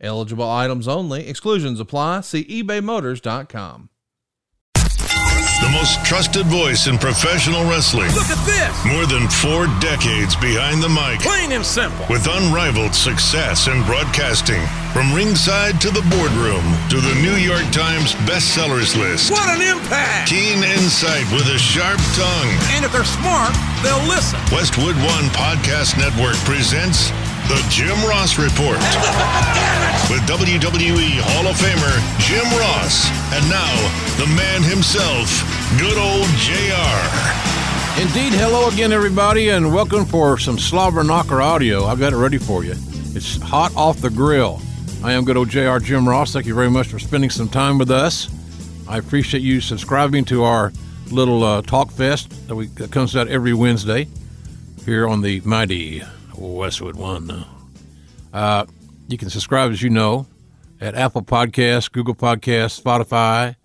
Eligible items only. Exclusions apply. See ebaymotors.com. The most trusted voice in professional wrestling. Look at this! More than four decades behind the mic. Plain and simple. With unrivaled success in broadcasting. From ringside to the boardroom to the New York Times bestsellers list. What an impact! Keen insight with a sharp tongue. And if they're smart, they'll listen. Westwood One Podcast Network presents The Jim Ross Report. with WWE Hall of Famer Jim Ross. And now, the man himself, good old JR. Indeed, hello again, everybody, and welcome for some Slobber Knocker audio. I've got it ready for you. It's hot off the grill. I am good old JR Jim Ross. Thank you very much for spending some time with us. I appreciate you subscribing to our little uh, talk fest that, we, that comes out every Wednesday here on the mighty Westwood One. Uh, you can subscribe, as you know, at Apple Podcasts, Google Podcasts, Spotify,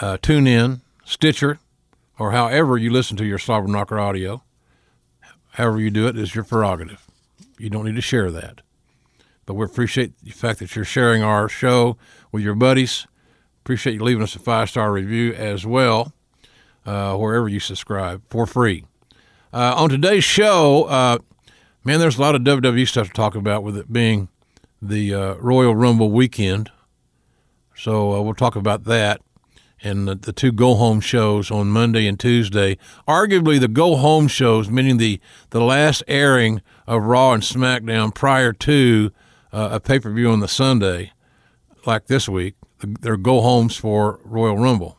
uh, TuneIn, Stitcher, or however you listen to your Slobber Knocker audio. However you do it is your prerogative. You don't need to share that. But we appreciate the fact that you're sharing our show with your buddies. Appreciate you leaving us a five star review as well, uh, wherever you subscribe for free. Uh, on today's show, uh, man, there's a lot of WWE stuff to talk about with it being the uh, Royal Rumble weekend. So uh, we'll talk about that and the, the two go home shows on Monday and Tuesday. Arguably, the go home shows, meaning the, the last airing of Raw and SmackDown prior to uh, a pay per view on the Sunday, like this week, they're go homes for Royal Rumble.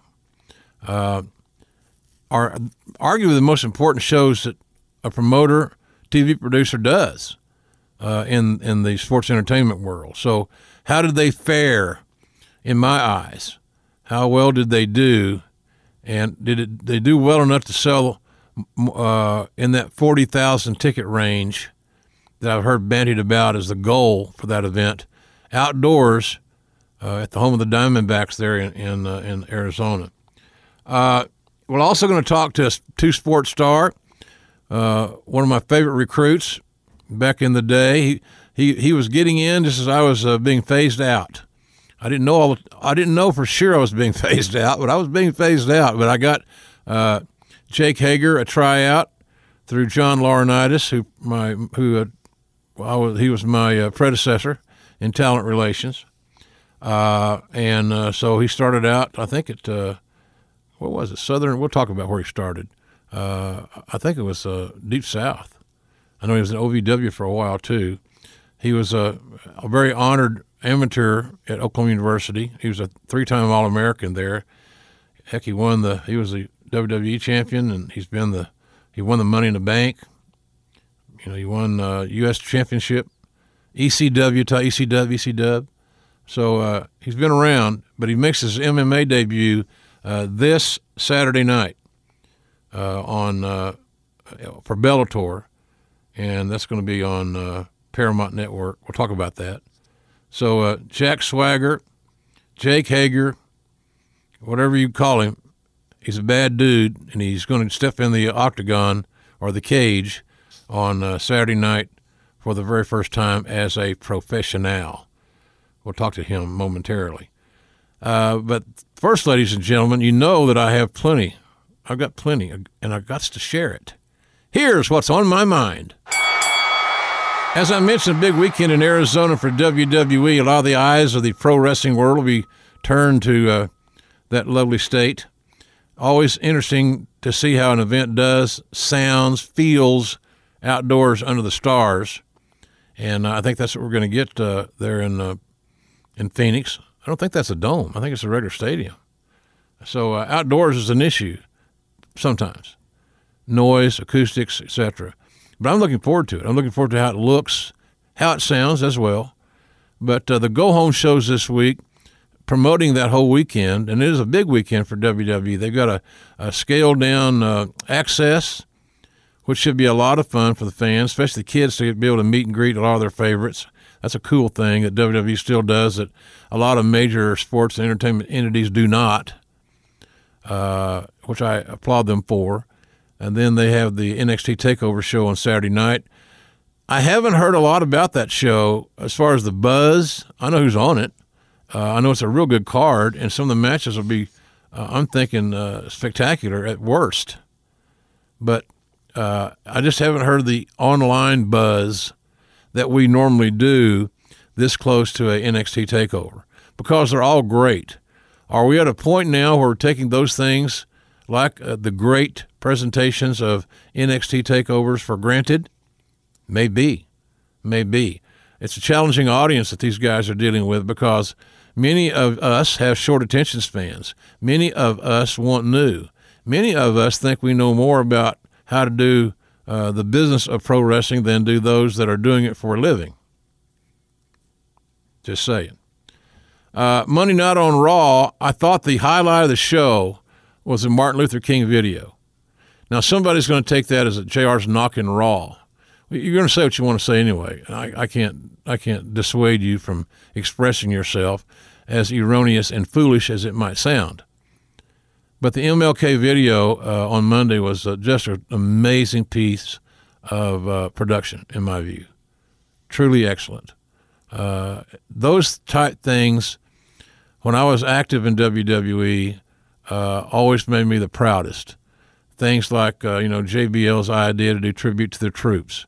Uh, are arguably the most important shows that a promoter, TV producer does uh, in in the sports entertainment world. So, how did they fare? In my eyes, how well did they do? And did it, they do well enough to sell uh, in that forty thousand ticket range that I've heard bandied about as the goal for that event, outdoors uh, at the home of the Diamondbacks there in in, uh, in Arizona. Uh, we're also going to talk to a two sports star, uh, one of my favorite recruits back in the day. He, he, he was getting in just as I was uh, being phased out. I didn't know all, I didn't know for sure I was being phased out, but I was being phased out. But I got uh, Jake Hager a tryout through John Laurinaitis, who my who uh, well, he was my uh, predecessor in talent relations, uh, and uh, so he started out. I think at uh, what was it? Southern. We'll talk about where he started. I think it was Deep South. I know he was in OVW for a while too. He was a, a very honored amateur at Oklahoma University. He was a three-time All-American there. Heck, he won the. He was the WWE champion, and he's been the. He won the Money in the Bank. You know, he won uh, U.S. Championship, ECW, ECW, ECW. So uh, he's been around, but he makes his MMA debut uh, this Saturday night uh, on uh, for Bellator, and that's going to be on uh, Paramount Network. We'll talk about that. So uh, Jack Swagger, Jake Hager, whatever you call him, he's a bad dude, and he's going to step in the octagon or the cage on uh, Saturday night for the very first time as a professional. We'll talk to him momentarily. Uh, but first, ladies and gentlemen, you know that I have plenty. I've got plenty, and I've got to share it. Here's what's on my mind. As I mentioned, big weekend in Arizona for WWE. A lot of the eyes of the pro wrestling world will be turned to uh, that lovely state. Always interesting to see how an event does, sounds, feels outdoors under the stars. And uh, I think that's what we're going to get uh, there in uh, in Phoenix. I don't think that's a dome. I think it's a regular stadium. So uh, outdoors is an issue sometimes, noise, acoustics, etc. But I'm looking forward to it. I'm looking forward to how it looks, how it sounds as well. But uh, the go home shows this week promoting that whole weekend, and it is a big weekend for WWE. They've got a, a scaled down uh, Axxess, which should be a lot of fun for the fans, especially the kids to be able to meet and greet a lot of their favorites. That's a cool thing that WWE still does that a lot of major sports and entertainment entities do not, uh, which I applaud them for. And then they have the NXT Takeover show on Saturday night. I haven't heard a lot about that show as far as the buzz. I know who's on it. Uh, I know it's a real good card, and some of the matches will be, uh, I'm thinking, uh, spectacular at worst. But uh, I just haven't heard the online buzz that we normally do this close to a NXT takeover because they're all great. Are we at a point now where we're taking those things like uh, the great presentations of NXT takeovers for granted? Maybe, maybe. It's a challenging audience that these guys are dealing with because many of us have short attention spans. Many of us want new. Many of us think we know more about how to do uh, the business of pro wrestling than do those that are doing it for a living. Just saying. Uh, Monday night on Raw, I thought the highlight of the show was the Martin Luther King video. Now, somebody's going to take that as a JR's knocking Raw. You're going to say what you want to say anyway. I, I can't I can't dissuade you from expressing yourself, as erroneous and foolish as it might sound. But the MLK video uh, on Monday was uh, just an amazing piece of uh, production, in my view. Truly excellent. Uh, those type things, when I was active in WWE, uh, always made me the proudest. Things like, uh, you know, JBL's idea to do tribute to the troops,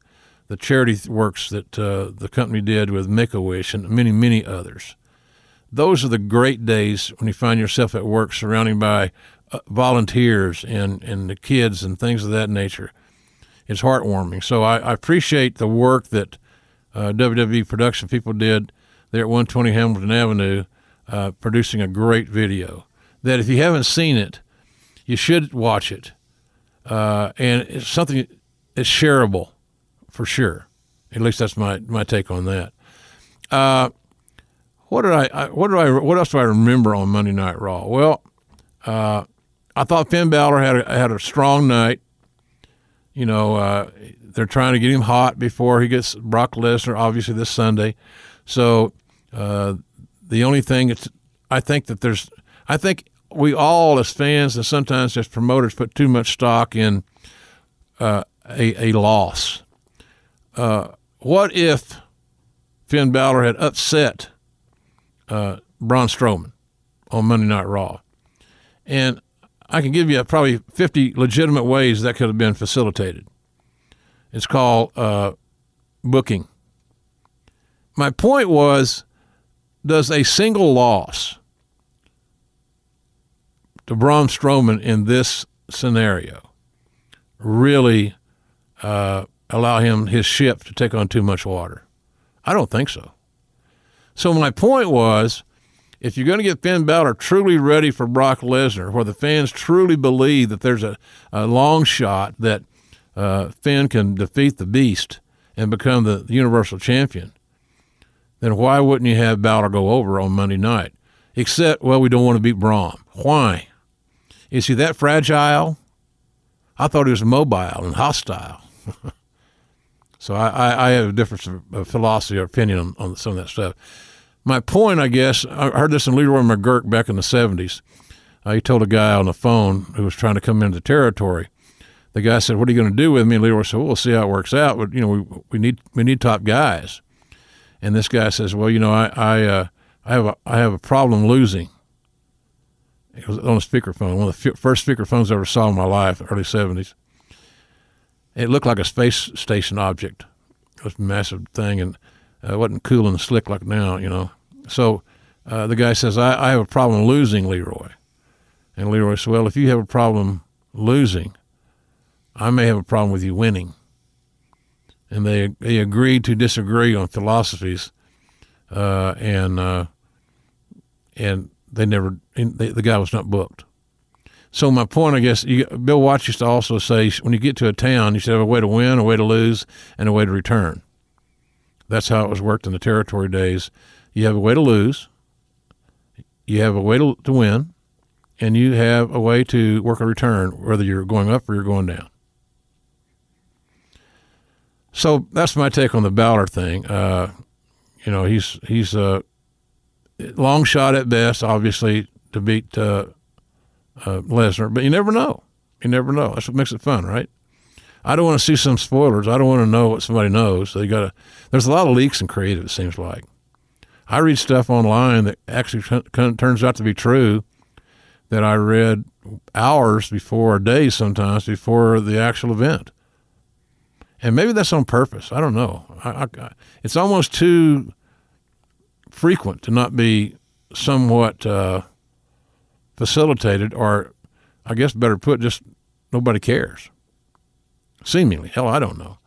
the charity works that the company did with Make a Wish, and many, many others those are the great days when you find yourself at work surrounded by uh, volunteers and, and the kids and things of that nature. It's heartwarming. So I, I appreciate the work that uh, WWE production people did there at 120 Hamilton Avenue, uh, producing a great video. That if you haven't seen it, you should watch it. Uh, and it's something that's shareable for sure. At least that's my, my take on that. Uh, what did I, I, what did I what else do I remember on Monday Night Raw? Well, uh, I thought Finn Balor had a, had a strong night. You know, uh, they're trying to get him hot before he gets Brock Lesnar, obviously this Sunday. So uh, the only thing it's, I think that there's, I think we all as fans and sometimes as promoters put too much stock in uh, a, a loss. Uh, what if Finn Balor had upset uh, Braun Strowman on Monday Night Raw? And I can give you probably 50 legitimate ways that could have been facilitated. It's called uh, booking. My point was does a single loss to Braun Strowman in this scenario really uh, allow him, his ship, to take on too much water? I don't think so. So my point was if you're going to get Finn Balor truly ready for Brock Lesnar, where the fans truly believe that there's a, a long shot that uh, Finn can defeat the Beast and become the Universal Champion, then why wouldn't you have Balor go over on Monday night? Except, well, we don't want to beat Braun. Why? Is he that fragile? I thought he was mobile and hostile. so I, I, I, have a difference of philosophy or opinion on, on some of that stuff my point, I guess, I heard this in Leroy McGuirk back in the 70s. Uh, he told a guy on the phone who was trying to come into the territory. The guy said, "What are you going to do with me?" And Leroy said, well, "We'll see how it works out. But you know, we we need we need top guys." And this guy says, "Well, you know, I I uh, I have a I have a problem losing." It was on a speakerphone, one of the first speakerphones I ever saw in my life, early '70s. It looked like a space station object. It was a massive thing, and uh, wasn't cool and slick like now, you know. So uh, the guy says, I, I have a problem losing Leroy. And Leroy says, Well, if you have a problem losing, I may have a problem with you winning. And they they agreed to disagree on philosophies, uh, and uh, and they never they, the guy was not booked. So my point, I guess, you, Bill Watts used to also say, when you get to a town, you should have a way to win, a way to lose, and a way to return. That's how it was worked in the territory days. You have a way to lose. you have a way to, to win, and you have a way to work a return, whether you're going up or you're going down. So that's my take on the Balor thing. Uh, you know, he's he's a long shot at best, obviously, to beat uh, uh, Lesnar, but you never know. You never know. That's what makes it fun, right? I don't want to see some spoilers. I don't want to know what somebody knows. You got. There's a lot of leaks in creative. It seems like. I read stuff online that actually turns out to be true that I read hours before, or days sometimes before the actual event. And maybe that's on purpose. I don't know. I, I, it's almost too frequent to not be somewhat uh, facilitated, or I guess better put, just nobody cares. Seemingly. Hell, I don't know.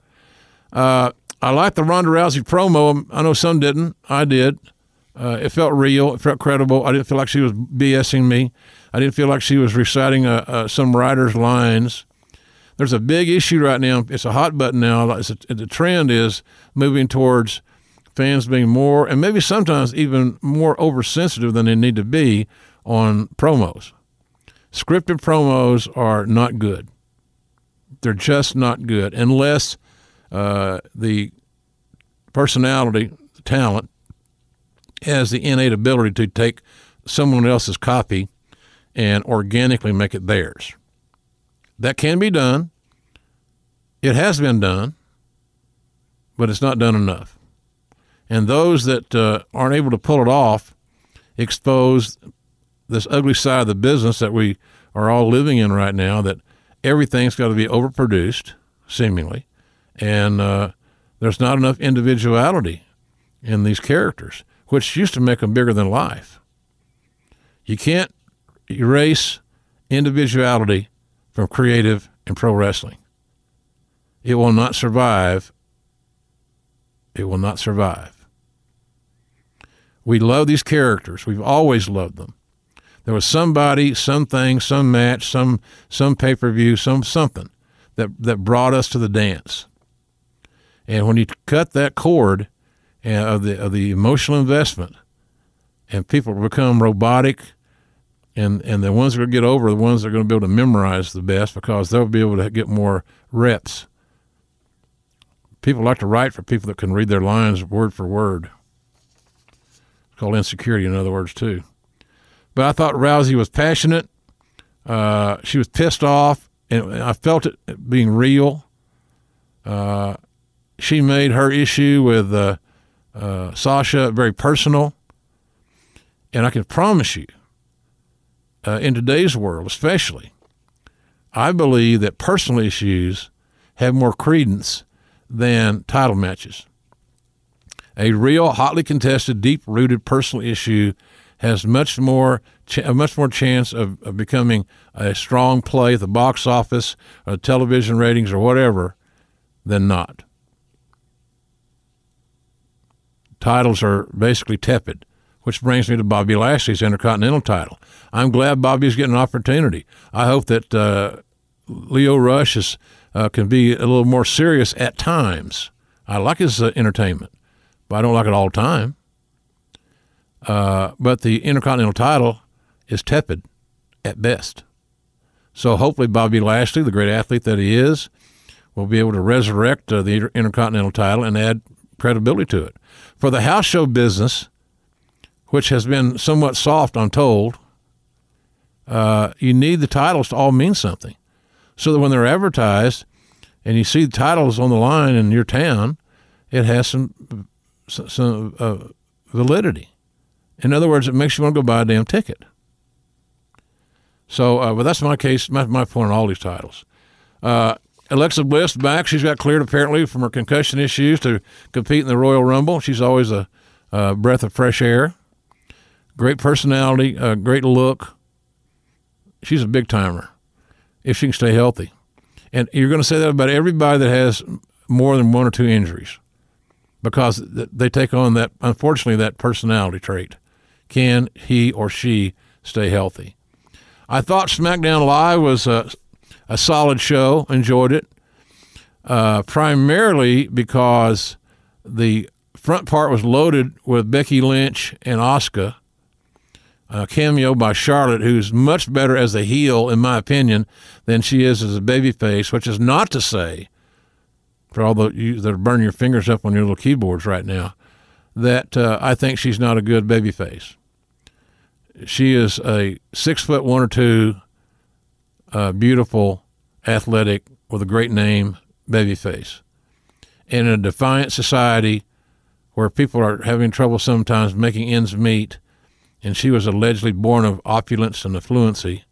Uh, I like the Ronda Rousey promo. I know some didn't. I did. Uh, it felt real. It felt credible. I didn't feel like she was BSing me. I didn't feel like she was reciting uh, uh, some writer's lines. There's a big issue right now. It's a hot button now. A, the trend is moving towards fans being more, and maybe sometimes even more oversensitive than they need to be on promos. Scripted promos are not good. They're just not good unless uh, the personality, the talent, has the innate ability to take someone else's copy and organically make it theirs. That can be done. It has been done, but it's not done enough. And those that uh, aren't able to pull it off expose this ugly side of the business that we are all living in right now that everything's got to be overproduced, seemingly, and uh, there's not enough individuality in these characters which used to make them bigger than life. You can't erase individuality from creative and pro wrestling. It will not survive. It will not survive. We love these characters. We've always loved them. There was somebody, something, some match, some some pay per view, some something that that brought us to the dance. And when you cut that cord, eh, of the of the emotional investment, and people become robotic, and and the ones that are going to get over the ones that are going to be able to memorize the best because they'll be able to get more reps. People like to write for people that can read their lines word for word. It's called insecurity, in other words, too. But I thought Rousey was passionate. Uh, she was pissed off, and I felt it being real. Uh, she made her issue with uh, uh, Sasha very personal. And I can promise you, uh, in today's world especially, I believe that personal issues have more credence than title matches. A real, hotly contested, deep-rooted personal issue has much more, ch- much more chance of, of becoming a strong play at the box office, or television ratings, or whatever, than not. titles are basically tepid, which brings me to Bobby Lashley's Intercontinental title. I'm glad Bobby's getting an opportunity. I hope that uh, Lio Rush is, uh, can be a little more serious at times. I like his uh, entertainment, but I don't like it all the time. Uh, but the Intercontinental title is tepid at best. So hopefully Bobby Lashley, the great athlete that he is, will be able to resurrect uh, the Intercontinental title and add credibility to it. For the house show business, which has been somewhat soft, I'm told, uh, you need the titles to all mean something. So that when they're advertised and you see the titles on the line in your town, it has some, some uh, validity. In other words, it makes you want to go buy a damn ticket. So, uh, but that's my case, my, my point on all these titles. Uh, Alexa Bliss back. She's got cleared apparently from her concussion issues to compete in the Royal Rumble. She's always a, a breath of fresh air. Great personality, a great look. She's a big timer if she can stay healthy. And you're going to say that about everybody that has more than one or two injuries because they take on that, unfortunately, that personality trait. Can he or she stay healthy? I thought SmackDown Live was a a solid show. Enjoyed it. Uh, primarily because the front part was loaded with Becky Lynch and Asuka. Uh, cameo by Charlotte, who's much better as a heel, in my opinion, than she is as a babyface, which is not to say, for all the you that are burning your fingers up on your little keyboards right now, that uh, I think she's not a good babyface. She is a six foot one or two, uh, beautiful, athletic, with a great name babyface. In a defiant society where people are having trouble sometimes making ends meet, and she was allegedly born of opulence and affluency,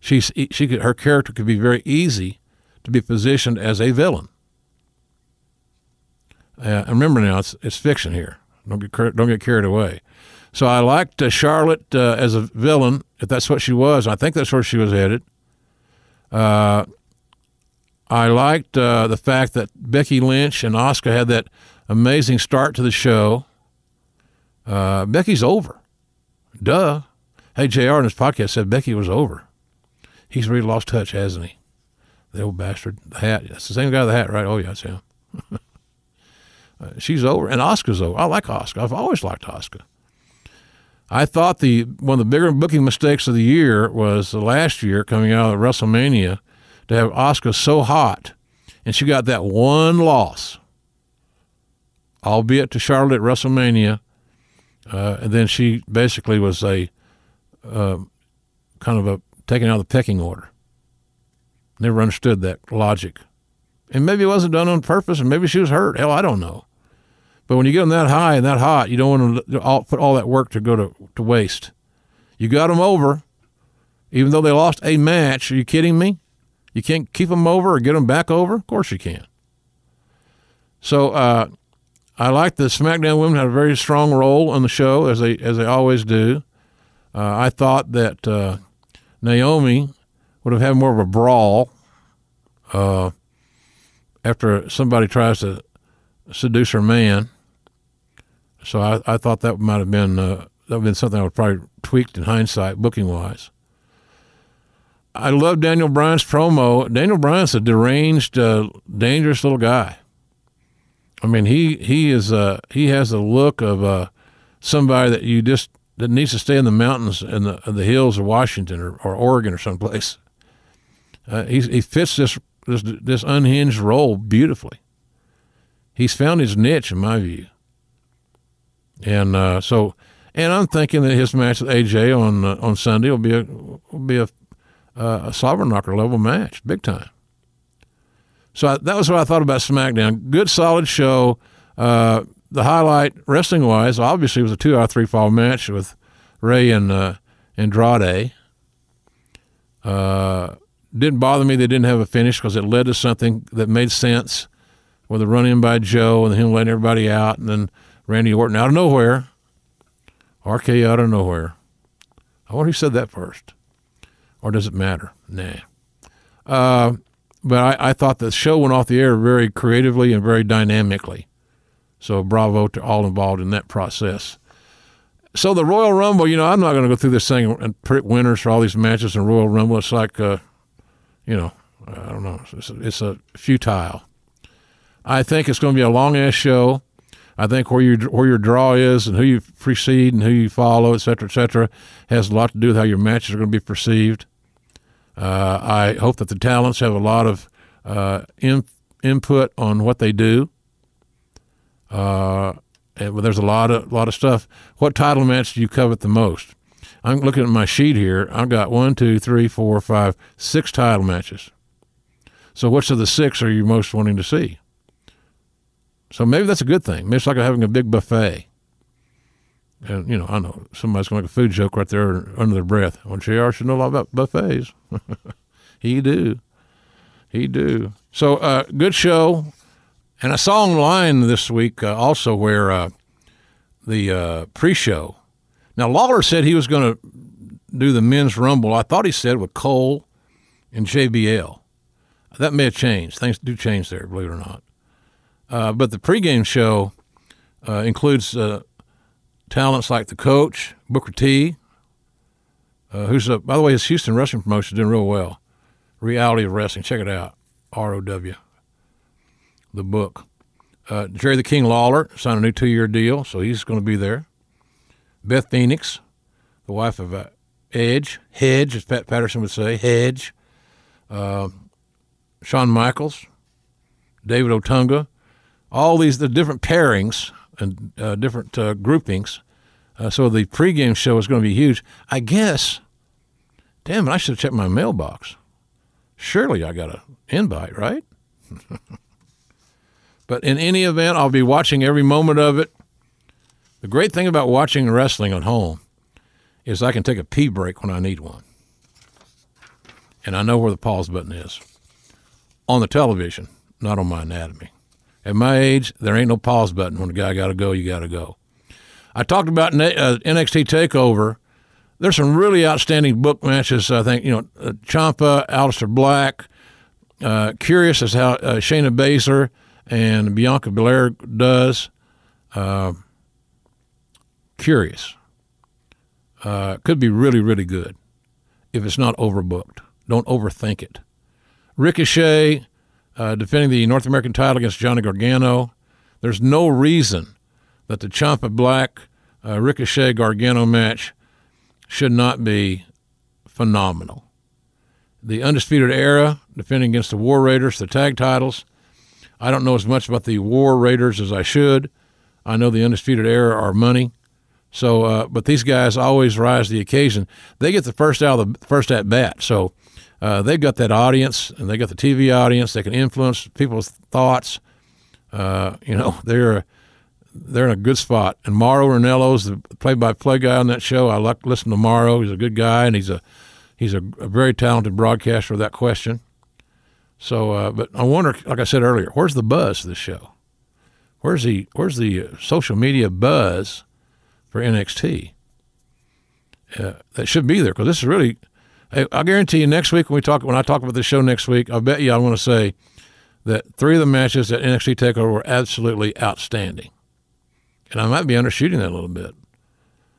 she's, she could, her character could be very easy to be positioned as a villain. Uh, remember now, it's, it's fiction here. Don't get don't get carried away. So I liked uh, Charlotte uh, as a villain, if that's what she was. I think that's where she was headed. Uh, I liked uh, the fact that Becky Lynch and Asuka had that amazing start to the show. Uh, Becky's over. Duh. Hey, JR in his podcast said Becky was over. He's really lost touch, hasn't he? The old bastard. The hat. That's the same guy with the hat, right? Oh, yeah, it's him. uh, she's over. And Asuka's over. I like Asuka. I've always liked Asuka. I thought the one of the bigger booking mistakes of the year was the last year coming out of WrestleMania to have Asuka so hot, and she got that one loss, albeit to Charlotte at WrestleMania, uh, and then she basically was a uh, kind of a taken out of the pecking order. Never understood that logic, and maybe it wasn't done on purpose, and maybe she was hurt. Hell, I don't know. But when you get them that high and that hot, you don't want to all, put all that work to go to, to waste. You got them over, even though they lost a match. Are you kidding me? You can't keep them over or get them back over? Of course you can. So uh, I like the SmackDown women had a very strong role on the show as they as they always do. Uh, I thought that uh, Naomi would have had more of a brawl uh, after somebody tries to seduce her man. So I, I thought that might have been uh, that would have been something I would probably tweaked in hindsight, booking wise. I love Daniel Bryan's promo. Daniel Bryan's a deranged, uh, dangerous little guy. I mean, he he is he has the look of uh, somebody that you just that needs to stay in the mountains and the in the hills of Washington or, or Oregon or someplace. Uh, he he fits this this this unhinged role beautifully. He's found his niche, in my view. And uh, so, and I'm thinking that his match with AJ on uh, on Sunday will be a will be a uh, a Slobberknocker level match, big time. So I, that was what I thought about SmackDown. Good, solid show. Uh, the highlight, wrestling wise, obviously was a two out of three fall match with Rey and uh, Andrade. Uh, didn't bother me they didn't have a finish because it led to something that made sense with a run in by Joe and him letting everybody out, and then Randy Orton out of nowhere, RK out of nowhere. I wonder who said that first or does it matter? Nah. Uh, but I, I, thought the show went off the air very creatively and very dynamically. So bravo to all involved in that process. So the Royal Rumble, you know, I'm not going to go through this thing and pick winners for all these matches in Royal Rumble. It's like, uh, you know, I don't know. It's, it's a futile. I think it's going to be a long ass show. I think where your where your draw is and who you precede and who you follow, et cetera, et cetera, has a lot to do with how your matches are going to be perceived. Uh, I hope that the talents have a lot of uh, in, input on what they do. Uh, and there's a lot of lot of stuff. What title match do you covet the most? I'm looking at my sheet here. I've got one, two, three, four, five, six title matches. So, which of the six are you most wanting to see? So maybe that's a good thing. Maybe it's like having a big buffet. And, you know, I know somebody's to make a food joke right there under their breath. Well, JR should know a lot about buffets. he do. He do. So, uh, good show. And I saw online this week uh, also where uh, the uh, pre-show. Now, Lawler said he was to do the men's rumble. I thought he said with Cole and JBL. That may have changed. Things do change there, believe it or not. Uh, but the pregame show uh, includes talents like the coach, Booker T, uh, who's, a, by the way, his Houston wrestling promotion is doing real well. Reality of Wrestling. Check it out. R O W, the book. Uh, Jerry the King Lawler signed a new two year deal, so he's going to be there. Beth Phoenix, the wife of uh, Edge, Hedge, as Pat Patterson would say, Hedge, uh, Shawn Michaels, David Otunga, all these the different pairings and uh, different uh, groupings. Uh, so the pregame show is going to be huge. I guess. Damn it! I should have checked my mailbox. Surely I got an invite, right? but in any event, I'll be watching every moment of it. The great thing about watching wrestling at home is I can take a pee break when I need one. And I know where the pause button is on the television, not on my anatomy. At my age, there ain't no pause button. When a guy got to go, you got to go. I talked about uh, NXT Takeover. There's some really outstanding book matches. I think you know uh, Ciampa, Aleister Black. Uh, curious as how uh, Shayna Baszler and Bianca Belair does. Uh, curious. Uh, could be really, really good if it's not overbooked. Don't overthink it. Ricochet uh, defending the North American title against Johnny Gargano. There's no reason that the Ciampa Black uh, Ricochet Gargano match should not be phenomenal. The Undisputed Era defending against the War Raiders, the tag titles. I don't know as much about the War Raiders as I should. I know the Undisputed Era are money. So, uh, but these guys always rise to the occasion. They get the first out of the first at bat. So, uh, they've got that audience and they got the TV audience. They can influence people's thoughts. Uh, you know, they're they're in a good spot. And Mauro Ranallo's the play-by-play guy on that show. I like listen to Mauro. He's a good guy and he's a he's a, a very talented broadcaster. That question. So, uh, but I wonder, like I said earlier, where's the buzz of this show? Where's the where's the social media buzz? for NXT. Uh, that should be there because this is really. I, guarantee you next week when we talk when I talk about the show next week, I bet you I want to say that three of the matches at NXT Takeover were absolutely outstanding, and I might be undershooting that a little bit,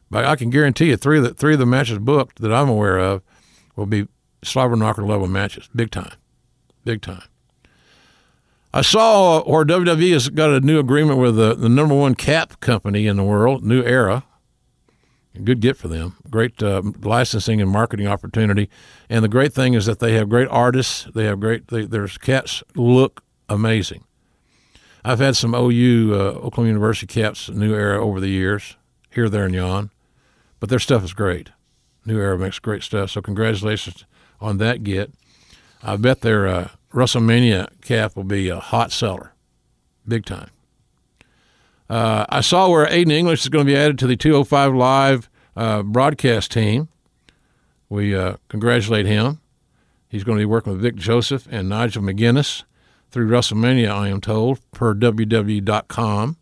but I can guarantee you three of the three of the matches booked that I'm aware of will be slobber knocker level matches, big time, big time. I saw where WWE has got a new agreement with the, the number one cap company in the world, New Era. Good get for them. Great uh, licensing and marketing opportunity. And the great thing is that they have great artists. They have great. They, their cats look amazing. I've had some OU, uh, Oklahoma University caps, New Era over the years, here, there, and yon. But their stuff is great. New Era makes great stuff. So congratulations on that get. I bet their uh, WrestleMania cap will be a hot seller, big time. Uh, I saw where Aiden English is going to be added to the 205 Live uh, broadcast team. We uh, congratulate him. He's going to be working with Vic Joseph and Nigel McGuinness through WrestleMania, I am told, per WWE.com.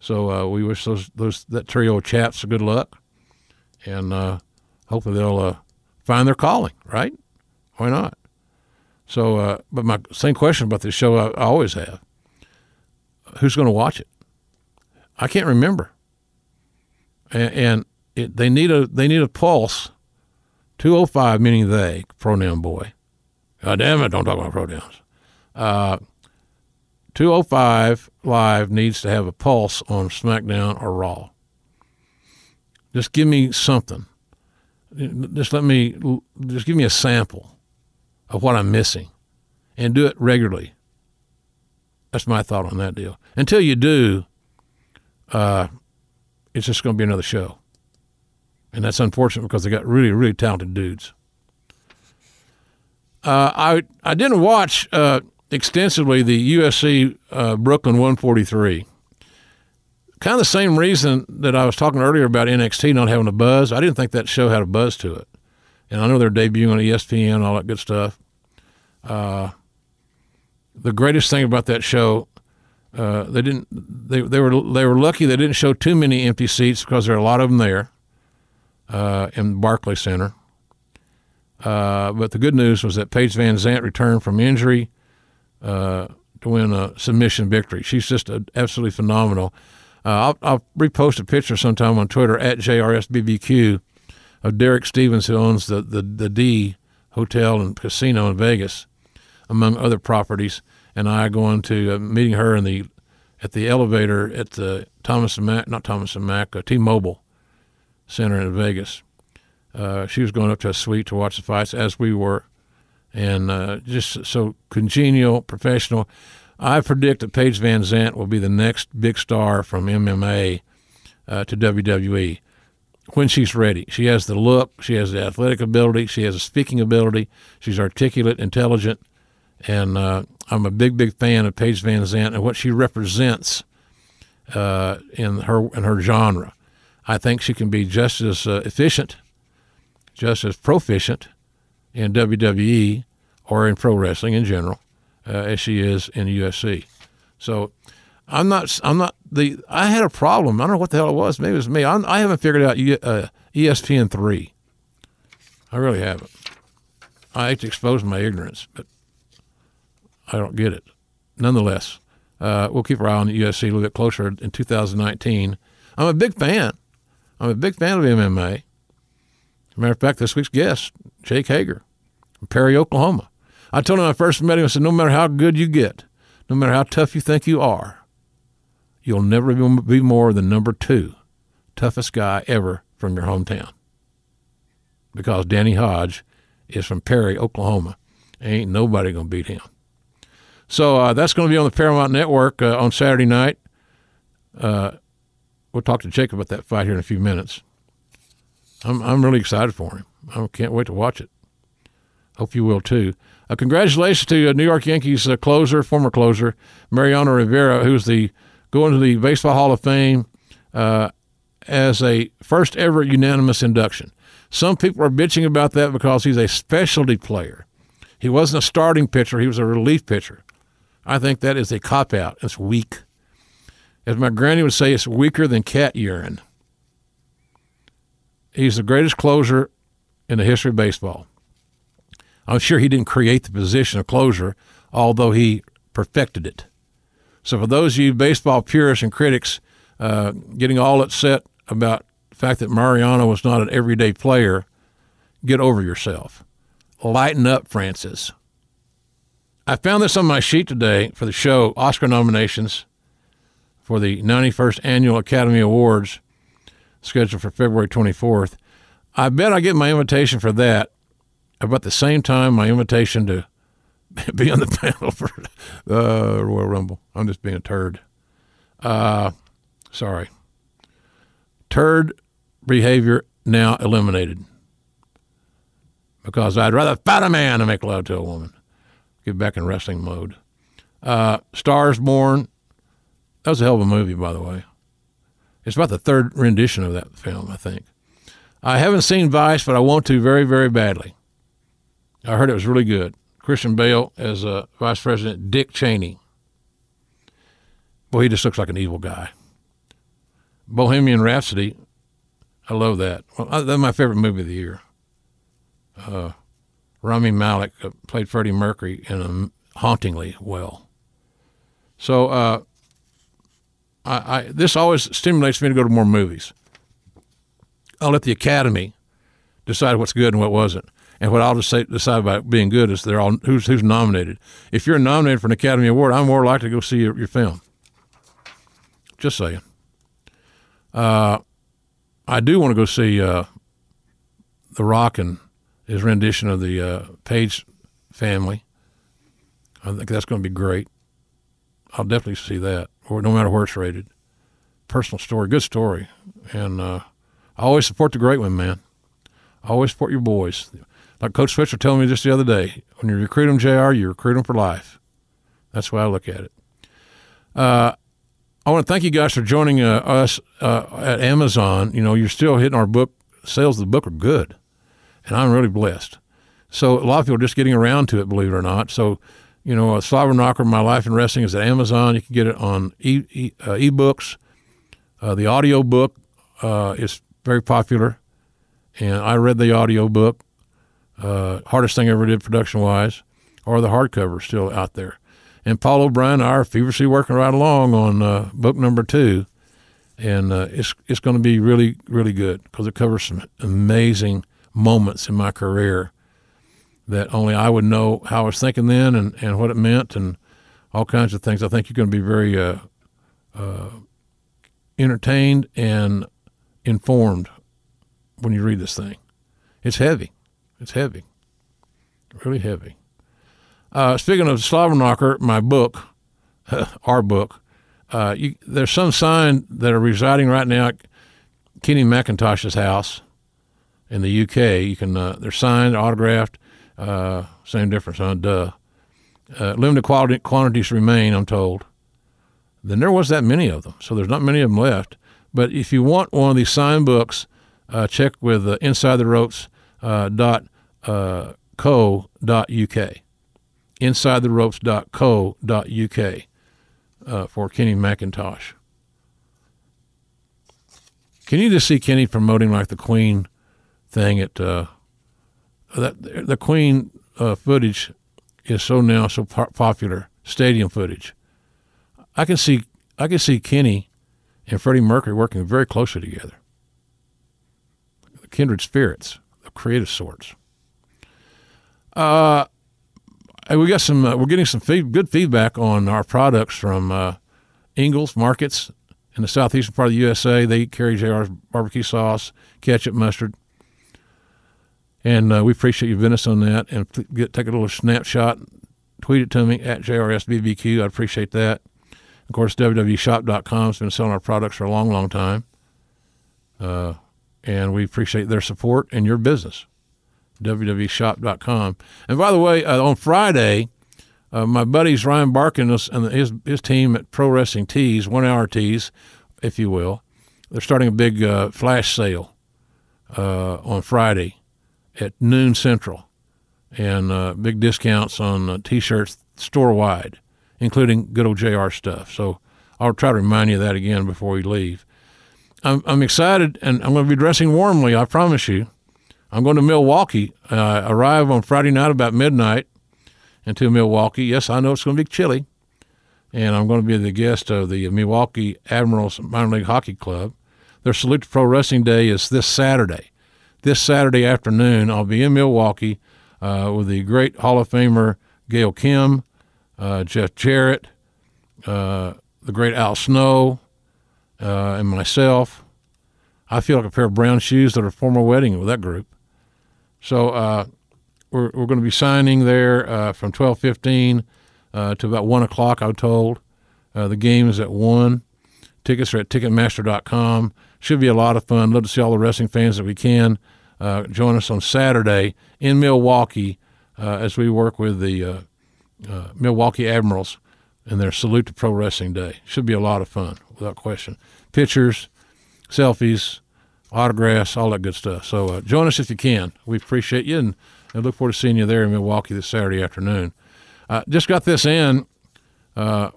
So uh, we wish those, those that trio of chaps good luck, and uh, hopefully they'll uh, find their calling. Right? Why not? So, uh, but my same question about this show I, I always have: Who's going to watch it? I can't remember. And, and it, they need a they need a pulse. Two oh five, meaning they pronoun boy. God damn it! Don't talk about pronouns. Uh, 205 Live needs to have a pulse on SmackDown or Raw. Just give me something. Just let me, just give me a sample of what I'm missing and do it regularly. That's my thought on that deal. Until you do, uh, it's just going to be another show. And that's unfortunate because they got really, really talented dudes. Uh, I I didn't watch uh, extensively the UFC uh, Brooklyn 143. Kind of the same reason that I was talking earlier about NXT not having a buzz. I didn't think that show had a buzz to it and I know they're debuting on ESPN and all that good stuff. Uh, the greatest thing about that show, uh, they didn't they, they were they were lucky they didn't show too many empty seats because there are a lot of them there uh, in Barclay Center. Uh, but the good news was that Paige Van Zant returned from injury uh, to win a submission victory. She's just absolutely phenomenal. Uh, I'll, I'll repost a picture sometime on Twitter at JRSBBQ of Derek Stevens, who owns the, the, the D Hotel and Casino in Vegas, among other properties, and I going to uh, meeting her in the at the elevator at the Thomas and Mack, not Thomas and Mack, uh, T-Mobile Center in Vegas. Uh, she was going up to a suite to watch the fights, as we were, and uh, just so congenial, professional. I predict that Paige Van Zant will be the next big star from MMA uh, to WWE when she's ready. She has the look, she has the athletic ability, she has a speaking ability, she's articulate, intelligent, and uh, I'm a big, big fan of Paige Van Zant and what she represents uh, in her in her genre. I think she can be just as uh, efficient, just as proficient in WWE or in pro wrestling in general uh, as she is in UFC. So I'm not. I'm not the. I had a problem. I don't know what the hell it was. Maybe it was me. I'm, I have not figured out uh, ESPN three. I really haven't. I hate to expose my ignorance, but I don't get it. Nonetheless, uh, we'll keep our eye on the UFC a little bit closer in 2019. I'm a big fan. I'm a big fan of MMA. Matter of fact, this week's guest, Jake Hager from Perry, Oklahoma. I told him I first met him, I said, no matter how good you get, no matter how tough you think you are, you'll never be more than number two toughest guy ever from your hometown. Because Danny Hodge is from Perry, Oklahoma. Ain't nobody going to beat him. So uh, that's going to be on the Paramount Network uh, on Saturday night. Uh, we'll talk to Jake about that fight here in a few minutes. I'm I'm really excited for him. I can't wait to watch it. Hope you will too. Uh, congratulations to uh, New York Yankees uh, closer, former closer Mariano Rivera, who's the going to the Baseball Hall of Fame as a first ever unanimous induction. Some people are bitching about that because he's a specialty player. He wasn't a starting pitcher; he was a relief pitcher. I think that is a cop out. It's weak. As my granny would say, it's weaker than cat urine. He's the greatest closer in the history of baseball. I'm sure he didn't create the position of closer, although he perfected it. So, for those of you baseball purists and critics uh, getting all upset about the fact that Mariano was not an everyday player, get over yourself. Lighten up, Francis. I found this on my sheet today for the show Oscar nominations for the 91st Annual Academy Awards scheduled for February 24th. I bet I get my invitation for that about the same time my invitation to be on the panel for the uh, Royal Rumble. I'm just being a turd. Uh, sorry. Turd behavior now eliminated because I'd rather fight a man than make love to a woman get back in wrestling mode. Uh, Stars Born. That was a hell of a movie, by the way. It's about the third rendition of that film, I think. I haven't seen Vice, but I want to very, very badly. I heard it was really good. Christian Bale as uh, Vice President Dick Cheney. Boy, he just looks like an evil guy. Bohemian Rhapsody. I love that. Well, that's my favorite movie of the year. Uh, Rami Malek uh, played Freddie Mercury in a hauntingly well. So uh, I, I, this always stimulates me to go to more movies. I'll let the Academy decide what's good and what wasn't. And what I'll just say, decide about being good is they're all who's who's nominated. If you're nominated for an Academy Award, I'm more likely to go see your, your film. Just saying. Uh, I do want to go see uh, The Rock and his rendition of the uh, Paige family. I think that's going to be great. I'll definitely see that, or no matter where it's rated. Personal story, good story, and uh, I always support the great one, man. I always support your boys. Like Coach Switzer told me just the other day, when you recruit them, Jr., you recruit them for life. That's way I look at it. Uh, I want to thank you guys for joining uh, us uh, at Amazon. You know, you're still hitting our book. Sales of the book are good and I'm really blessed. So a lot of people are just getting around to it, believe it or not. So, you know, a Slobber Knocker, My Life in Wrestling is at Amazon. You can get it on e, e uh, ebooks. Uh, the audio book uh, is very popular, and I read the audio book. Uh, hardest thing I ever did production wise, or the hardcover still out there. And Paul O'Brien and I are feverishly working right along on uh, book number two, and uh, it's it's going to be really really good because it covers some amazing moments in my career that only I would know how I was thinking then and, and what it meant and all kinds of things. I think you're going to be very uh, uh, entertained and informed when you read this thing. It's heavy. It's heavy. Really heavy. Uh, speaking of Slobberknocker, my book, our book, uh, you, there's some sign that are residing right now at Kenny McIntosh's house in the UK. You can uh, they're signed, autographed, uh, same difference, huh? Duh. Uh, limited quality quantities remain, I'm told. Then there was that many of them, so there's not many of them left. But if you want one of these signed books, uh, check with uh, Inside the Ropes uh, uh, co dot uk. Inside the Ropes dot co dot uk uh, for Kenny McIntosh. Can you just see Kenny promoting like the Queen thing at uh, that the Queen uh, footage is so now so po- popular stadium footage. I can see I can see Kenny and Freddie Mercury working very closely together. Kindred spirits, of creative sorts. Uh, we got some. Uh, we're getting some good feedback on our products from uh, Ingles Markets in the southeastern part of the USA. They carry JR's barbecue sauce, ketchup, mustard, and uh, we appreciate you visiting us on that. And get, take a little snapshot, tweet it to me at JRSBBQ. I appreciate that. Of course, www.shop.com has been selling our products for a long, long time. Uh, and we appreciate their support and your business. www.shop.com. And by the way, uh, on Friday, uh, my buddies Ryan Barkan and his his team at Pro Wrestling Tees, one hour tees, if you will, they're starting a big uh, flash sale uh, on Friday at noon central, and uh, big discounts on uh, t-shirts store wide, including good old JR stuff. So I'll try to remind you of that again before we leave. I'm, I'm excited, and I'm going to be dressing warmly. I promise you. I'm going to Milwaukee. Uh, arrive on Friday night about midnight into Milwaukee. Yes, I know it's going to be chilly, and I'm going to be the guest of the Milwaukee Admirals Minor League Hockey Club. Their Salute to Pro Wrestling Day is this Saturday. This Saturday afternoon, I'll be in Milwaukee uh, with the great Hall of Famer Gail Kim, uh, Jeff Jarrett, uh, the great Al Snow, uh, and myself. I feel like a pair of brown shoes at a formal wedding with that group. So uh, we're we're going to be signing there uh, from twelve fifteen uh, to about one o'clock. I'm told the game is at one. Tickets are at Ticketmaster.com. Should be a lot of fun. Love to see all the wrestling fans that we can uh, join us on Saturday in Milwaukee uh, as we work with the Milwaukee Admirals and their Salute to Pro Wrestling Day. Should be a lot of fun, without question. Pictures, selfies, autographs, all that good stuff. So uh, join us if you can. We appreciate you and I look forward to seeing you there in Milwaukee this Saturday afternoon. Uh, just got this in. Uh,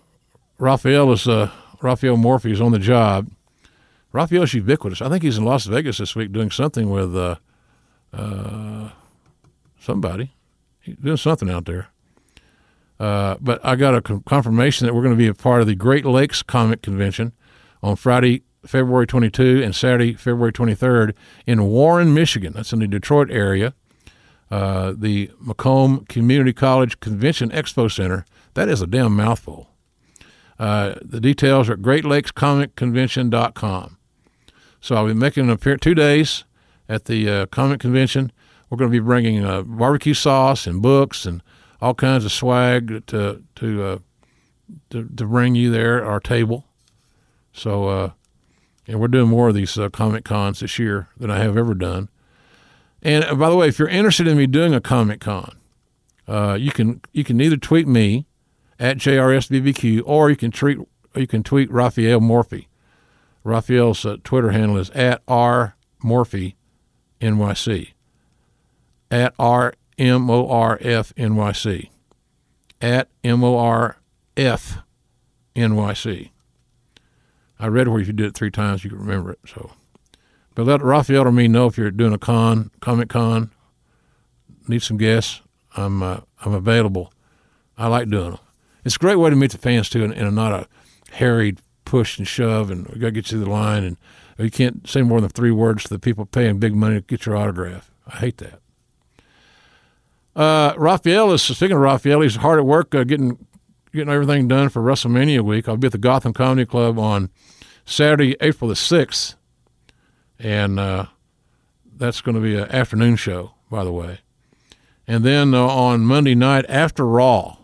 Raphael is uh, Raphael Morffi is on the job. Raphael's ubiquitous. I think he's in Las Vegas this week doing something with uh, uh, somebody. He's doing something out there. Uh, but I got a confirmation that we're going to be a part of the Great Lakes Comic Convention on Friday, February 22 and Saturday, February 23rd in Warren, Michigan. That's in the Detroit area. Uh, the Macomb Community College Convention Expo Center. That is a damn mouthful. Uh, the details are at greatlakescomicconvention.com. So I'll be making an appearance two days at the uh, comic convention. We're going to be bringing uh, barbecue sauce and books and all kinds of swag to to uh, to, to bring you there at our table. So, uh, and we're doing more of these uh, comic cons this year than I have ever done. And uh, by the way, if you're interested in me doing a comic con, uh, you can you can either tweet me at jrsbbq or you can tweet you can tweet Raphael Morffi. Raphael's uh, Twitter handle is at r morphy nyc. At r m o r f n y c. At m o r f n y c. I read where if you did it three times, you could remember it. So, but let Raphael or me know if you're doing a con, comic con, need some guests. I'm uh, I'm available. I like doing them. It's a great way to meet the fans too, and, not a harried push and shove, and we got to get you to the line, and you can't say more than three words to the people paying big money to get your autograph. I hate that. Uh, Raphael is speaking of Raphael. He's hard at work uh, getting getting everything done for WrestleMania week. I'll be at the Gotham Comedy Club on Saturday, April the 6th. And uh, that's going to be an afternoon show, by the way. And then uh, on Monday night after Raw,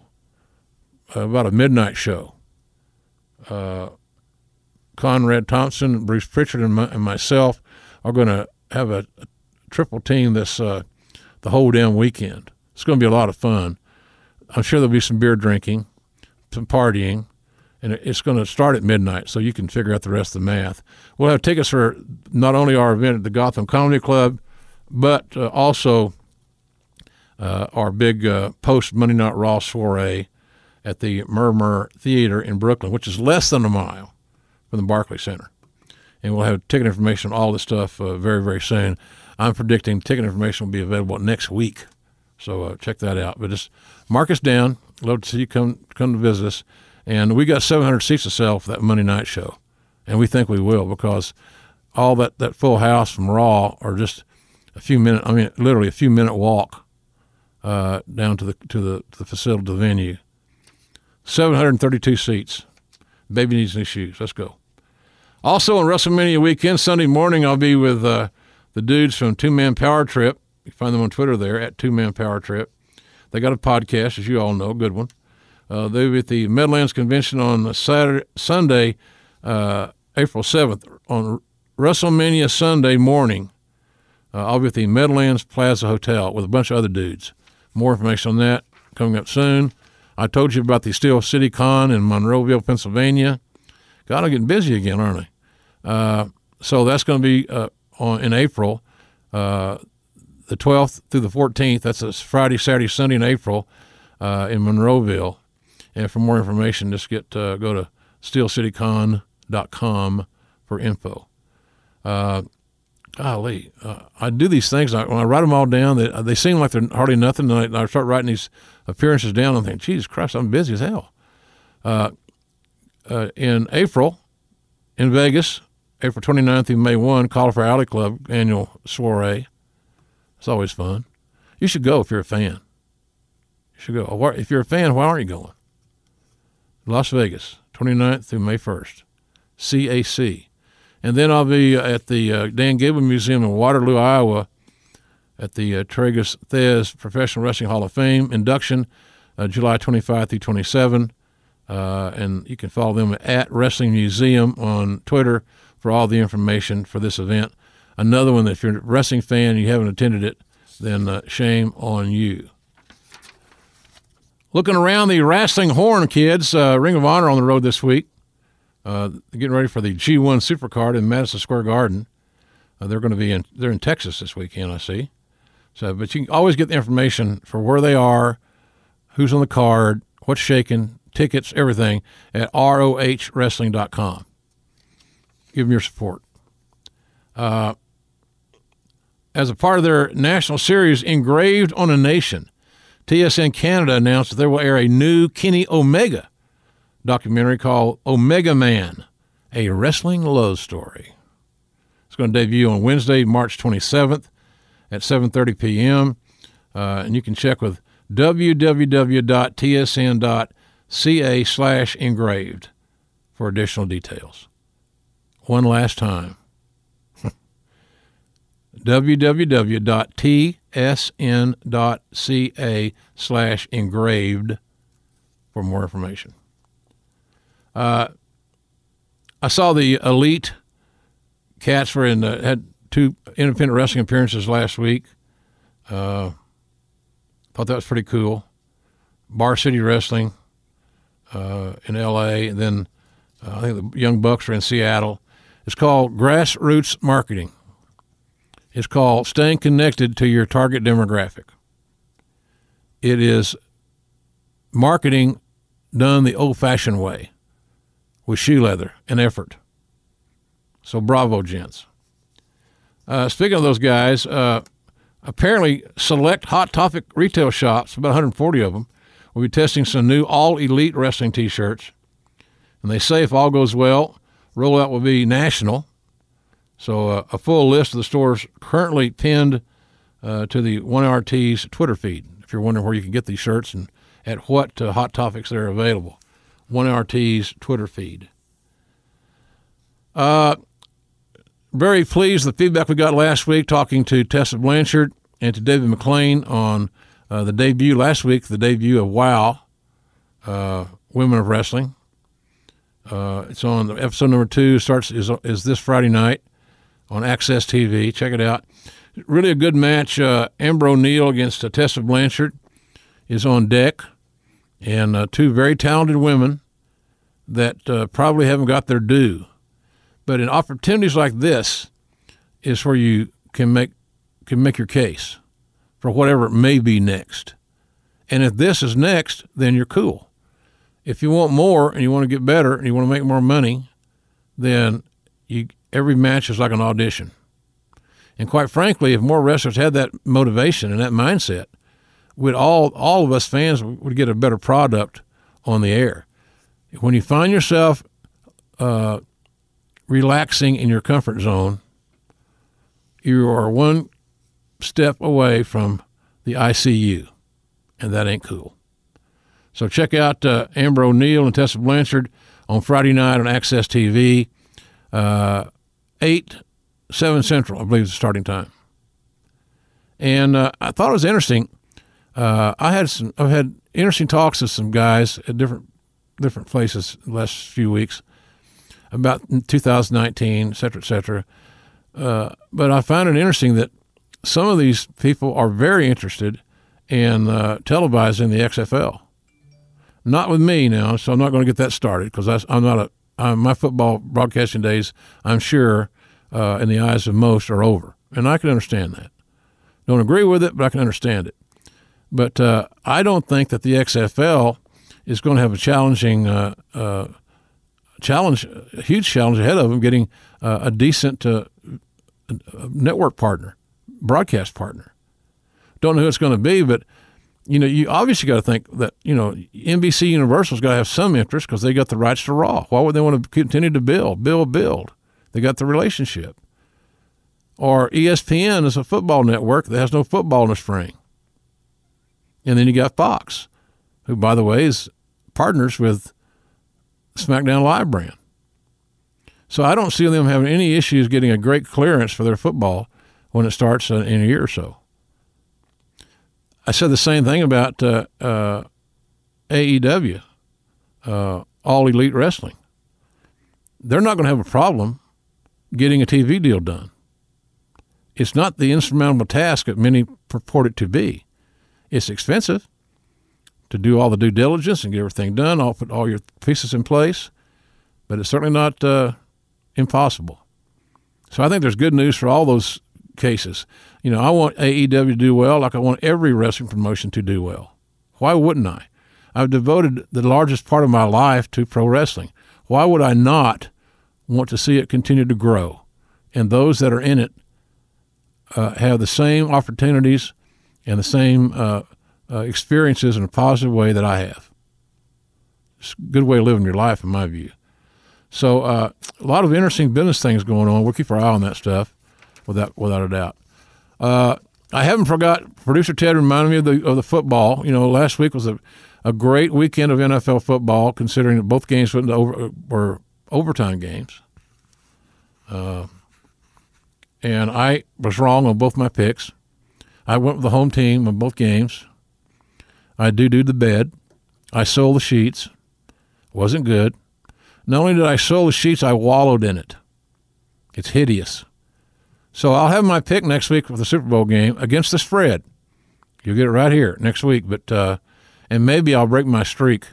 about a midnight show, uh, Conrad Thompson, Bruce Pritchard, and, my, and myself are going to have a, a, triple team this uh, the whole damn weekend. It's going to be a lot of fun. I'm sure there'll be some beer drinking, some partying, and it's going to start at midnight, so you can figure out the rest of the math. We'll have tickets for not only our event at the Gotham Comedy Club, but uh, also uh, our big uh, post Monday Night Raw soiree at the Murmur Theater in Brooklyn, which is less than a mile from the Barclay Center. And we'll have ticket information on all this stuff uh, very, very soon. I'm predicting ticket information will be available next week. So uh, check that out. But just mark us down. Love to see you come come to visit us. And we got 700 seats to sell for that Monday night show. And we think we will because all that, that full house from Raw are just a few minute, I mean, literally a few minute walk uh, down to the, to the, to the facility, the venue. 732 seats. Baby needs new shoes. Let's go. Also on WrestleMania weekend, Sunday morning, I'll be with uh, the dudes from Two Man Power Trip. You find them on Twitter there at Two Man Power Trip. They got a podcast, as you all know, a good one. Uh, they'll be at the Midlands Convention on Saturday, Sunday, uh, April 7th. On WrestleMania Sunday morning, uh, I'll be at the Meadowlands Plaza Hotel with a bunch of other dudes. More information on that coming up soon. I told you about the Steel City Con in Monroeville, Pennsylvania. God, I'm getting busy again, aren't I? Uh, so that's going to be uh, on, in April, uh, the 12th through the 14th. That's a Friday, Saturday, Sunday in April uh, in Monroeville. And for more information, just get go to steelcitycon.com for info. Uh, golly, uh, I do these things. I, when I write them all down, they, they seem like they're hardly nothing. And I, I start writing these appearances down and think, Jesus Christ, I'm busy as hell. Uh, in April, in Vegas, April 29th through May 1, Cauliflower Alley Club annual soiree. It's always fun. You should go if you're a fan. You should go. If you're a fan, why aren't you going? Las Vegas, 29th through May 1st, CAC. And then I'll be at the uh, Dan Gable Museum in Waterloo, Iowa, at the uh, Tragos Thesz Professional Wrestling Hall of Fame induction, uh, July 25 through 27. Uh, and you can follow them at Wrestling Museum on Twitter for all the information for this event. Another one that if you're a wrestling fan and you haven't attended it, then uh, shame on you. Looking around the wrestling horn, kids, uh, Ring of Honor on the road this week. Uh, getting ready for the G1 Supercard in Madison Square Garden. Uh, they're going to be in they're in Texas this weekend, I see. So, but you can always get the information for where they are, who's on the card, what's shaking, tickets, everything at rohwrestling.com. Give them your support. Uh, as a part of their national series, Engraved on a Nation, TSN Canada announced that they will air a new Kenny Omega documentary called Omega Man, a wrestling love story. It's going to debut on Wednesday, March 27th at 7:30 p.m. Uh, and you can check with www.tsn.ca slash engraved for additional details. One last time. www.tsn.ca slash engraved for more information. Uh, I saw the elite cats were in the, had two independent wrestling appearances last week. Uh, thought that was pretty cool. Bar City Wrestling uh, in L.A. and then uh, I think the Young Bucks are in Seattle. It's called Grassroots Marketing. It's called Staying Connected to Your Target Demographic. It is marketing done the old fashioned way with shoe leather and effort. So, bravo, gents. Uh, speaking of those guys, uh, apparently, select Hot Topic retail shops, about 140 of them, will be testing some new All Elite Wrestling t shirts. And they say if all goes well, rollout will be national. So uh, a full list of the stores currently pinned uh, to the One RT's Twitter feed. If you're wondering where you can get these shirts and at what uh, hot topics they're available, One RT's Twitter feed. Uh, very pleased with the feedback we got last week talking to Tessa Blanchard and to David McLane on uh, the debut last week, the debut of WOW, uh, Women of Wrestling. Uh, it's on episode number two. Starts is is this Friday night on AXS TV. Check it out. Really a good match. Uh, Amber O'Neal against uh, Tessa Blanchard is on deck, and uh, two very talented women that uh, probably haven't got their due. But in opportunities like this, is where you can make can make your case for whatever it may be next. And if this is next, then you're cool. If you want more and you want to get better and you want to make more money, then you every match is like an audition. And quite frankly, if more wrestlers had that motivation and that mindset, we'd all all of us fans would get a better product on the air. When you find yourself uh, relaxing in your comfort zone, you are one step away from the ICU, and that ain't cool. So check out uh, Amber O'Neal and Tessa Blanchard on Friday night on AXS TV, uh, eight seven central, I believe is the starting time. And uh, I thought it was interesting. Uh, I had some, I've had interesting talks with some guys at different different places the last few weeks about 2019, et cetera, et cetera. Uh, but I found it interesting that some of these people are very interested in uh, televising the XFL. Not with me now, so I'm not going to get that started because I'm not a I'm, my football broadcasting days. I'm sure, uh, in the eyes of most, are over, and I can understand that. Don't agree with it, but I can understand it. But uh, I don't think that the XFL is going to have a challenging uh, uh, challenge, a huge challenge ahead of them getting uh, a decent uh, network partner, broadcast partner. Don't know who it's going to be, but you know, you obviously got to think that you know NBC Universal's got to have some interest because they got the rights to Raw. Why would they want to continue to build, build, build? They got the relationship. Or ESPN is a football network that has no football in the spring. And then you got Fox, who, by the way, is partners with SmackDown Live brand. So I don't see them having any issues getting a great clearance for their football when it starts in a year or so. I said the same thing about uh, uh, AEW, uh, All Elite Wrestling. They're not going to have a problem getting a TV deal done. It's not the insurmountable task that many purport it to be. It's expensive to do all the due diligence and get everything done, all put all your pieces in place, but it's certainly not uh, impossible. So I think there's good news for all those cases. You know, I want AEW to do well, like I want every wrestling promotion to do well. Why wouldn't I? I've devoted the largest part of my life to pro wrestling. Why would I not want to see it continue to grow? And those that are in it uh, have the same opportunities and the same uh, uh, experiences in a positive way that I have. It's a good way of living your life, in my view. So, uh, a lot of interesting business things going on. We'll keep our eye on that stuff, without without a doubt. Uh, I haven't forgot. Producer Ted reminded me of the of the football. You know, last week was a, a great weekend of NFL football, considering that both games went over, were overtime games. Uh, and I was wrong on both my picks. I went with the home team on both games. I do do the bed. I sold the sheets. Wasn't good. Not only did I sew the sheets, I wallowed in it. It's hideous. So I'll have my pick next week for the Super Bowl game against the spread. You'll get it right here next week. But uh, and maybe I'll break my streak.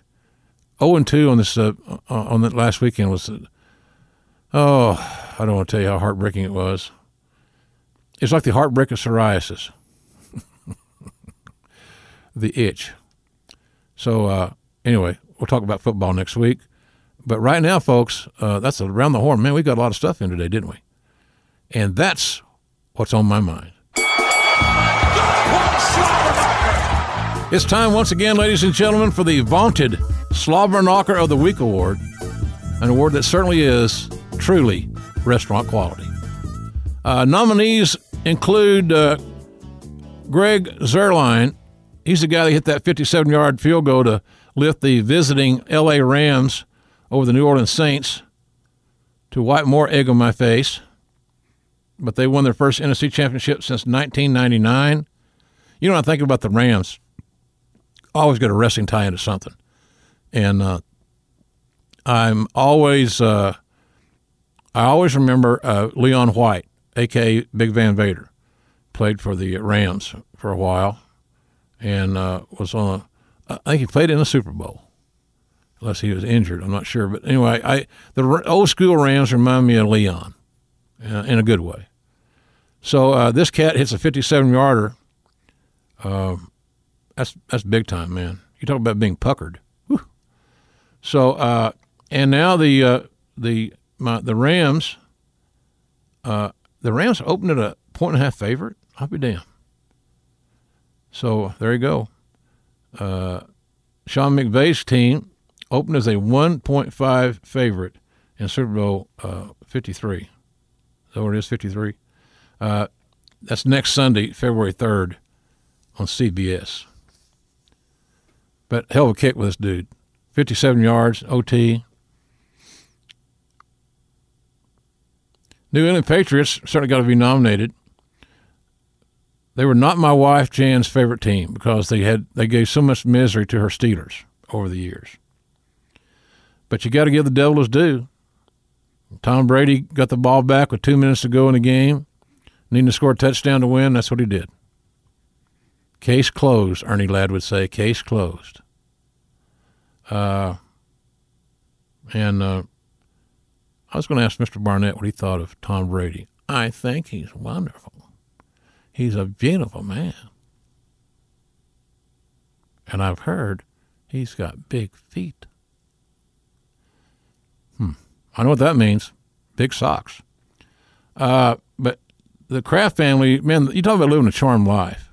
Zero oh and two on this uh, on that last weekend was. Uh, oh, I don't want to tell you how heartbreaking it was. It's like the heartbreak of psoriasis. the itch. So uh, anyway, we'll talk about football next week. But right now, folks, uh, that's around the horn. Man, we got a lot of stuff in today, didn't we? And that's what's on my mind. It's time once again, ladies and gentlemen, for the vaunted Slobber Knocker of the Week award, an award that certainly is truly restaurant quality. Uh, nominees include uh, Greg Zuerlein. He's the guy that hit that 57 yard field goal to lift the visiting LA Rams over the New Orleans Saints to wipe more egg on my face. But they won their first NFC championship since 1999. You know, I think about the Rams. Always get a wrestling tie into something, and uh, I'm always uh, I always remember uh, Leon White, aka Big Van Vader, played for the Rams for a while, and uh, was on. A, I think he played in the Super Bowl, unless he was injured. I'm not sure, but anyway, I the old school Rams remind me of Leon, in a good way. So uh, this cat hits a 57 yarder. Uh, that's that's big time, man. You talk about being puckered. Whew. So uh, and now the uh, the my, the Rams, uh, the Rams opened at a point and a half favorite. I'll be damned. So there you go. Uh, Sean McVay's team opened as a 1.5 favorite in Super Bowl uh, 53. So it is 53. Uh, that's next Sunday, February 3rd, on CBS. But hell of a kick with this dude. 57 yards, OT. New England Patriots certainly got to be nominated. They were not my wife Jan's favorite team because they had they gave so much misery to her Steelers over the years. But you got to give the devil his due. Tom Brady got the ball back with two minutes to go in the game, needing to score a touchdown to win. That's what he did. Case closed, Ernie Ladd would say. Case closed. Uh, and uh, I was going to ask Mr. Barnett what he thought of Tom Brady. I think he's wonderful. He's a beautiful man. And I've heard he's got big feet. I know what that means. Big socks. Uh, but the Kraft family, man, you talk about living a charmed life.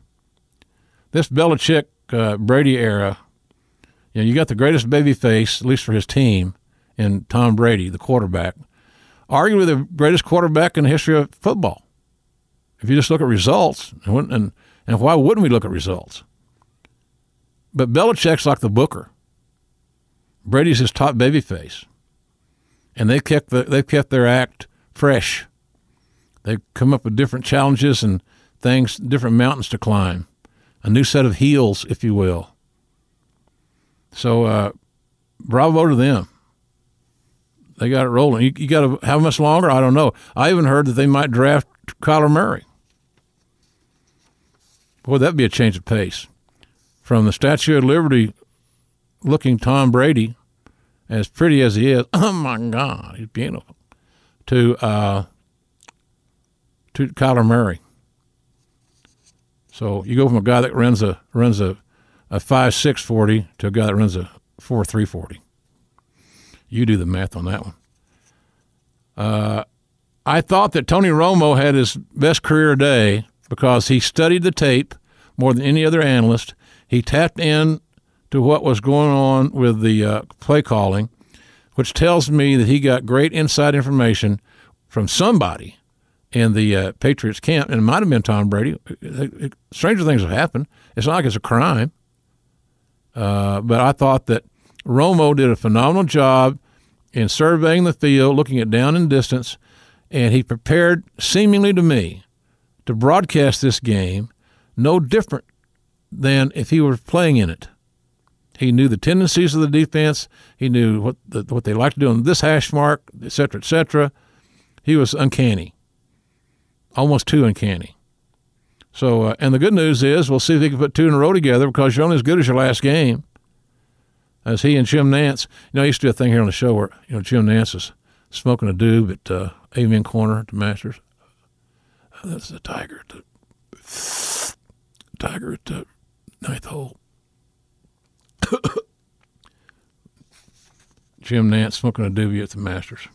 This Belichick uh, Brady era, you know, you got the greatest baby face, at least for his team, in Tom Brady, the quarterback arguably the greatest quarterback in the history of football. If you just look at results, and, and, and why wouldn't we look at results? But Belichick's like the Booker. Brady's his top babyface, and they kept the, they kept their act fresh. They've come up with different challenges and things, different mountains to climb, a new set of heels, if you will. So, uh, bravo to them. They got it rolling. You, you got to how much longer? I don't know. I even heard that they might draft Kyler Murray. Boy, that'd be a change of pace. From the Statue of Liberty looking Tom Brady, as pretty as he is, oh my God, he's beautiful, to uh, to Kyler Murray. So you go from a guy that runs a runs a, a five six forty to a guy that runs a four three forty. You do the math on that one. Uh, I thought that Tony Romo had his best career day because he studied the tape more than any other analyst. He tapped in to what was going on with the uh, play calling, which tells me that he got great inside information from somebody in the uh, Patriots camp, and it might have been Tom Brady. Stranger things have happened. It's not like it's a crime. Uh, but I thought that Romo did a phenomenal job in surveying the field, looking at down and distance, and he prepared, seemingly to me, to broadcast this game no different than if he were playing in it. He knew the tendencies of the defense. He knew what the, what they like to do on this hash mark, et cetera, et cetera. He was uncanny, almost too uncanny. So, uh, and the good news is, we'll see if he can put two in a row together because you're only as good as your last game as he and Jim Nantz, You know, I used to do a thing here on the show where you know Jim Nantz is smoking a doob at uh, Amen Corner at the Masters. That's the Tiger. The Tiger at the ninth hole. Jim Nantz smoking a doobie at the Masters.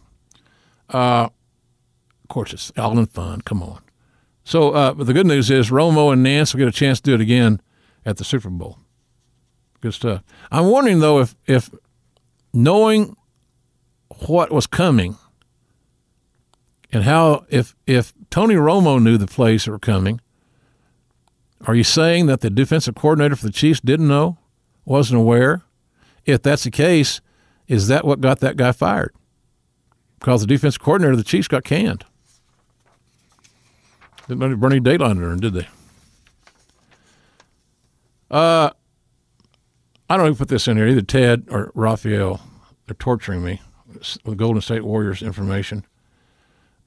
Uh, of course, it's all in fun. Come on. So, uh, but the good news is Romo and Nantz will get a chance to do it again at the Super Bowl. Good stuff. I'm wondering though if if knowing what was coming and how if if Tony Romo knew the plays that were coming, are you saying that the defensive coordinator for the Chiefs didn't know, wasn't aware? If that's the case, is that what got that guy fired? Because the defense coordinator of the Chiefs got canned. Didn't burn any under them, did they? Uh, I don't even put this in here. Either Ted or Raphael, they're torturing me with Golden State Warriors information.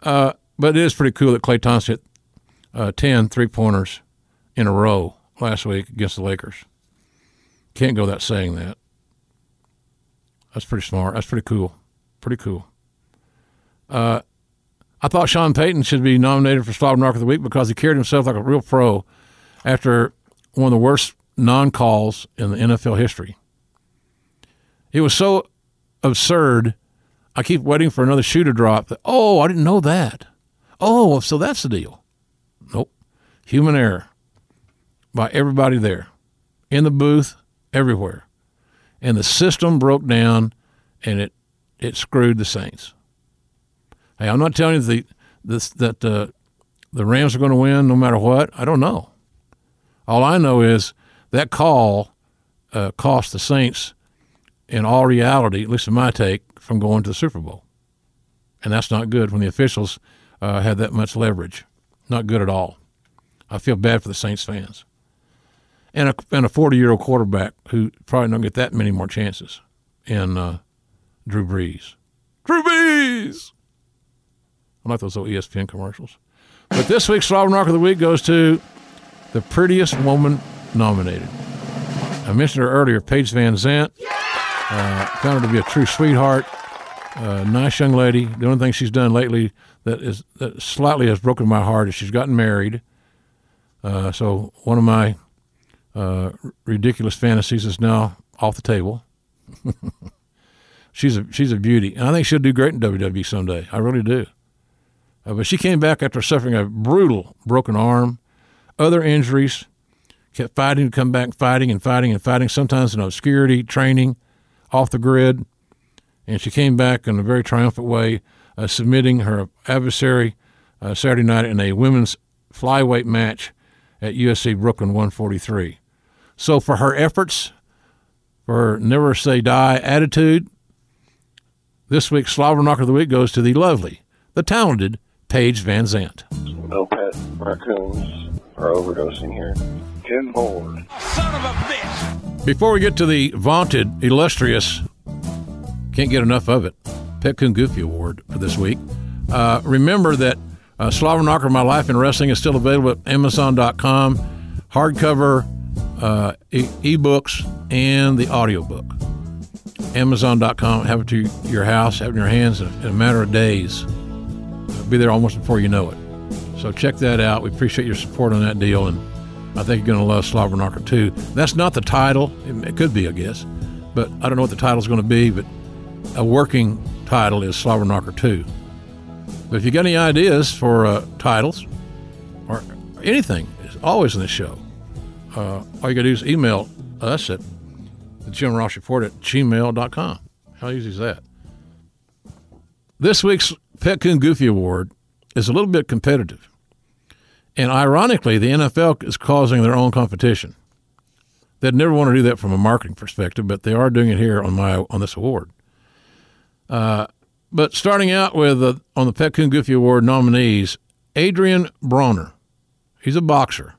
Uh, but it is pretty cool that Klay Thompson hit uh, 10 three pointers in a row last week against the Lakers. Can't go without saying that. That's pretty smart. That's pretty cool. Pretty cool. Uh, I thought Sean Payton should be nominated for Slobber Knocker of the Week because he carried himself like a real pro after one of the worst non calls in the NFL history. It was so absurd. I keep waiting for another shoe to drop. That, oh, I didn't know that. Oh, so that's the deal. Nope. Human error by everybody there, in the booth, everywhere. And the system broke down and it, it screwed the Saints. Hey, I'm not telling you the, this, that uh, the Rams are going to win no matter what. I don't know. All I know is that call uh, cost the Saints, in all reality, at least in my take, from going to the Super Bowl. And that's not good when the officials uh, had that much leverage. Not good at all. I feel bad for the Saints fans. And a, and a 40 year old quarterback who probably don't get that many more chances in uh, Drew Brees. Drew Brees! I like those old ESPN commercials. But this week's Slobber Knocker of the Week goes to the prettiest woman nominated. I mentioned her earlier, Paige Van Zant. Uh, found her to be a true sweetheart, uh, nice young lady. The only thing she's done lately that is that slightly has broken my heart is she's gotten married. Uh, so one of my uh, ridiculous fantasies is now off the table. she's a she's a beauty, and I think she'll do great in WWE someday. I really do. Uh, but she came back after suffering a brutal broken arm, other injuries, kept fighting to come back, fighting and fighting and fighting, sometimes in obscurity, training, off the grid. And she came back in a very triumphant way, uh, submitting her adversary uh, Saturday night in a women's flyweight match at UFC Brooklyn 143. So for her efforts, for her never say die attitude, this week's Slobber Knocker of the Week goes to the lovely, the talented Paige Van Zant. No pet raccoons are overdosing here. Jim Horde. Son of a bitch! Before we get to the vaunted, illustrious, can't get enough of it, Pet Coon Goofy Award for this week, uh, remember that uh, Slobber Knocker My Life in Wrestling is still available at Amazon.com, hardcover, uh, e- ebooks, and the audiobook. Amazon.com, have it to your house, have it in your hands in a, in a matter of days. It'll be there almost before you know it. So check that out. We appreciate your support on that deal, and I think you're going to love Slobber Knocker too. That's not the title. It, it could be, I guess, but I don't know what the title is going to be. But a working title is Slobber Knocker 2. But if you got any ideas for uh, titles or anything, it's always in the show. Uh, all you got to do is email us at the Jim Ross Report at gmail.com. How easy is that? This week's Pet Coon Goofy Award is a little bit competitive. And ironically, the NFL is causing their own competition. They'd never want to do that from a marketing perspective, but they are doing it here on my on this award. Uh, but starting out with uh, on the Pet Coon Goofy Award nominees, Adrien Broner. He's a boxer.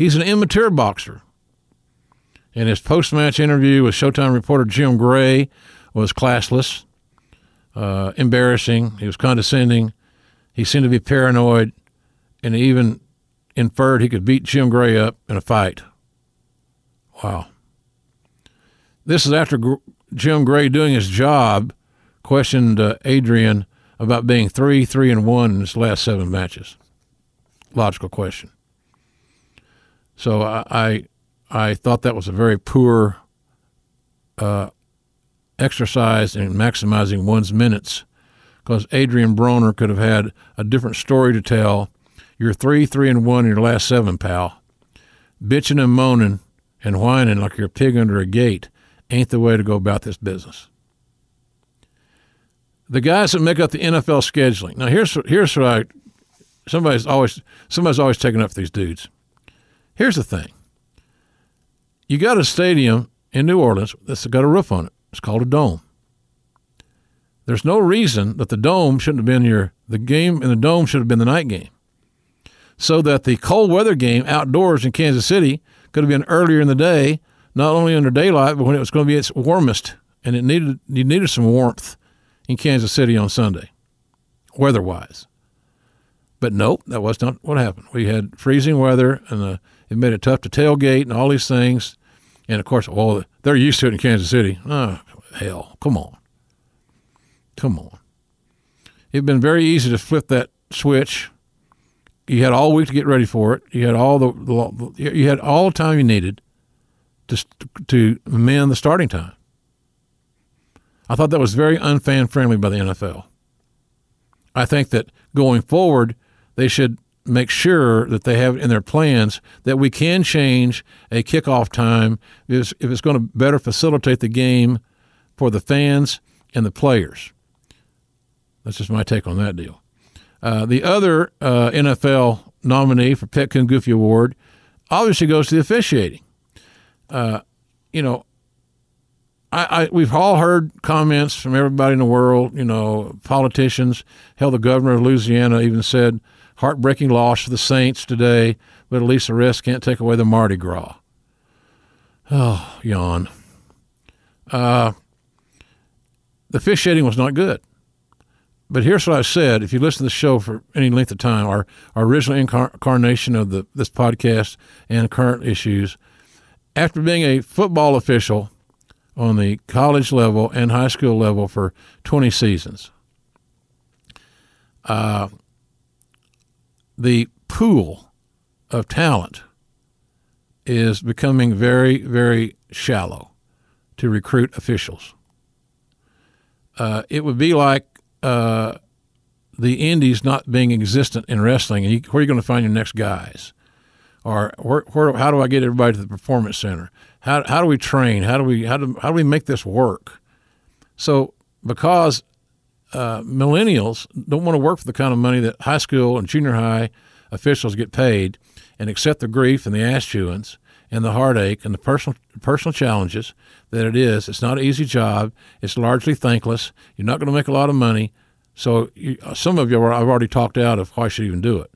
He's an immature boxer. And his post match interview with Showtime reporter Jim Gray was classless, uh, embarrassing. He was condescending. He seemed to be paranoid, and even inferred he could beat Jim Gray up in a fight. Wow. This is after Gr- Jim Gray doing his job questioned uh, Adrian about being three, three, and one in his last seven matches. Logical question. So I, I, I thought that was a very poor uh, exercise in maximizing one's minutes, because Adrien Broner could have had a different story to tell. You're three, three, and one in your last seven, pal. Bitching and moaning and whining like you're a pig under a gate ain't the way to go about this business the guys that make up the NFL scheduling. Now here's here's what I somebody's always somebody's always taking up these dudes. Here's the thing. You got a stadium in New Orleans that's got a roof on it. It's called a dome. There's no reason that the dome shouldn't have been your the game in the dome should have been the night game. so that the cold weather game outdoors in Kansas City could have been earlier in the day, not only under daylight, but when it was going to be its warmest, and it needed you needed some warmth in Kansas City on Sunday, weather-wise. But nope, that was not what happened. We had freezing weather, and uh, it made it tough to tailgate and all these things. And of course, well, they're used to it in Kansas City. Oh, hell, come on, come on. It'd been very easy to flip that switch. You had all week to get ready for it. You had all the, the you had all the time you needed to to amend the starting time. I thought that was very unfan friendly by the NFL. I think that going forward, they should make sure that they have in their plans that we can change a kickoff time if it's going to better facilitate the game for the fans and the players. That's just my take on that deal. Uh, the other uh, NFL nominee for Pet Coon Goofy Award obviously goes to the officiating. Uh, you know, I, I, we've all heard comments from everybody in the world. You know, politicians. Hell, the governor of Louisiana even said, "Heartbreaking loss for the Saints today, but at least the rest can't take away the Mardi Gras." Oh, yawn. Uh, the officiating was not good. But here's what I said. If you listen to the show for any length of time, our, our original incarnation of the this podcast and current issues, after being a football official on the college level and high school level for 20 seasons, uh, the pool of talent is becoming very, very shallow to recruit officials. Uh, it would be like uh, the indies not being existent in wrestling, you, where are you going to find your next guys? Or where, where, how do I get everybody to the performance center? How, how do we train? How do we how do, how do we make this work? So because uh, millennials don't want to work for the kind of money that high school and junior high officials get paid, and accept the grief and the ass chewings and the heartache and the personal personal challenges that it is. It's not an easy job. It's largely thankless. You're not going to make a lot of money. So you, some of you, are, I've already talked out of why I should even do it.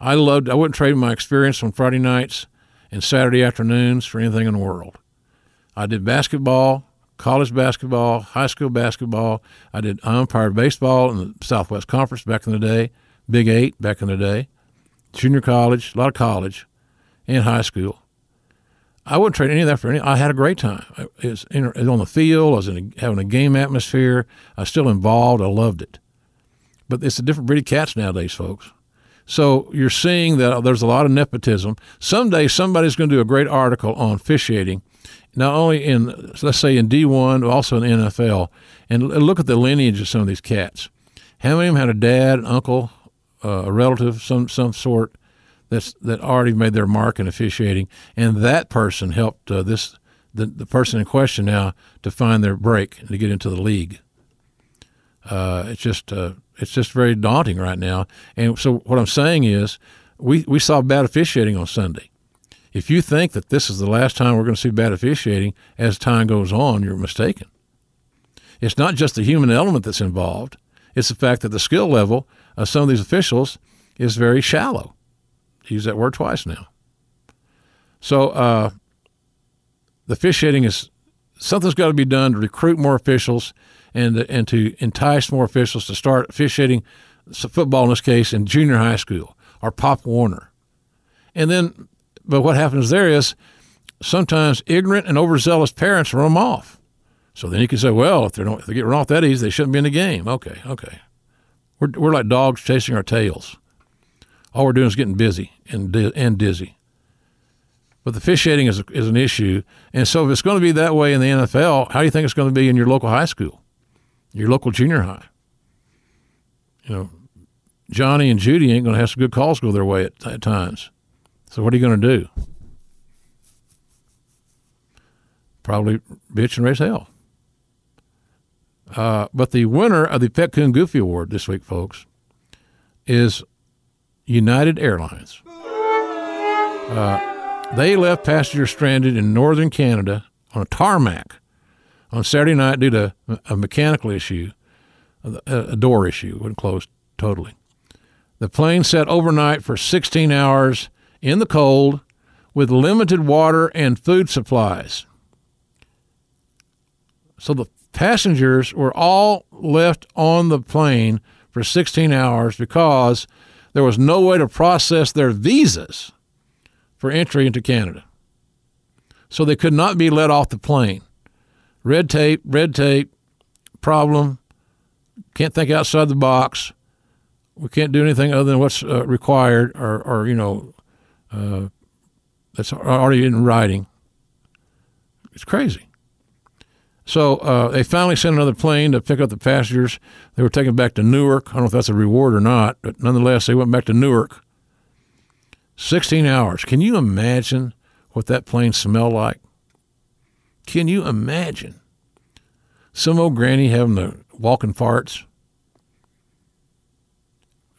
I loved. I wouldn't trade my experience on Friday nights and Saturday afternoons for anything in the world. I did basketball, college basketball, high school basketball. I did umpired baseball in the Southwest Conference back in the day, Big Eight back in the day, junior college, a lot of college, and high school. I wouldn't trade any of that for any. I had a great time. It was, it was on the field. I was a, having a game atmosphere. I was still involved. I loved it. But it's a different breed of cats nowadays, folks. So you're seeing that there's a lot of nepotism. Someday somebody's going to do a great article on officiating, not only in let's say in D1, but also in NFL, and look at the lineage of some of these cats. How many of them had a dad, an uncle, uh, a relative, some some sort that's that already made their mark in officiating, and that person helped uh, this the the person in question now to find their break and to get into the league. Uh, it's just uh, it's just very daunting right now. And so what I'm saying is, we we saw bad officiating on Sunday. If you think that this is the last time we're going to see bad officiating as time goes on, you're mistaken. It's not just the human element that's involved. It's the fact that the skill level of some of these officials is very shallow use that word twice now. So uh, the officiating is something's got to be done to recruit more officials and and to entice more officials to start officiating football in this case in junior high school or Pop Warner. And then, but what happens there is sometimes ignorant and overzealous parents run them off. So then you can say, well, if they don't, if they get run off that easy, they shouldn't be in the game. Okay, okay. We're, we're like dogs chasing our tails all we're doing is getting busy and and dizzy. But the officiating is is an issue, and so if it's going to be that way in the NFL, how do you think it's going to be in your local high school, your local junior high? You know, Johnny and Judy ain't going to have some good calls go their way at, at times. So what are you going to do? Probably bitch and raise hell. Uh, but the winner of the Pet Coon Goofy Award this week, folks, is United Airlines. Uh, they left passengers stranded in northern Canada on a tarmac on Saturday night due to a mechanical issue, a door issue, wouldn't close totally. The plane sat overnight for 16 hours in the cold with limited water and food supplies. So the passengers were all left on the plane for 16 hours because there was no way to process their visas for entry into Canada. So they could not be let off the plane. Red tape, red tape, problem. Can't think outside the box. We can't do anything other than what's uh, required or, or, you know, uh, that's already in writing. It's crazy. So uh, they finally sent another plane to pick up the passengers. They were taken back to Newark. I don't know if that's a reward or not, but nonetheless, they went back to Newark. 16 hours. Can you imagine what that plane smelled like? Can you imagine some old granny having the walking farts?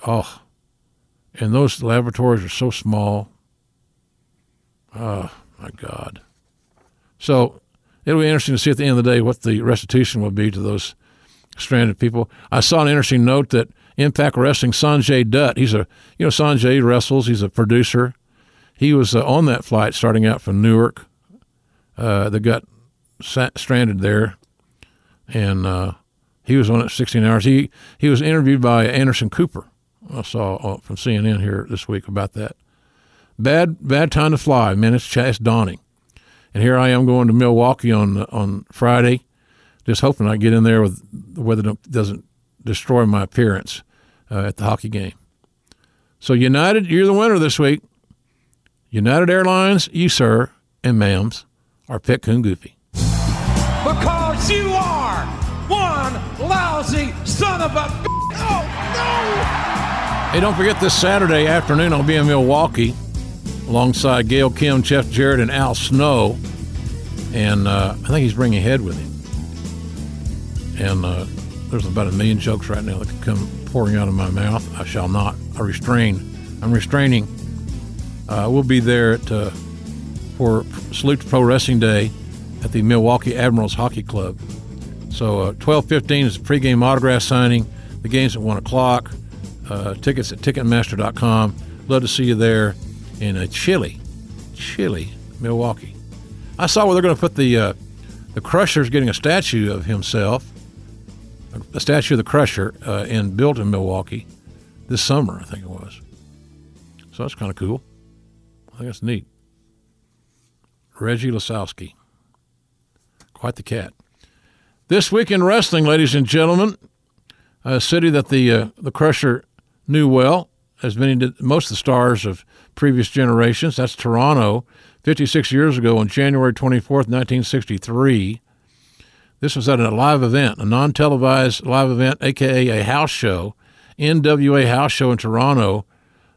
Oh, and those laboratories are so small. Oh, my God. So it'll be interesting to see at the end of the day what the restitution will be to those stranded people. I saw an interesting note that Impact Wrestling Sanjay Dutt, he's a you know Sanjay wrestles, he's a producer. He was uh, on that flight starting out from Newark. Uh, that got sat, stranded there, and uh, he was on it 16 hours. He he was interviewed by Anderson Cooper. I saw uh, from CNN here this week about that. Bad bad time to fly, man. It's, it's dawning. And here I am going to Milwaukee on on Friday, just hoping I get in there with the weather doesn't destroy my appearance uh, at the hockey game. So United, you're the winner this week. United Airlines, you sir and ma'ams are Pit Coon Goofy. Because you are one lousy son of a. Oh no! Hey, don't forget this Saturday afternoon I'll be in Milwaukee alongside Gail Kim, Jeff Jarrett, and Al Snow. And uh, I think he's bringing Head with him. And uh, there's about a million jokes right now that could come pouring out of my mouth. I shall not. I restrain. I'm restraining. Uh, we'll be there at, uh, for Salute to Pro Wrestling Day at the Milwaukee Admirals Hockey Club. So 12:15 uh, is the pregame autograph signing. The game's at one o'clock. Uh, tickets at Ticketmaster.com. Love to see you there in a chilly, chilly Milwaukee. I saw where they're going to put the uh, the Crusher's getting a statue of himself, a statue of the Crusher, uh, and built in Milwaukee this summer, I think it was. So that's kind of cool. I think that's neat. Reggie Lisowski, quite the cat. This week in wrestling, ladies and gentlemen, a city that the uh, the Crusher knew well, as many did, most of the stars of previous generations. That's Toronto, 56 years ago on January 24th, 1963. This was at a live event, a non televised live event, aka a house show, NWA house show in Toronto.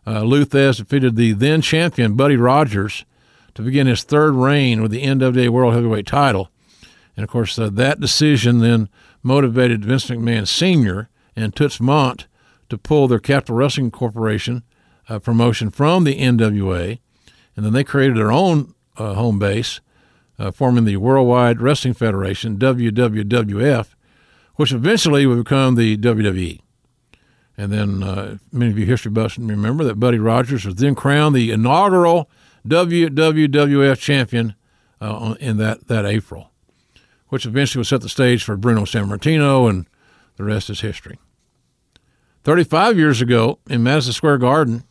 Uh, Lou Thesz defeated the then champion Buddy Rogers to begin his third reign with the NWA World Heavyweight title. And of course, uh, that decision then motivated Vince McMahon Sr. and Toots Mondt to pull their Capital Wrestling Corporation uh, promotion from the NWA, and then they created their own uh, home base, uh, forming the Worldwide Wrestling Federation (WWWF), which eventually would become the WWE. And then uh, many of you history buffs remember that Buddy Rogers was then crowned the inaugural WWWF champion uh, in that, that April, which eventually would set the stage for Bruno Sammartino, and the rest is history. 35 years ago in Madison Square Garden,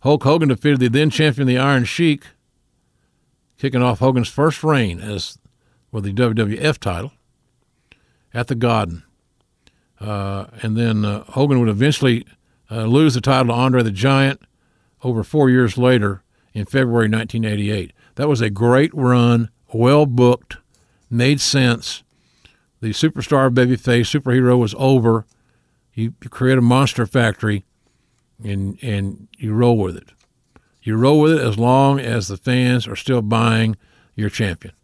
Hulk Hogan defeated the then champion, the Iron Sheik, kicking off Hogan's first reign as with the WWF title at the Garden. Uh, and then uh, Hogan would eventually uh, lose the title to Andre the Giant over four years later in February 1988. That was a great run, well booked, made sense. The superstar babyface superhero was over. You, you create a monster factory and and you roll with it. You roll with it as long as the fans are still buying your champion.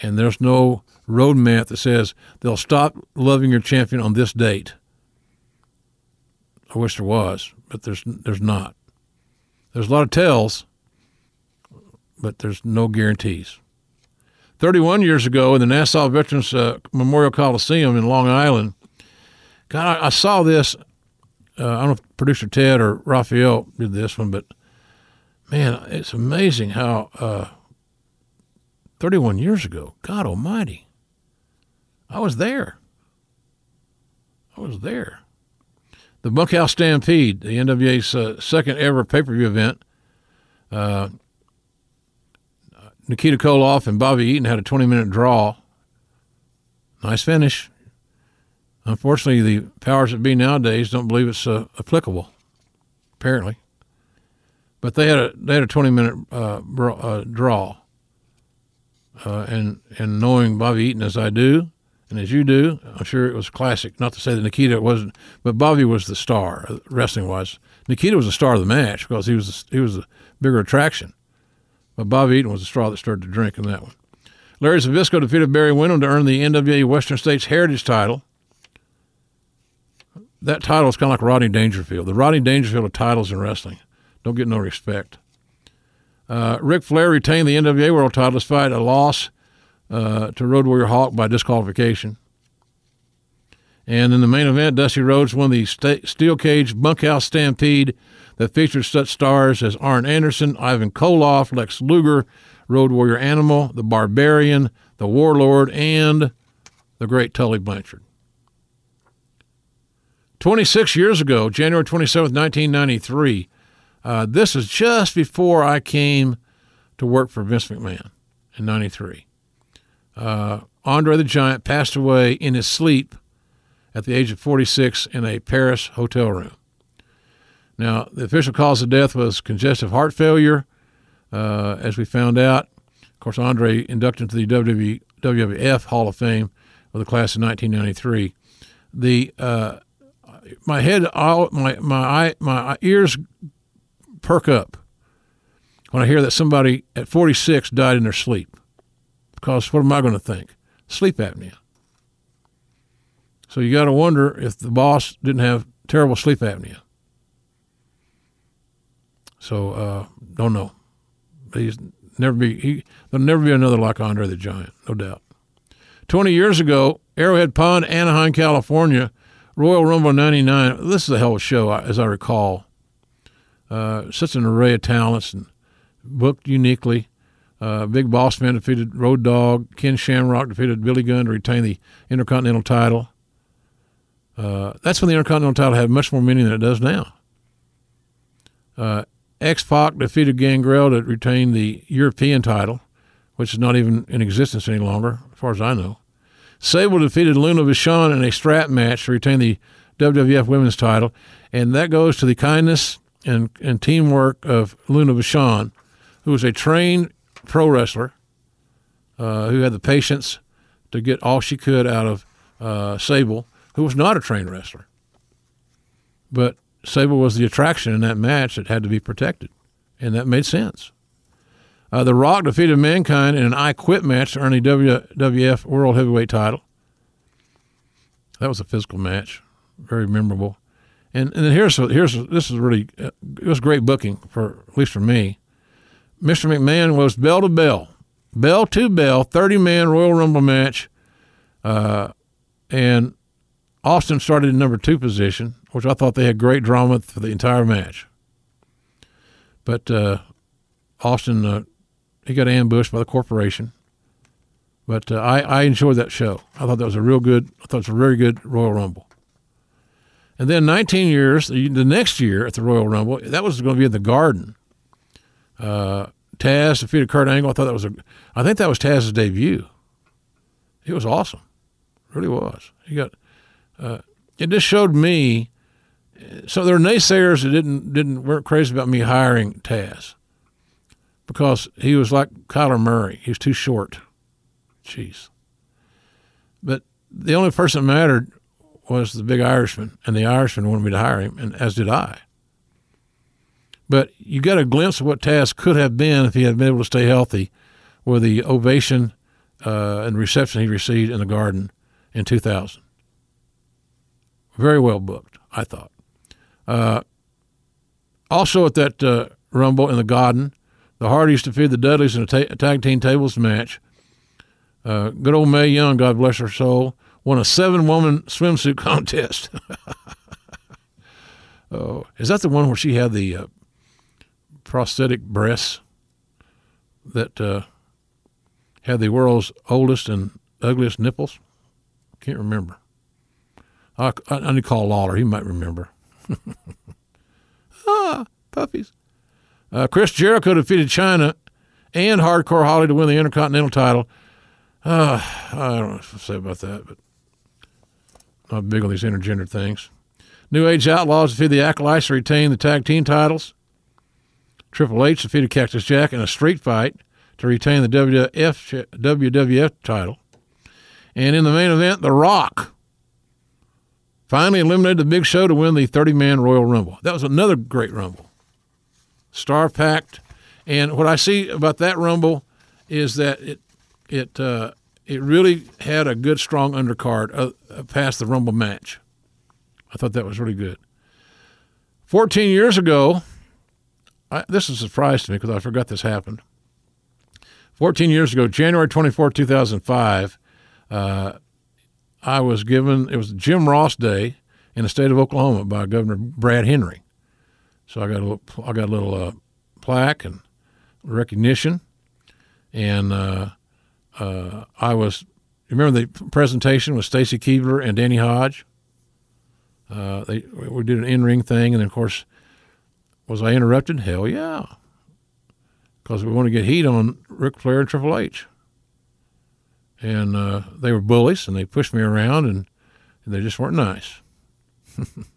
And there's no roadmap that says they'll stop loving your champion on this date. I wish there was, but there's there's not. There's a lot of tells, but there's no guarantees. 31 years ago in the Nassau Veterans uh, Memorial Coliseum in Long Island, God, I, I saw this uh, I don't know if producer Ted or Raphael did this one, but man, it's amazing how uh, 31 years ago, God Almighty, I was there. I was there. The Bunkhouse Stampede, the NWA's uh, second ever pay per view event. Uh, Nikita Koloff and Bobby Eaton had a 20 minute draw. Nice finish. Unfortunately, the powers that be nowadays don't believe it's uh, applicable. Apparently, but they had a they had a 20 minute uh, bro, uh, draw. Uh, and and knowing Bobby Eaton as I do, and as you do, I'm sure it was classic. Not to say that Nikita wasn't, but Bobby was the star uh, wrestling wise. Nikita was the star of the match because he was he was the bigger attraction. But Bobby Eaton was the straw that started to drink in that one. Larry Zbyszko defeated Barry Windham to earn the NWA Western States Heritage title. That title is kind of like Rodney Dangerfield. The Rodney Dangerfield of titles in wrestling don't get no respect. Uh, Ric Flair retained the NWA World title despite a loss uh, to Road Warrior Hawk by disqualification. And in the main event, Dusty Rhodes won the st- Steel Cage Bunkhouse Stampede that featured such stars as Arn Anderson, Ivan Koloff, Lex Luger, Road Warrior Animal, the Barbarian, the Warlord, and the great Tully Blanchard. 26 years ago, January 27, 1993, uh, this is just before I came to work for Vince McMahon in 93. Uh, Andre the Giant passed away in his sleep at the age of 46 in a Paris hotel room. Now, the official cause of death was congestive heart failure, uh, as we found out. Of course, Andre inducted into the WWF Hall of Fame with the class of 1993. The my head, all, my my my ears perk up when I hear that somebody at 46 died in their sleep. Because what am I going to think? Sleep apnea. So you got to wonder if the boss didn't have terrible sleep apnea. So uh, don't know. He's never be he. There'll never be another like Andre the Giant, no doubt. Twenty years ago, Arrowhead Pond, Anaheim, California, Royal Rumble '99. This is a hell of a show, as I recall. Uh, such an array of talents and booked uniquely. Uh, Big Boss Man defeated Road Dog. Ken Shamrock defeated Billy Gunn to retain the Intercontinental title. Uh, that's when the Intercontinental title had much more meaning than it does now. Uh, X Pac defeated Gangrel to retain the European title, which is not even in existence any longer, as far as I know. Sable defeated Luna Vachon in a strap match to retain the WWF Women's title, and that goes to the kindness and, and teamwork of Luna Vachon, who was a trained pro wrestler uh, who had the patience to get all she could out of uh, Sable, who was not a trained wrestler. But Sable was the attraction in that match that had to be protected, and that made sense. Uh, the Rock defeated Mankind in an I Quit match to earn the WWF World Heavyweight title. That was a physical match, very memorable. And and then here's here's this is really uh, it was great booking for at least for me. Mr. McMahon was bell to bell, bell to bell, thirty man Royal Rumble match, uh, and Austin started in number two position which I thought they had great drama for the entire match. But uh, Austin, uh, he got ambushed by the corporation. But uh, I, I enjoyed that show. I thought that was a real good. I thought it was a very good Royal Rumble. And then 19 years, the next year at the Royal Rumble, that was going to be in the Garden. Uh, Taz defeated Kurt Angle. I thought that was a. I think that was Taz's debut. It was awesome, it really was. He got. Uh, it just showed me so there are naysayers that didn't didn't weren't crazy about me hiring Taz because he was like Kyler Murray. He was too short. Jeez. But the only person that mattered was the big Irishman, and the Irishman wanted me to hire him, and as did I. But you got a glimpse of what Taz could have been if he had been able to stay healthy with the ovation uh, and reception he received in the Garden in 2000. Very well booked, I thought. Uh, also at that uh, Rumble in the Garden, the Hardys defeated the Dudleys in a, ta- tag team tables match. Uh, good old Mae Young, God bless her soul, won a seven woman swimsuit contest. Oh, is that the one where she had the uh, prosthetic breasts that uh, had the world's oldest and ugliest nipples? Can't remember. I, I, I need to call Lawler. He might remember. ah, puppies. Uh, Chris Jericho defeated Chyna and Hardcore Holly to win the Intercontinental title. Uh, I don't know what to say about that, but I'm not big on these intergender things. New Age Outlaws defeated the Acolytes to retain the tag team titles. Triple H defeated Cactus Jack in a street fight to retain the WWF, WWF title. And in the main event, The Rock finally eliminated the Big Show to win the 30 man Royal Rumble. That was another great Rumble. Star packed. And what I see about that Rumble is that it it uh, it really had a good strong undercard uh, past the Rumble match. I thought that was really good. 14 years ago, I, this is a surprise to me because I forgot this happened. 14 years ago, January 24, 2005, uh, I was given, it was Jim Ross Day in the state of Oklahoma by Governor Brad Henry. So I got a little, I got a little uh, plaque and recognition. And uh, uh I was, remember the presentation with Stacy Keibler and Danny Hodge? Uh, they we did an in ring thing, and then of course, was I interrupted? Hell yeah, because we want to get heat on Ric Flair and Triple H, and uh, they were bullies, and they pushed me around, and, and they just weren't nice.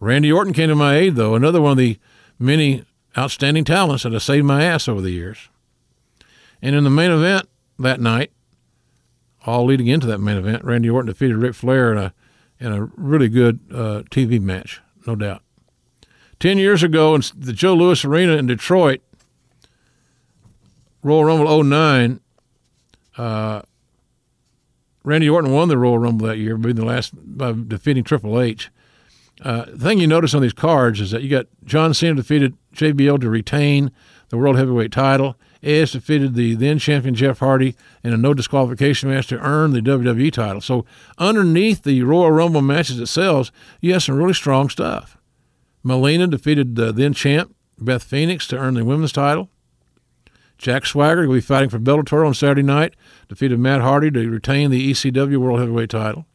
Randy Orton came to my aid, though, another one of the many outstanding talents that have saved my ass over the years. And in the main event that night, all leading into that main event, Randy Orton defeated Ric Flair in a in a really good uh, TV match, no doubt. Ten years ago in the Joe Louis Arena in Detroit, Royal Rumble 09, uh, Randy Orton won the Royal Rumble that year, being the last by defeating Triple H. Uh, the thing you notice on these cards is that you got John Cena defeated JBL to retain the World Heavyweight title. AS defeated the then champion Jeff Hardy in a no disqualification match to earn the WWE title. So underneath the Royal Rumble matches itself, you have some really strong stuff. Melina defeated the then champ Beth Phoenix to earn the women's title. Jack Swagger will be fighting for Bellator on Saturday night, defeated Matt Hardy to retain the ECW World Heavyweight title.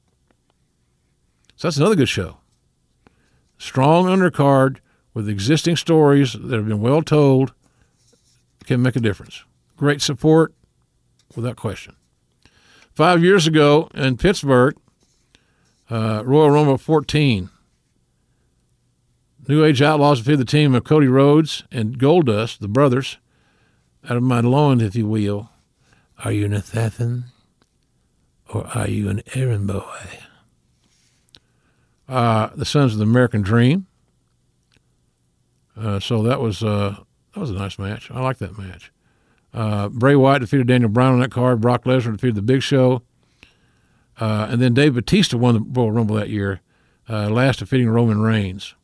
So that's another good show. Strong undercard with existing stories that have been well told can make a difference. Great support, without question. Five years ago in Pittsburgh, uh, Royal Rumble 14, New Age Outlaws defeated the team of Cody Rhodes and Goldust, the brothers, out of my loins, if you will. Are you an assassin or are you an errand boy? Uh, the Sons of the American Dream. Uh, so that was uh, that was a nice match. I like that match. Uh, Bray Wyatt defeated Daniel Bryan on that card. Brock Lesnar defeated the Big Show. Uh, and then Dave Batista won the Royal Rumble that year, uh, last defeating Roman Reigns.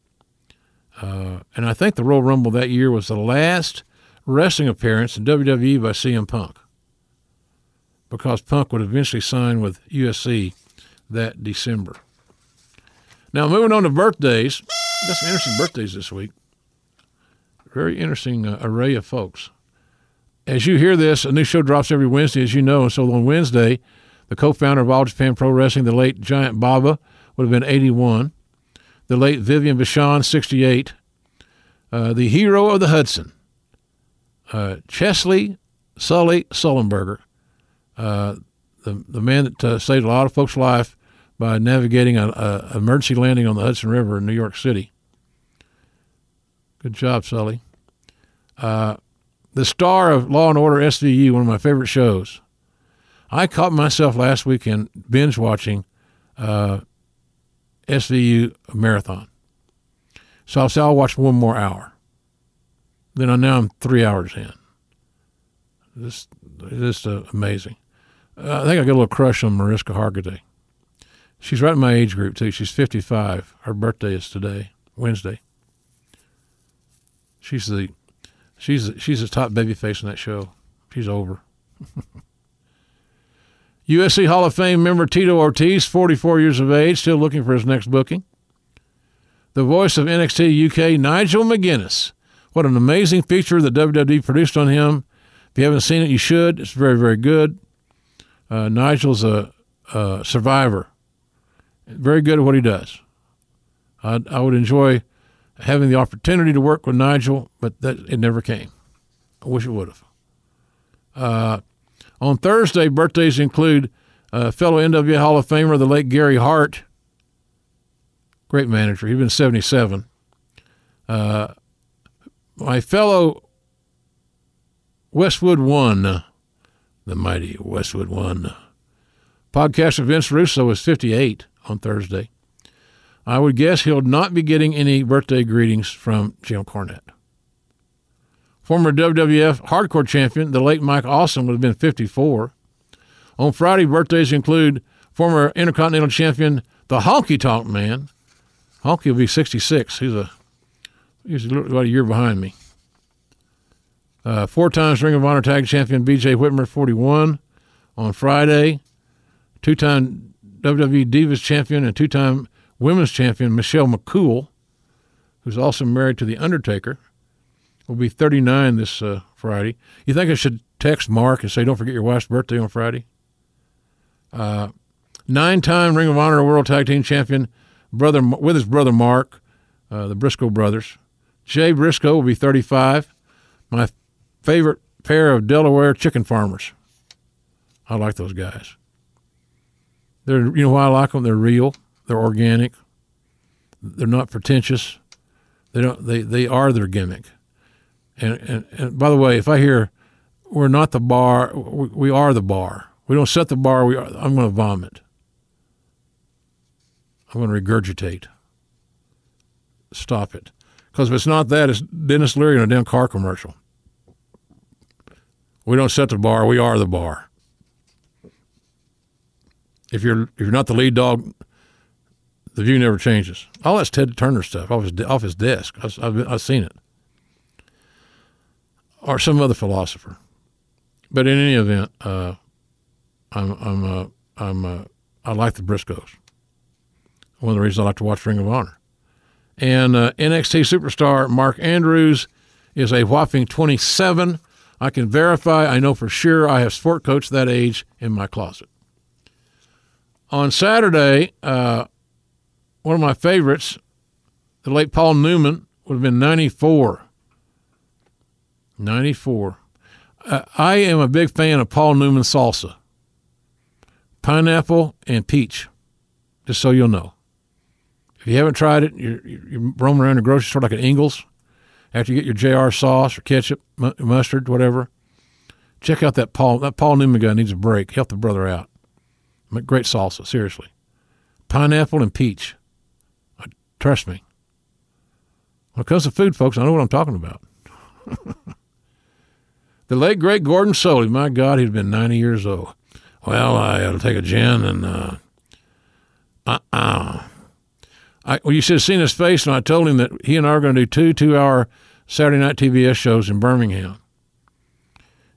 And I think the Royal Rumble that year was the last wrestling appearance in WWE by CM Punk because Punk would eventually sign with UFC that December. Now, moving on to birthdays. Got some interesting birthdays this week very interesting uh, array of folks. As you hear this, a new show drops every Wednesday, as you know. So on Wednesday, the co-founder of All Japan Pro Wrestling, the late Giant Baba, would have been 81. The late Vivian Vachon, 68. Uh, the hero of the Hudson, uh, Chesley Sully Sullenberger, uh, the the man that uh, saved a lot of folks' life by navigating an emergency landing on the Hudson River in New York City. Good job, Sully. Uh, the star of Law and Order SVU, one of my favorite shows. I caught myself last weekend binge watching uh, SVU marathon. So I'll say I'll watch one more hour. Then I now I'm three hours in. This uh, amazing. Uh, I think I got a little crush on Mariska Hargitay. She's right in my age group too. She's 55. Her birthday is today, Wednesday. She's the she's she's the top baby face in that show. She's over. UFC Hall of Fame member Tito Ortiz, 44 years of age, still looking for his next booking. The the voice of NXT UK, Nigel McGuinness. What an amazing feature that WWE produced on him. If you haven't seen it, you should. It's very, very good. Uh, Nigel's a, a, survivor, very good at what he does. I, I would enjoy having the opportunity to work with Nigel, but that it never came. I wish it would have. Uh, on Thursday, birthdays include uh, fellow NWA Hall of Famer, the late Gary Hart. Great manager. He's been 77. Uh, my fellow Westwood One, the mighty Westwood One. Podcaster Vince Russo is 58 on Thursday. I would guess he'll not be getting any birthday greetings from Jim Cornette. Former WWF Hardcore Champion, the late Mike Awesome, would have been 54. On Friday, birthdays include former Intercontinental Champion, the Honky Tonk Man. Honky will be 66. He's a he's about a year behind me. Uh, four times Ring of Honor Tag Champion BJ Whitmer, 41 on Friday. Two time WWE Divas Champion and two time Women's Champion Michelle McCool, who's also married to The Undertaker, will be 39 this uh, Friday. You think I should text Mark and say, don't forget your wife's birthday on Friday? Uh, Nine time Ring of Honor World Tag Team Champion brother with his brother Mark, uh, the Briscoe brothers. Jay Briscoe will be 35. My favorite pair of Delaware chicken farmers. I like those guys. They're, you know why I like them? They're real. They're organic. They're not pretentious. They don't. They they are their gimmick. And and, and by the way, if I hear we're not the bar, we, we are the bar. We don't set the bar. We are, I'm going to vomit. I'm going to regurgitate. Stop it. Because if it's not that, it's Denis Leary in a damn car commercial. We don't set the bar, we are the bar. If you're if you're not the lead dog, the view never changes. All that's Ted Turner stuff off his off his desk. I've, I've, I've seen it, or some other philosopher. But in any event, uh, I'm I'm uh, I'm uh, I like the Briscoes. One of the reasons I like to watch Ring of Honor. And uh, NXT superstar Mark Andrews is a whopping 27. I can verify, I know for sure I have sport coach that age in my closet. On Saturday, uh, one of my favorites, the late Paul Newman, would have been 94. 94. Uh, I am a big fan of Paul Newman salsa. Pineapple and peach, just so you'll know. If you haven't tried it, you're, you're roaming around the grocery store like at Ingles after you get your JR sauce or ketchup, mustard, whatever. Check out that Paul. That Paul Newman guy needs a break. Help the brother out. Great salsa, seriously. Pineapple and peach. Uh, trust me. When it comes to food, folks, I know what I'm talking about. the late great Gordon Solie, my God, he'd been 90 years old. Well, I ought to take a gin and uh, uh, uh I, well, you should have seen his face when I told him that he and I are going to do two two-hour Saturday night TBS shows in Birmingham,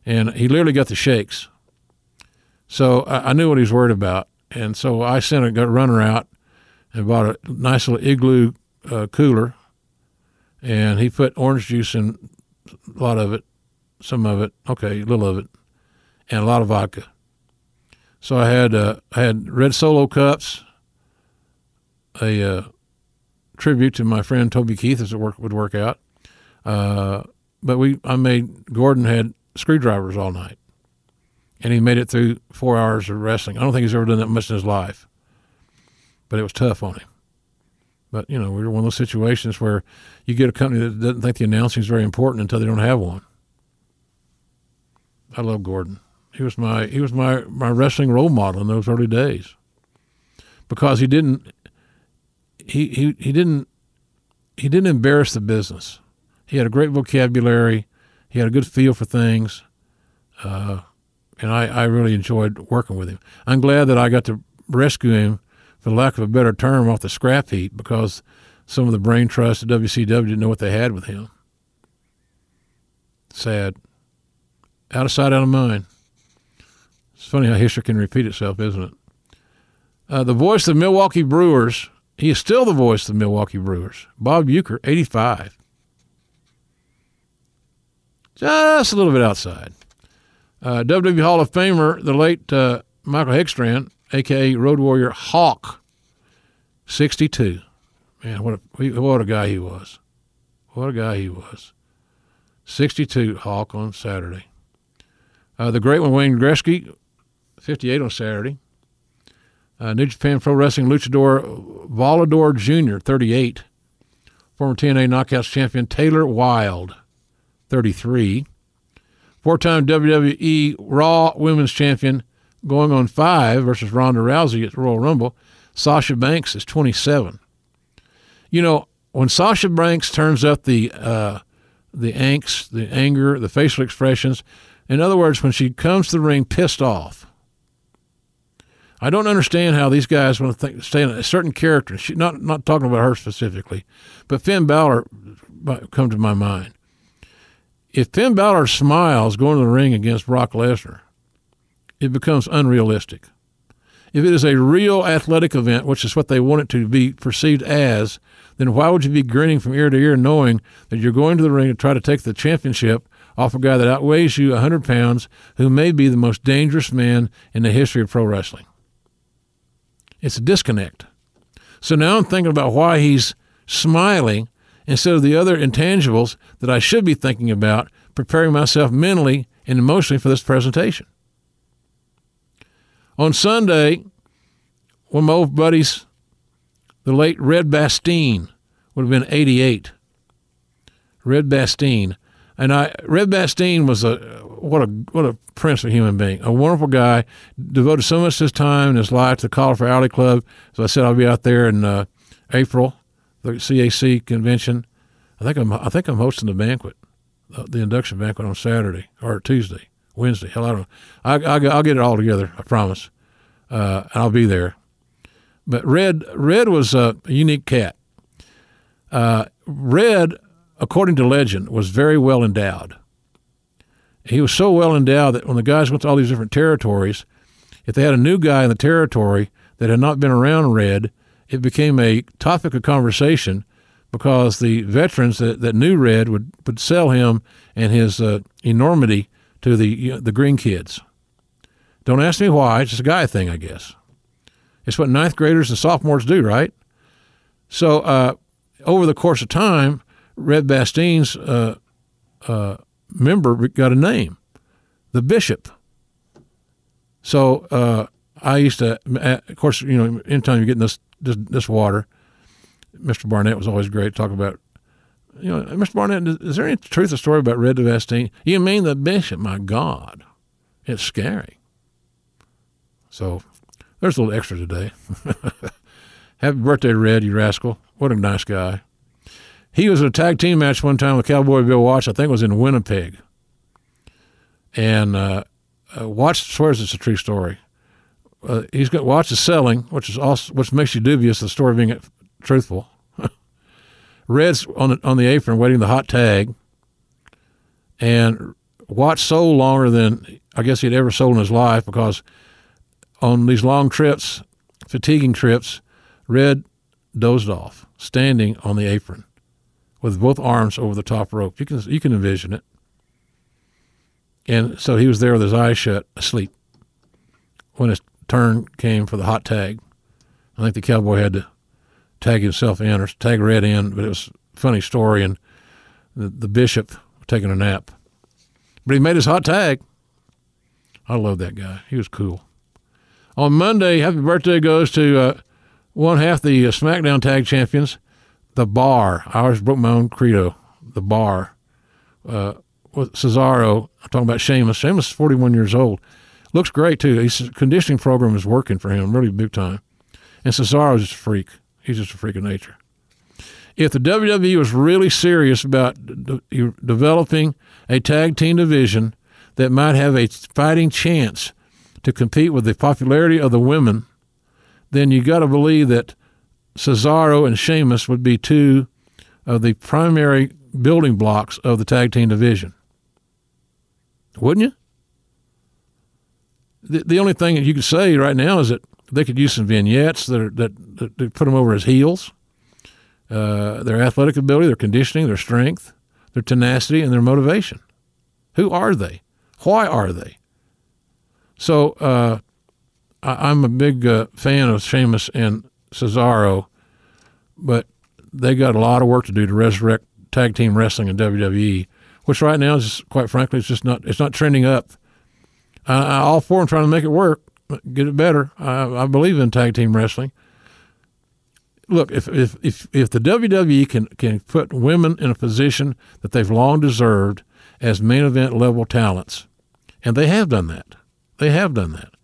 and he literally got the shakes. So I, I knew what he was worried about, and so I sent a runner out and bought a nice little igloo uh, cooler, and he put orange juice in a lot of it, some of it, okay, a little of it, and a lot of vodka. So I had uh, I had red solo cups, a uh, tribute to my friend Toby Keith as it work, would work out. Uh, but we, I made Gordon had screwdrivers all night, and he made it through four hours of wrestling. I don't think he's ever done that much in his life, but it was tough on him. But you know, we were one of those situations where you get a company that doesn't think the announcing is very important until they don't have one. I love Gordon. He was my he was my my wrestling role model in those early days because he didn't he, he, he didn't he didn't embarrass the business. He had a great vocabulary. He had a good feel for things, uh, and I, I really enjoyed working with him. I'm glad that I got to rescue him, for lack of a better term, off the scrap heap because some of the brain trust at WCW didn't know what they had with him. Sad. Out of sight, out of mind. It's funny how history can repeat itself, isn't it? Uh, the voice of the Milwaukee Brewers He is still the voice of the Milwaukee Brewers. Bob Uecker, 85. Just a little bit outside. Uh, WWE Hall of Famer, the late uh, Michael Hegstrand, a.k.a. Road Warrior Hawk, 62. Man, what a, what a guy he was. What a guy he was. 62 Hawk on Saturday. Uh, the great one, Wayne Gretzky, 58 on Saturday. Uh, New Japan Pro Wrestling luchador Volador Jr., 38. Former TNA Knockouts champion Taylor Wilde, 33. Four time WWE Raw Women's Champion going on five versus Ronda Rousey at the Royal Rumble. Sasha Banks is 27. You know, when Sasha Banks turns up the uh, the angst, the anger, the facial expressions, in other words, when she comes to the ring pissed off, I don't understand how these guys want to think, stay in a certain character. She, not not talking about her specifically, but Finn Balor come to my mind. If Finn Balor smiles going to the ring against Brock Lesnar, it becomes unrealistic. If it is a real athletic event, which is what they want it to be perceived as, then why would you be grinning from ear to ear knowing that you're going to the ring to try to take the championship off a guy that outweighs you 100 pounds, who may be the most dangerous man in the history of pro wrestling? It's a disconnect. So now I'm thinking about why he's smiling instead of the other intangibles that I should be thinking about, preparing myself mentally and emotionally for this presentation. On Sunday, one of my old buddies, the late Red Bastien, would have been 88. Red Bastien. And I, Red Bastien was a what a what a prince of a human being, a wonderful guy. Devoted so much of his time and his life to the Cauliflower Alley Club. So I said I'll be out there in uh, April, the CAC convention. I think I'm I think I'm hosting the banquet, uh, the induction banquet on Saturday or Tuesday, Wednesday. Hell, I don't. I, I I'll get it all together. I promise. Uh, I'll be there. But Red Red was a unique cat. Uh, Red, according to legend, was very well endowed he was so well endowed that when the guys went to all these different territories, if they had a new guy in the territory that had not been around Red, it became a topic of conversation because the veterans that, that knew Red would, would sell him and his uh, enormity to the you know, the green kids. Don't ask me why. It's just a guy thing, I guess. It's what ninth graders and sophomores do, right? So uh, over the course of time, Red Bastien's uh, uh member got a name, the bishop. So uh, I used to, of course, you know, anytime you're getting this, this, this water, Mr. Barnett was always great talk about. You know, Mr. Barnett, is there any truth to the story about Red Bastien? You mean the bishop? My God, it's scary. So there's a little extra today. Happy birthday, Red, you rascal. What a nice guy. He was in a tag team match one time with Cowboy Bill Watts. I think it was in Winnipeg. And uh, uh, Watts swears it's a true story. Uh, he's got Watts is selling, which is also which makes you dubious the story being truthful. Red's on the, on the apron waiting the hot tag, and Watts sold longer than I guess he'd ever sold in his life because on these long trips, fatiguing trips, Red dozed off, standing on the apron with both arms over the top rope. You can you can envision it. And so he was there with his eyes shut, asleep. When his turn came for the hot tag, I think the cowboy had to tag himself in or tag Red in, but it was a funny story. And the, the bishop taking a nap, but he made his hot tag. I love that guy. He was cool. On Monday, happy birthday goes to uh, one half the uh, SmackDown Tag Champions, the bar. I always broke my own credo. The bar. Uh, with Cesaro, I'm talking about Sheamus. Sheamus is 41 years old. Looks great too. His conditioning program is working for him really big time. And Cesaro is just a freak. He's just a freak of nature. If the WWE was really serious about de- developing a tag team division that might have a fighting chance to compete with the popularity of the women, then you got to believe that Cesaro and Sheamus would be two of the primary building blocks of the tag team division. Wouldn't you? The, the only thing that you could say right now is that they could use some vignettes that, are, that, that, that put them over his heels. Uh, their athletic ability, their conditioning, their strength, their tenacity, and their motivation. Who are they? Why are they? So uh, I, am a big uh, fan of Sheamus and Cesaro, but they got a lot of work to do to resurrect tag team wrestling in WWE, which right now is quite frankly it's just not it's not trending up. I, all them trying to make it work, get it better. I, I believe in tag team wrestling. Look, if, if if if the WWE can can put women in a position that they've long deserved as main event level talents, and they have done that, they have done that,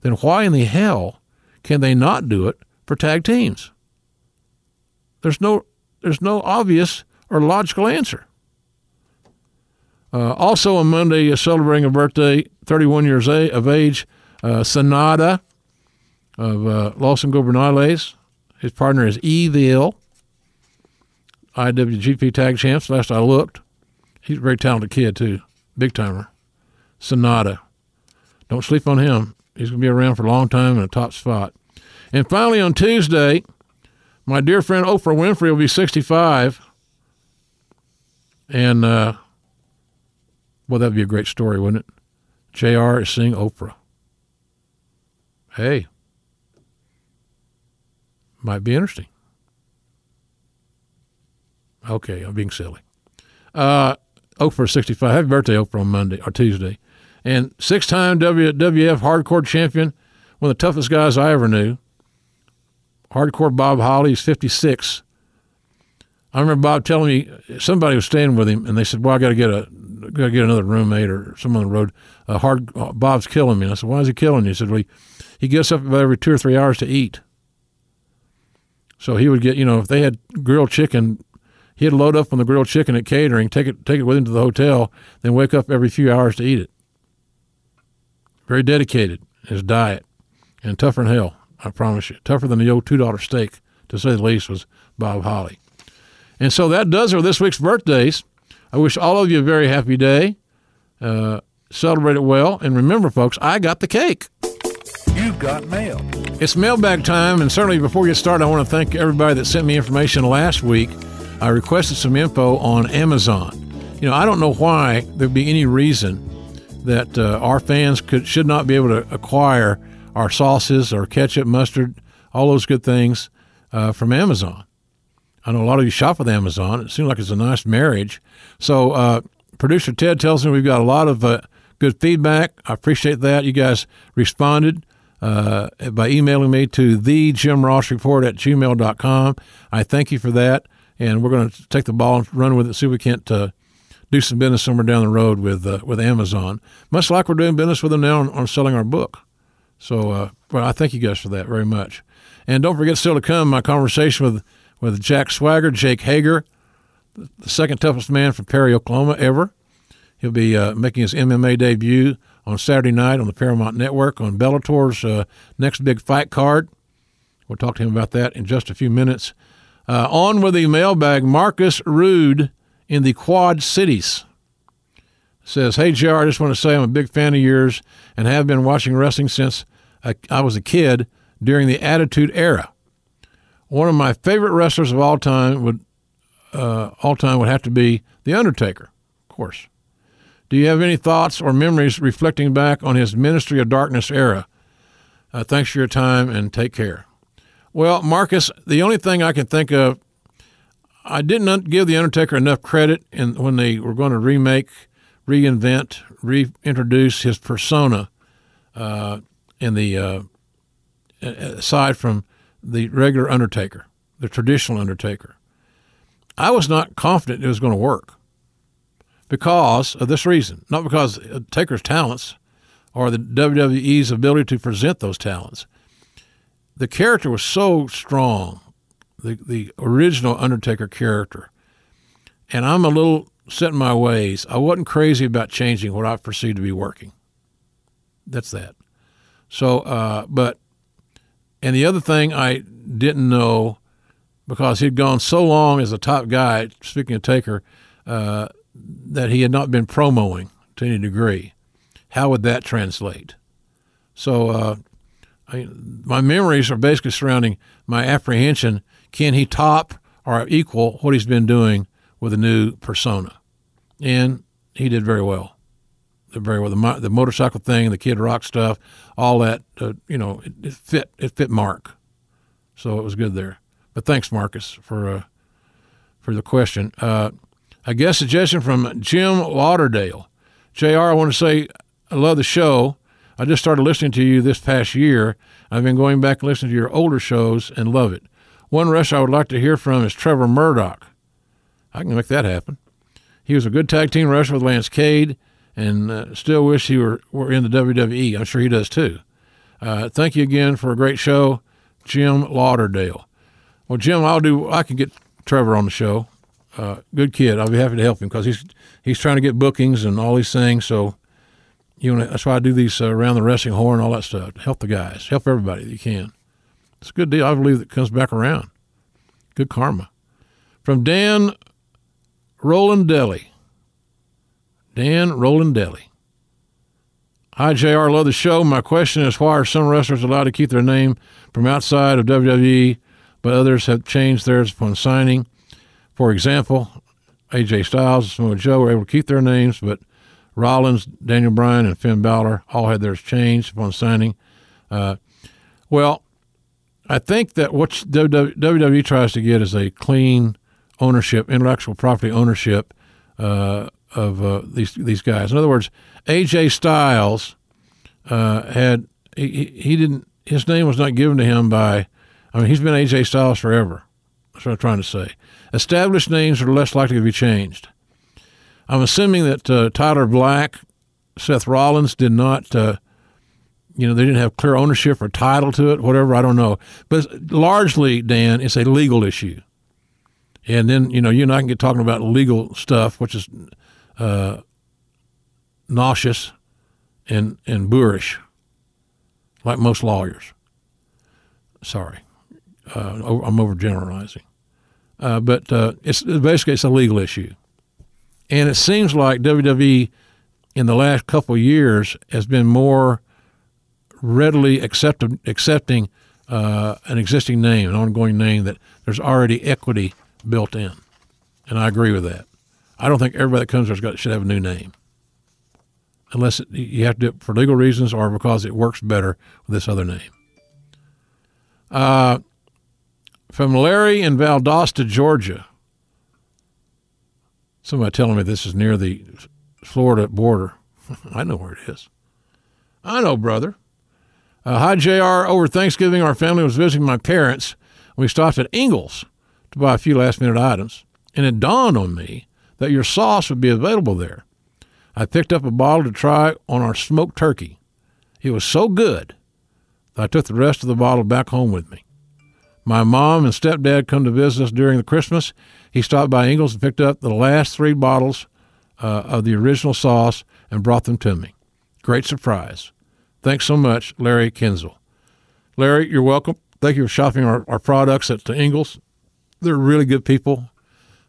then why in the hell can they not do it for tag teams? There's no there's no obvious or logical answer. Uh, also on Monday, celebrating a birthday, 31 years of age, uh, Sanada of uh, Los Ingobernables. His partner is Evil, IWGP Tag Champs. Last I looked, he's a very talented kid too, big timer. Sanada. don't sleep on him. He's going to be around for a long time in a top spot. And finally, on Tuesday, my dear friend Oprah Winfrey will be 65. And, uh, well, that'd be a great story, wouldn't it? JR is seeing Oprah. Hey, might be interesting. Okay, I'm being silly. Uh, Oprah 65. Happy birthday, Oprah, on Monday or Tuesday. And six time WWF hardcore champion, one of the toughest guys I ever knew. Hardcore Bob Holly, is 56. I remember Bob telling me somebody was staying with him, and they said, "Well, I got to get a got to get another roommate or someone on the road. Uh, hard uh, Bob's killing me." And I said, "Why is he killing you?" He said, "Well, he, he gets up about every two or three hours to eat. So he would get, you know, if they had grilled chicken, he'd load up on the grilled chicken at catering, take it take it with him to the hotel, then wake up every few hours to eat it. Very dedicated his diet, and tougher than hell. I promise you, tougher than the old two dollar steak, to say the least, was Bob Holly. And so that does it for this week's birthdays. I wish all of you a very happy day. Uh, celebrate it well. And remember, folks, I got the cake. You've got mail. It's mailbag time. And certainly before we get started, I want to thank everybody that sent me information last week. I requested some info on Amazon. You know, I don't know why there'd be any reason that uh, our fans could should not be able to acquire our sauces our ketchup, mustard, all those good things uh, from Amazon. I know a lot of you shop with Amazon. It seems like it's a nice marriage. So, uh, producer Ted tells me we've got a lot of uh, good feedback. I appreciate that. You guys responded uh, by emailing me to the Jim Ross Report at gmail.com. I thank you for that. And we're going to take the ball and run with it, see if we can't uh, do some business somewhere down the road with uh, with Amazon, much like we're doing business with them now on, on selling our book. So, uh, well, I thank you guys for that very much. And don't forget still to come my conversation with with Jack Swagger, Jake Hager, the second toughest man from Perry, Oklahoma ever. He'll be uh, making his MMA debut on Saturday night on the Paramount Network on Bellator's uh, next big fight card. We'll talk to him about that in just a few minutes. Uh, on with the mailbag, Marcus Rude in the Quad Cities says, Hey, JR, I just want to say I'm a big fan of yours and have been watching wrestling since I was a kid during the Attitude Era. One of my favorite wrestlers of all time would uh, all time would have to be The Undertaker, of course. Do you have any thoughts or memories reflecting back on his Ministry of Darkness era? Uh, thanks for your time and take care. Well, Marcus, the only thing I can think of, I didn't give The Undertaker enough credit in, when they were going to remake, reinvent, reintroduce his persona uh, in the uh, aside from the regular Undertaker, the traditional Undertaker. I was not confident it was going to work because of this reason, not because Taker's talents or the WWE's ability to present those talents. The character was so strong, the, the original Undertaker character. And I'm a little set in my ways. I wasn't crazy about changing what I perceived to be working. That's that. So, uh, but and the other thing I didn't know, because he'd gone so long as a top guy, speaking of Taker, uh, that he had not been promoing to any degree. How would that translate? So uh, I, my memories are basically surrounding my apprehension. Can he top or equal what he's been doing with a new persona? And he did very well. Very well. The, the motorcycle thing, the Kid Rock stuff, all that, uh, you know, it, it, fit. It fit Mark, so it was good there. But thanks, Marcus, for uh, for the question. Uh, a guest suggestion from Jim Lauderdale. Jr. I want to say I love the show. I just started listening to you this past year. I've been going back and listening to your older shows and love it. One wrestler I would like to hear from is Trevor Murdoch. I can make that happen. He was a good tag team wrestler with Lance Cade, and uh, still wish he were, were in the WWE. I'm sure he does too. Uh, thank you again for a great show, Jim Lauderdale. Well, Jim, I'll do. I can get Trevor on the show. Uh, good kid. I'll be happy to help him because he's he's trying to get bookings and all these things. So you know, that's why I do these uh, around the wrestling horn, all that stuff. Help the guys, help everybody that you can. It's a good deal. I believe it comes back around. Good karma. From Dan Rolandelli. Dan Rolandelli. Hi, JR. Love the show. My question is why are some wrestlers allowed to keep their name from outside of WWE, but others have changed theirs upon signing? For example, AJ Styles and Samoa Joe were able to keep their names, but Rollins, Daniel Bryan, and Finn Balor all had theirs changed upon signing. Uh, well, I think that what WWE tries to get is a clean ownership, intellectual property ownership uh, of uh, these these guys. In other words, AJ Styles uh, had he, he didn't his name was not given to him by. I mean, he's been AJ Styles forever. That's what I'm trying to say. Established names are less likely to be changed. I'm assuming that uh, Tyler Black, Seth Rollins did not, uh, you know, they didn't have clear ownership or title to it, whatever. I don't know. But largely, Dan, it's a legal issue. And then, you know, you and I can get talking about legal stuff, which is uh, nauseous and, and boorish, like most lawyers. Sorry. Uh, I'm overgeneralizing. Uh, but uh, it's basically it's a legal issue. And it seems like WWE in the last couple years has been more readily accepted, accepting uh, an existing name, an ongoing name that there's already equity built in. And I agree with that. I don't think everybody that comes there should have a new name. Unless it, you have to do it for legal reasons or because it works better with this other name. Uh, from Larry in Valdosta, Georgia. Somebody telling me this is near the Florida border. I know where it is. I know, brother. Uh, hi, JR. Over Thanksgiving, our family was visiting my parents. We stopped at Ingles to buy a few last minute items, and it dawned on me that your sauce would be available there. I picked up a bottle to try on our smoked turkey. It was so good that I took the rest of the bottle back home with me. My mom and stepdad come to visit us during the Christmas, he stopped by Ingles and picked up the last three bottles uh, of the original sauce and brought them to me. Great surprise. Thanks so much, Larry Kinzel. Larry, you're welcome. Thank you for shopping our, our products at the Ingles. They're really good people.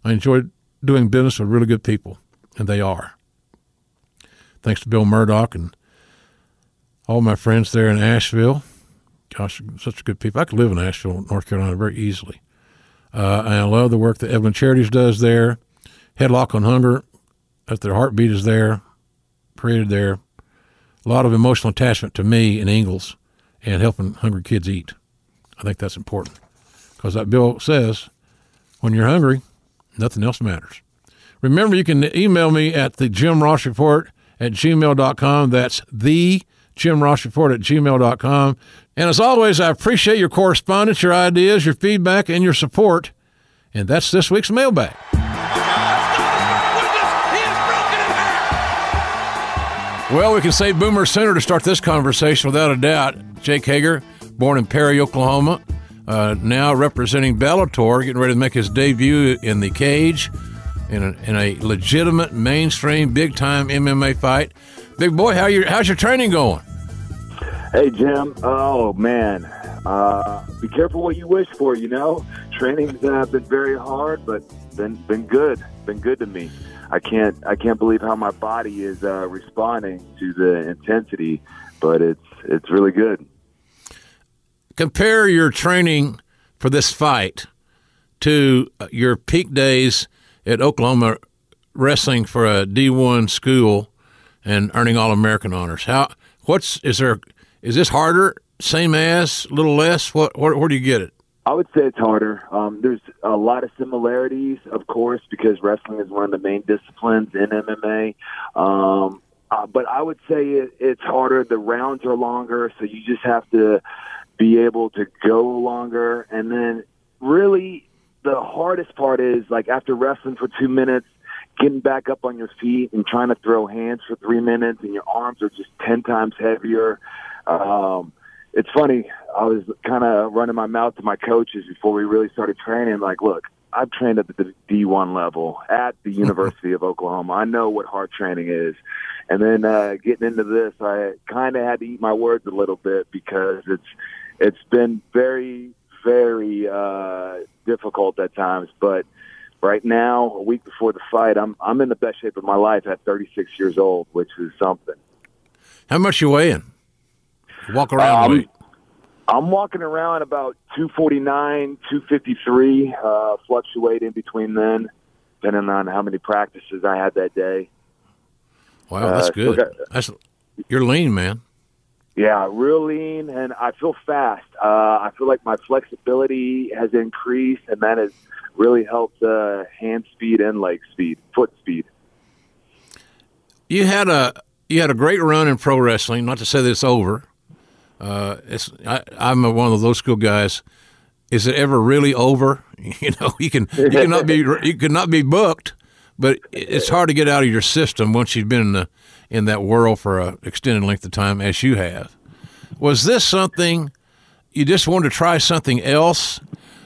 I enjoyed doing business with really good people, and they are. Thanks to Bill Murdoch and all my friends there in Asheville. Gosh, such good people. I could live in Asheville, North Carolina very easily. Uh, and I love the work that Evelyn Charities does there. Headlock on Hunger, that their heartbeat is there, created there. A lot of emotional attachment to me and Ingles and helping hungry kids eat. I think that's important because that bill says when you're hungry, nothing else matters. Remember, you can email me at the Jim Ross Report at gmail.com. That's the Jim Ross Report at gmail.com. And as always, I appreciate your correspondence, your ideas, your feedback, and your support. And that's this week's mailbag. Well, we can say Boomer Sooner to start this conversation without a doubt. Jake Hager, born in Perry, Oklahoma, uh, now representing Bellator, getting ready to make his debut in the cage in a, in a legitimate, mainstream, big time MMA fight. Big boy, how you, how's your training going? Hey, Jim. Oh, man. Uh, be careful what you wish for, you know? Training's uh, been very hard, but been been good. Been good to me. I can't I can't believe how my body is uh, responding to the intensity, but it's it's really good. Compare your training for this fight to your peak days at Oklahoma wrestling for a D1 school and earning All American honors. How what's is there is this harder, same as, a little less? What where, where do you get it? I would say it's harder. Um, there's a lot of similarities, of course, because wrestling is one of the main disciplines in MMA. Um, uh, but I would say it, it's harder. The rounds are longer, so you just have to be able to go longer. And then, really, the hardest part is like after wrestling for two minutes, getting back up on your feet and trying to throw hands for three minutes, and your arms are just ten times heavier. Um, it's funny. I was kind of running my mouth to my coaches before we really started training. Like, look, I've trained at the D1 level at the University of Oklahoma. I know what hard training is. And then uh, getting into this, I kind of had to eat my words a little bit because it's it's been very, very uh, difficult at times. But right now, a week before the fight, I'm I'm in the best shape of my life at 36 years old, which is something. How much you weighing? Walk around Um, weight. I'm walking around about 249, 253, uh, fluctuate in between then, depending on how many practices I had that day. Wow, that's uh, good. got- That's you're lean, man. Yeah, real lean, and I feel fast. Uh, I feel like my flexibility has increased, and that has really helped uh, hand speed and leg speed, foot speed. You had a you had a great run in pro wrestling. Not to say that it's over. Uh, it's I, I'm one of those school guys. Is it ever really over? You know, you can you cannot be you cannot be booked, but it's hard to get out of your system once you've been in the in that world for a extended length of time as you have. Was this something you just wanted to try something else,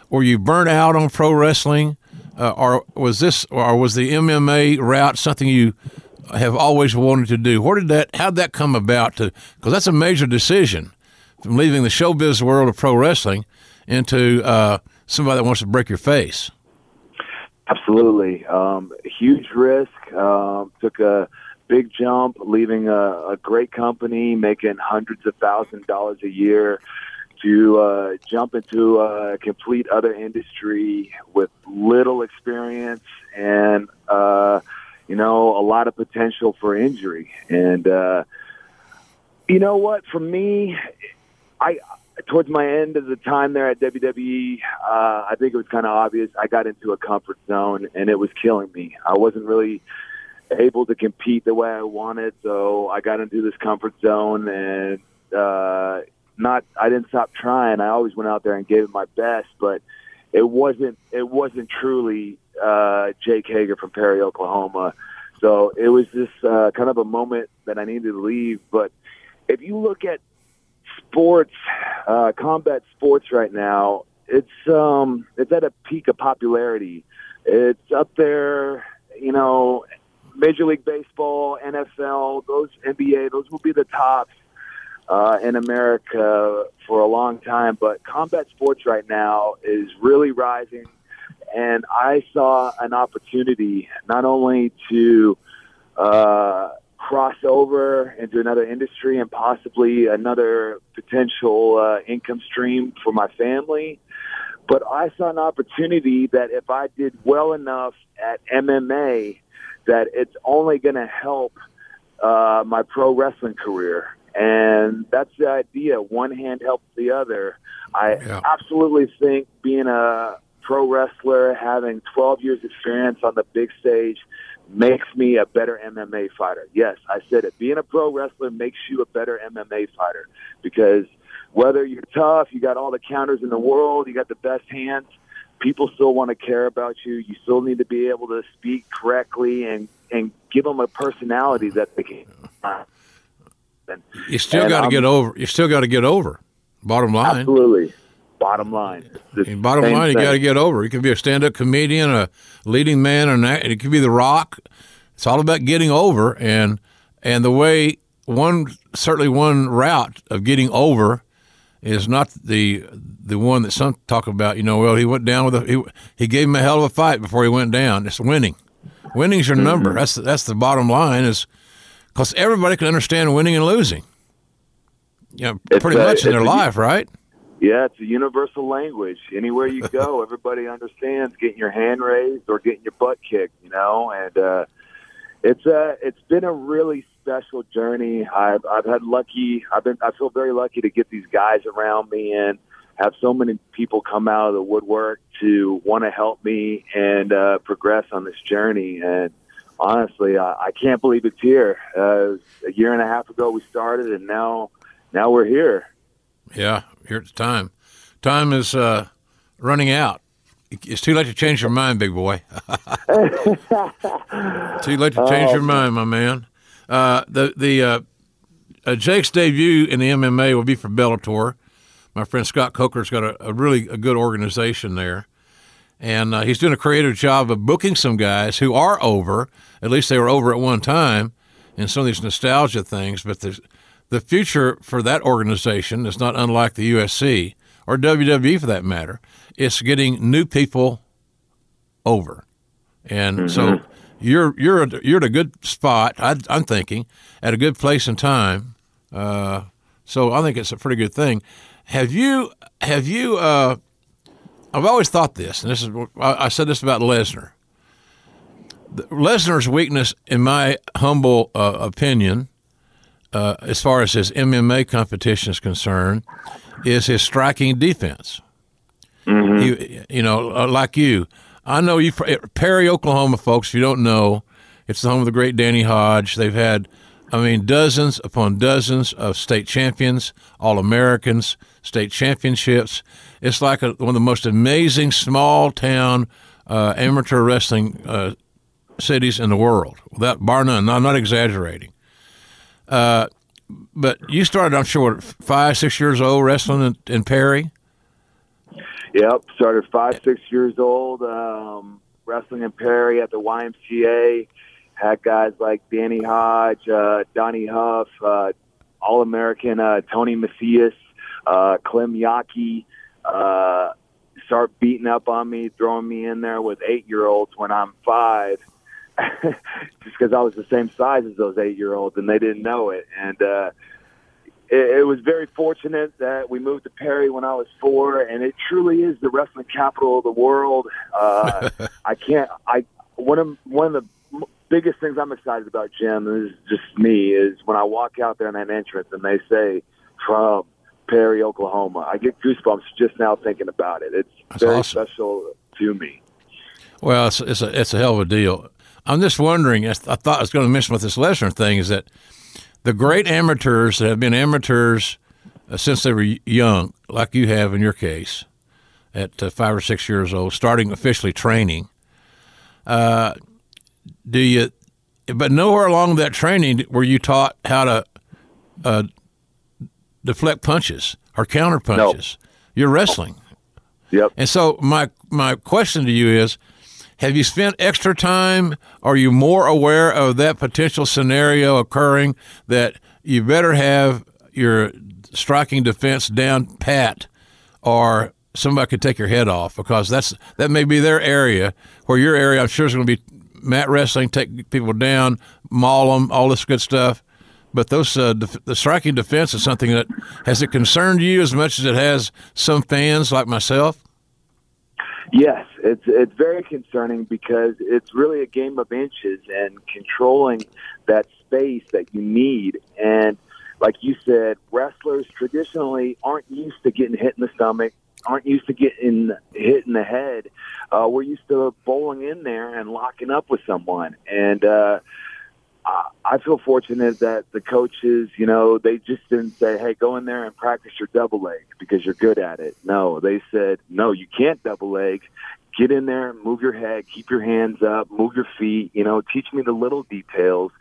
or you burnt out on pro wrestling, uh, or was this or was the MMA route something you have always wanted to do? Where did that? How would that come about? To because that's a major decision from leaving the showbiz world of pro wrestling into uh, somebody that wants to break your face. Absolutely. Um, huge risk. Um, took a big jump, leaving a, a great company, making hundreds of thousands of dollars a year to uh, jump into a complete other industry with little experience and, uh, you know, a lot of potential for injury. And, uh, you know what? For me, I towards my end of the time there at WWE, uh, I think it was kind of obvious. I got into a comfort zone, and it was killing me. I wasn't really able to compete the way I wanted, so I got into this comfort zone, and uh, not. I didn't stop trying. I always went out there and gave it my best, but it wasn't. It wasn't truly uh, Jake Hager from Perry, Oklahoma. So it was just uh, kind of a moment that I needed to leave. But if you look at sports, uh, combat sports right now, it's um, it's at a peak of popularity. It's up there, you know, Major League Baseball, NFL, those NBA, those will be the tops uh, in America for a long time. But combat sports right now is really rising, and I saw an opportunity not only to uh, cross over into another industry and possibly another potential uh, income stream for my family. But I saw an opportunity that if I did well enough at MMA, that it's only going to help uh, my pro wrestling career. And that's the idea. One hand helps the other. I Yeah. absolutely think being a pro wrestler, having 12 years experience on the big stage, makes me a better MMA fighter. Yes, I said it. Being a pro wrestler makes you a better MMA fighter because whether you're tough, you got all the counters in the world, you got the best hands, people still want to care about you. You still need to be able to speak correctly and and give them a personality that they can. And You still got to get over. You still got to get over. Bottom line. absolutely, bottom line. bottom line, you got to get over. You can be a stand-up comedian, a leading man, or an it could be The Rock. It's all about getting over, and and the way one certainly one route of getting over is not the the one that some talk about. You know, well, he went down with a he, he gave him a hell of a fight before he went down. It's winning. Winning's your number. That's that's the bottom line. Is because everybody can understand winning and losing. You know, pretty uh, much in their a- life, right? Yeah, it's a universal language. Anywhere you go, everybody understands getting your hand raised or getting your butt kicked. You know, and uh, it's uh, it's been a really special journey. I've I've had lucky. I've been I feel very lucky to get these guys around me and have so many people come out of the woodwork to want to help me and uh, progress on this journey. And honestly, I, I can't believe it's here. Uh, a year and a half ago we started, and now now we're here. Yeah, here it's time. Time is uh, running out. It's too late to change your mind, big boy. too late to change Oh, your mind, my man. Uh, the the uh, uh, Jake's debut in the MMA will be for Bellator. My friend Scott Coker's got a, a really a good organization there, and uh, he's doing a creative job of booking some guys who are over. At least they were over at one time, and some of these nostalgia things. But there's the future for that organization is not unlike the UFC or WWE for that matter. It's getting new people over, and so you're you're you're at a good spot. I, I'm thinking at a good place and time. Uh, so I think it's a pretty good thing. Have you have you? Uh, I've always thought this, and this is I I said this about Lesnar. Lesnar's weakness, in my humble uh, opinion, uh, as far as his MMA competition is concerned, is his striking defense. You, you know, uh, like you, I know you, Perry, Oklahoma, folks. If you don't know, it's the home of the great Danny Hodge. They've had, I mean, dozens upon dozens of state champions, All Americans, state championships. It's like a, one of the most amazing small town uh, amateur wrestling uh, cities in the world, without bar none. I'm not exaggerating. Uh, but you started, I'm sure, five, six years old wrestling in, in Perry. Yep, started five, six years old, um, wrestling in Perry at the YMCA. Had guys like Danny Hodge, uh, Donnie Huff, uh, All American uh, Tony Macias, uh, Clem Yaki. Uh, start beating up on me, throwing me in there with eight year olds when I'm five, just because I was the same size as those eight year olds and they didn't know it. And uh, it, it was very fortunate that we moved to Perry when I was four, and it truly is the wrestling capital of the world. Uh, I can't. I one of one of the biggest things I'm excited about, Jim, is just me. Is when I walk out there in that entrance and they say from Perry, Oklahoma. I get goosebumps just now thinking about it. It's That's very awesome. special to me. Well, it's, it's a it's a hell of a deal. I'm just wondering. I I thought I was going to mention with this Lesnar thing is that the great amateurs that have been amateurs uh, since they were young, like you have in your case, at uh, five or six years old, starting officially training. Uh, do you? But nowhere along that training were you taught how to uh, deflect punches or counter punches. You're wrestling. Yep. And so my my question to you is have you spent extra time? Are you more aware of that potential scenario occurring that you better have your striking defense down pat or somebody could take your head off? Because that's that may be their area. Where your area I'm sure is going to be mat wrestling take people down maul them all this good stuff. But those uh, def- the striking defense is something that has it concerned you as much as it has some fans like myself. Yes, it's it's very concerning because it's really a game of inches and controlling that space that you need. And like you said, wrestlers traditionally aren't used to getting hit in the stomach, aren't used to getting hit in the head. Uh, we're used to bowling in there and locking up with someone. And uh, I I feel fortunate that the coaches, you know, they just didn't say, "Hey, go in there and practice your double leg because you're good at it." No, they said, "No, you can't double leg. Get in there, move your head, keep your hands up, move your feet. You know, teach me the little details,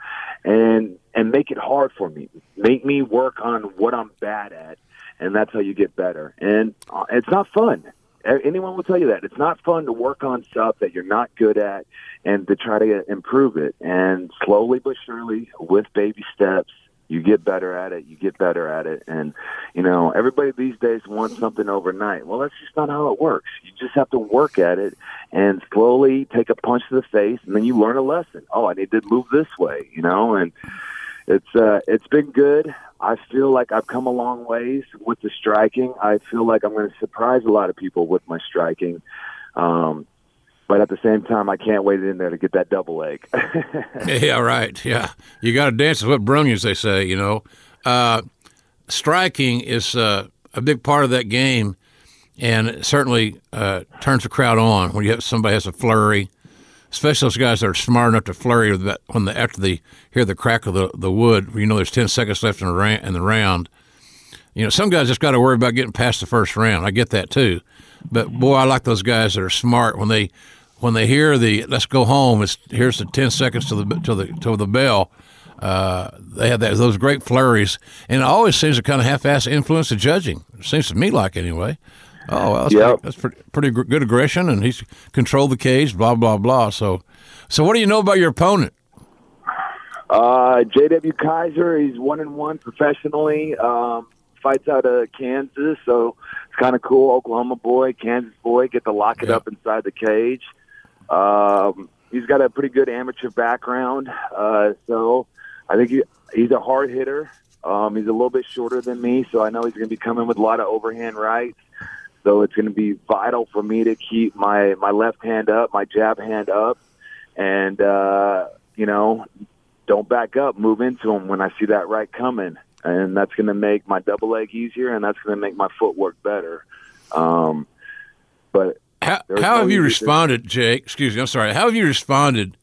and and make it hard for me. Make me work on what I'm bad at, and that's how you get better. And uh, it's not fun. Anyone will tell you that it's not fun to work on stuff that you're not good at and to try to improve it. And slowly but surely, with baby steps, you get better at it. You get better at it. And you know, everybody these days wants something overnight. Well, that's just not how it works. You just have to work at it and slowly take a punch to the face, and then you learn a lesson. Oh, I need to move this way. You know, and it's uh, it's been good. I feel like I've come a long ways with the striking. I feel like I'm going to surprise a lot of people with my striking. Um, but at the same time, I can't wait in there to get that double leg. yeah, right. Yeah, you got to dance with what brung you, as they say. You know, uh, striking is uh, a big part of that game, and it certainly uh, turns the crowd on when you have somebody has a flurry, especially those guys that are smart enough to flurry that when the after they hear the crack of the, the wood. You know, there's ten seconds left in the, ra- in the round. You know, some guys just got to worry about getting past the first round. I get that too, but boy, I like those guys that are smart when they when they hear the "Let's go home." It's here's the ten seconds to the to the to the bell. Uh, they have that, those great flurries, and it always seems to kind of half-ass influence the judging. It seems to me like anyway. Oh, well, that's, Yep. pretty, that's pretty, pretty good aggression, and he's controlled the cage. Blah blah blah. So, so what do you know about your opponent? Uh, J.W. Kiser, he's one and one professionally. Um, fights out of Kansas, so it's kind of cool. Oklahoma boy, Kansas boy, get to lock it Yeah. up inside the cage. Um, he's got a pretty good amateur background, uh, so I think he, he's a hard hitter. Um, he's a little bit shorter than me, so I know he's going to be coming with a lot of overhand rights. So it's going to be vital for me to keep my my left hand up, my jab hand up, and uh, you know don't back up, move into him when I see that right coming, and that's going to make my double leg easier, and that's going to make my footwork better. Um, but How, how no have you responded, Jake? Excuse me, I'm sorry. How have you responded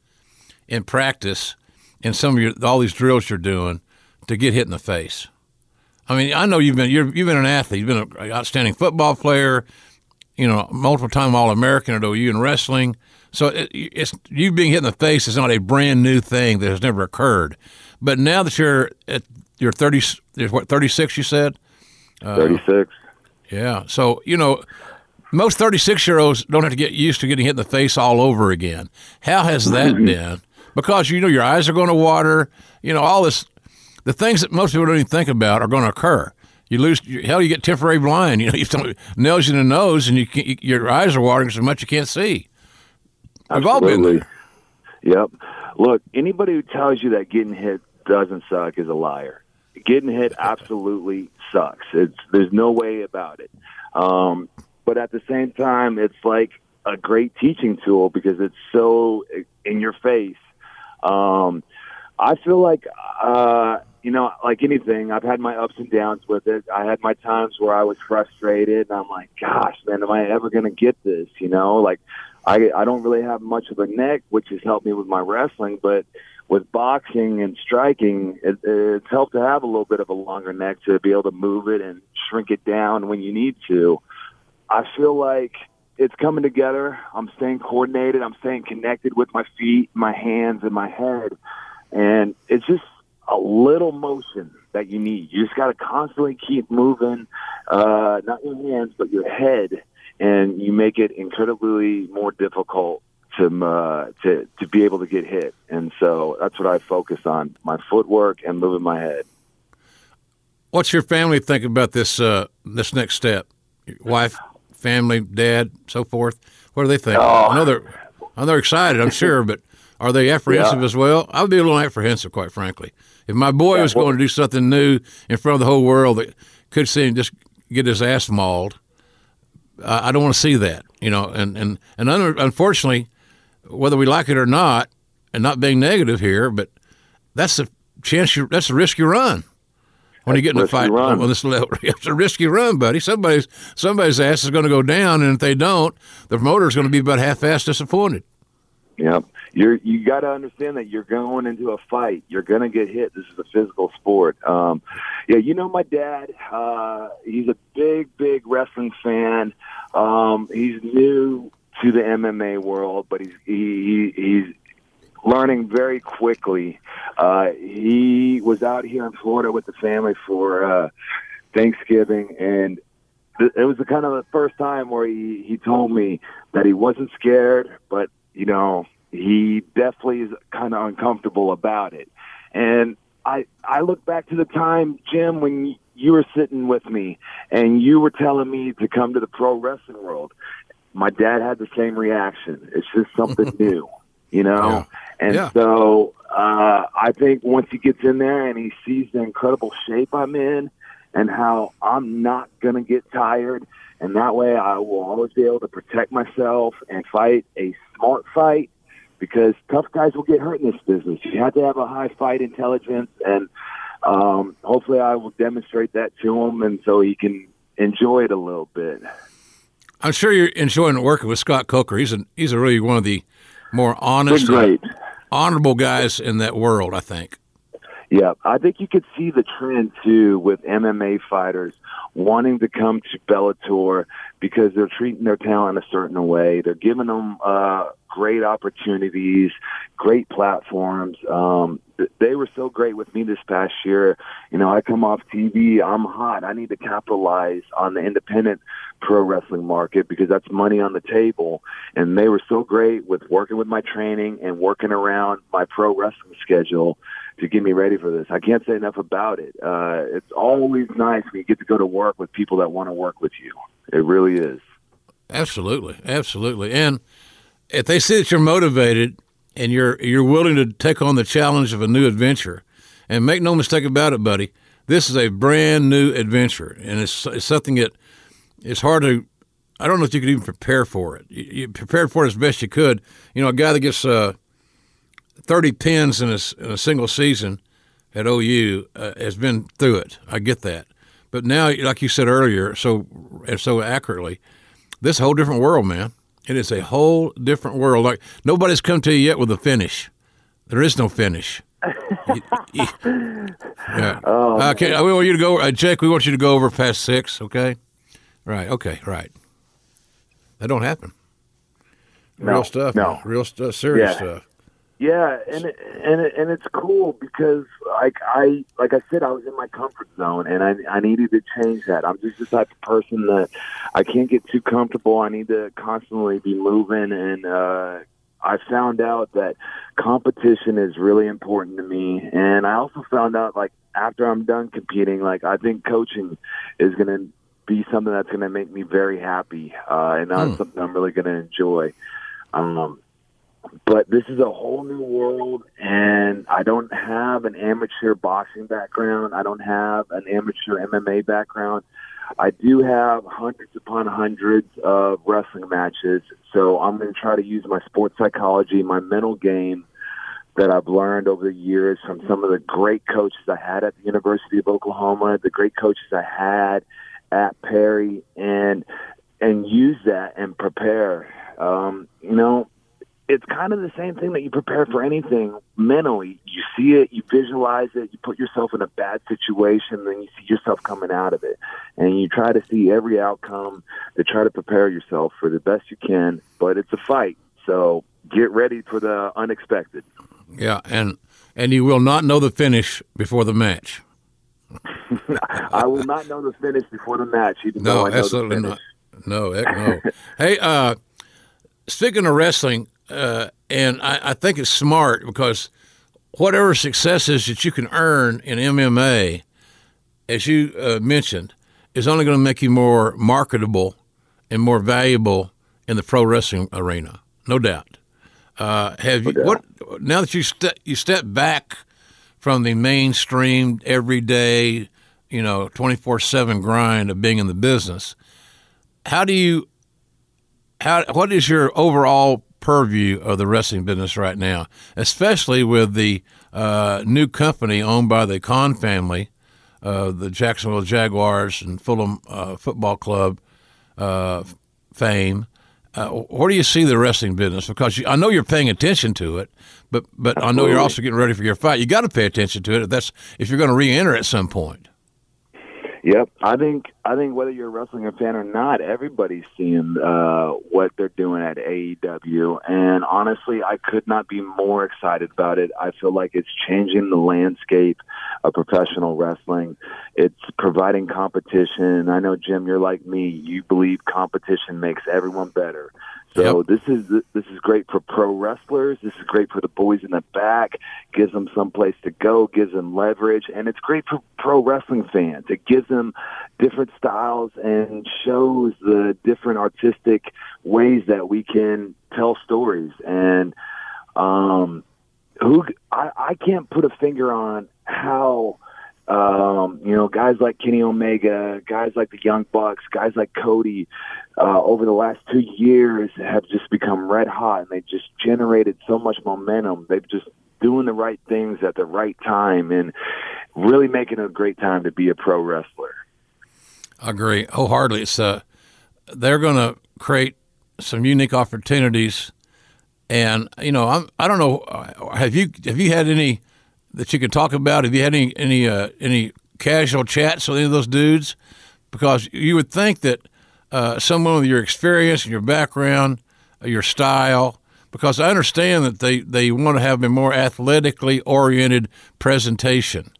in practice in some of your all these drills you're doing to get hit in the face? I mean, I know you've been you're, you've been an athlete. You've been an outstanding football player. You know, multiple time All American at OU in wrestling. So it, it's you being hit in the face is not a brand new thing that has never occurred. But now that you're at you're 30, you're what 36, you said. Uh, thirty six. Yeah. So, you know, most 36 year olds don't have to get used to getting hit in the face all over again. How has that been? Because, you know, your eyes are going to water, you know, all this, the things that most people don't even think about are going to occur. You lose, hell, you get temporary blind. You know, you nails in the nose and you can't, your eyes are watering so much you can't see. We've all been there. Yep. Look, anybody who tells you that getting hit doesn't suck is a liar. Getting hit absolutely sucks. It's there's no way about it. Um, but at the same time, it's like a great teaching tool because it's so in your face. Um, I feel like, uh, you know, like anything, I've had my ups and downs with it. I had my times where I was frustrated, and I'm like, gosh, man, am I ever going to get this? You know, like I I don't really have much of a neck, which has helped me with my wrestling, but with boxing and striking, it, it's helped to have a little bit of a longer neck to be able to move it and shrink it down when you need to. I feel like it's coming together. I'm staying coordinated. I'm staying connected with my feet, my hands, and my head. And it's just a little motion that you need. You just got to constantly keep moving, uh, not your hands, but your head. And you make it incredibly more difficult to, uh, to, to be able to get hit. And so that's what I focus on my footwork and moving my head. What's your family think about this, uh, this next step? Your wife, family, dad, so forth. What do they think? I know they're, I know they're excited. I'm sure, but are they apprehensive Yeah. as well? I would be a little apprehensive, quite frankly. If my boy was going to do something new in front of the whole world that could see him just get his ass mauled, I I don't want to see that. You know, and and and un- unfortunately, whether we like it or not, and not being negative here, but that's the chance you that's a risk you run when you get in a fight run. on this level. It's a risky run, buddy. Somebody's somebody's ass is going to go down, and if they don't, the promoter is going to be about half-ass disappointed. Yep. You're you got to understand that you're going into a fight. You're going to get hit. This is a physical sport. Um, yeah, you know my dad. Uh, he's a big, big wrestling fan. Um, he's new to the MMA world, but he's he, he he's learning very quickly. Uh, he was out here in Florida with the family for uh, Thanksgiving, and th- it was the kind of the first time where he he told me that he wasn't scared, but you know he definitely is kind of uncomfortable about it. And I I look back to the time, Jim, when you were sitting with me and you were telling me to come to the pro wrestling world. My dad had the same reaction. It's just something new, you know. And Yeah. so uh, I think once he gets in there and he sees the incredible shape I'm in and how I'm not going to get tired, and that way I will always be able to protect myself and fight a smart fight because tough guys will get hurt in this business. You have to have a high fight intelligence, and um, hopefully I will demonstrate that to him, and so he can enjoy it a little bit. I'm sure you're enjoying working with Scott Coker. He's a he's a really one of the more honest, great. honorable guys in that world. I think. Yeah, I think you could see the trend too with MMA fighters wanting to come to Bellator because they're treating their talent a certain way. They're giving them uh, great opportunities, great platforms. Um, they were so great with me this past year. You know, I come off TV, I'm hot. I need to capitalize on the independent pro wrestling market because that's money on the table. And they were so great with working with my training and working around my pro wrestling schedule to get me ready for this. I can't say enough about it. Uh, it's always nice when you get to go to work with people that want to work with you. It really is. Absolutely, absolutely. And if they see that you're motivated and you're you're willing to take on the challenge of a new adventure, and make no mistake about it, buddy, this is a brand new adventure, and it's, it's something that it's hard to. I don't know if you could even prepare for it. You, you prepared for it as best you could. You know, a guy that gets uh, 30 pins in a, in a single season at OU uh, has been through it. I get that. But now, like you said earlier, so and so accurately, this whole different world, man. It is a whole different world. Like nobody's come to you yet with a finish. There is no finish. Yeah. okay. We want you to go, uh, Jake. We want you to go over past six. Okay. Right. Okay. Right. That don't happen. Real No, stuff. no. Real stuff. Serious Yeah. stuff. Yeah, and it, and it, and it's cool because like I like I said I was in my comfort zone and I I needed to change that. I'm just the type of person that I can't get too comfortable. I need to constantly be moving and uh I found out that competition is really important to me and I also found out like after I'm done competing like I think coaching is going to be something that's going to make me very happy uh and that's something I'm really going to enjoy. Um but this is a whole new world and I don't have an amateur boxing background. I don't have an amateur MMA background. I do have hundreds upon hundreds of wrestling matches. So I'm going to try to use my sports psychology, my mental game that I've learned over the years from some of the great coaches I had at the University of Oklahoma, the great coaches I had at Perry and and use that and prepare. Um, you know, it's kind of the same thing that you prepare for anything mentally. You see it, you visualize it, you put yourself in a bad situation, then you see yourself coming out of it. And you try to see every outcome to try to prepare yourself for the best you can. But it's a fight. So get ready for the unexpected. Yeah, and and you will not know the finish before the match. I will not know the finish before the match, even No, though I know absolutely not. No, heck no. hey, uh, speaking of wrestling, uh, and I, I think it's smart because whatever successes that you can earn in MMA, as you uh, mentioned, is only going to make you more marketable and more valuable in the pro wrestling arena, no doubt. Uh, have you what now that you ste- you step back from the mainstream everyday, you know, twenty four seven grind of being in the business? How do you how what is your overall purview of the wrestling business right now, especially with the uh, new company owned by the Khan family, uh, the Jacksonville Jaguars and Fulham uh, Football Club uh, fame? Uh, where do you see the wrestling business? Because you, I know you're paying attention to it, but but I know you're also getting ready for your fight. You got to pay attention to it if that's if you're going to re-enter at some point. Yep, I think I think whether you're a wrestling fan or not, everybody's seeing uh, what they're doing at AEW, and honestly, I could not be more excited about it. I feel like it's changing the landscape of professional wrestling. It's providing competition. I know Jim, you're like me. You believe competition makes everyone better. So Yep. this is this is great for pro wrestlers. This is great for the boys in the back. Gives them some place to go. Gives them leverage, and it's great for pro wrestling fans. It gives them different styles and shows the different artistic ways that we can tell stories. And um, who I, I can't put a finger on how um, you know guys like Kenny Omega, guys like the Young Bucks, guys like Cody uh, over the last two years have just become red hot and they just generated so much momentum. They've just doing the right things at the right time and really making it a great time to be a pro wrestler. I agree wholeheartedly. It's uh, they're going to create some unique opportunities, and you know, I'm I don't know. uh, Have you have you had any that you can talk about? Have you had any any uh, any casual chats with any of those dudes? Because you would think that uh, someone with your experience and your background, uh, your style, because I understand that they, they want to have a more athletically oriented presentation.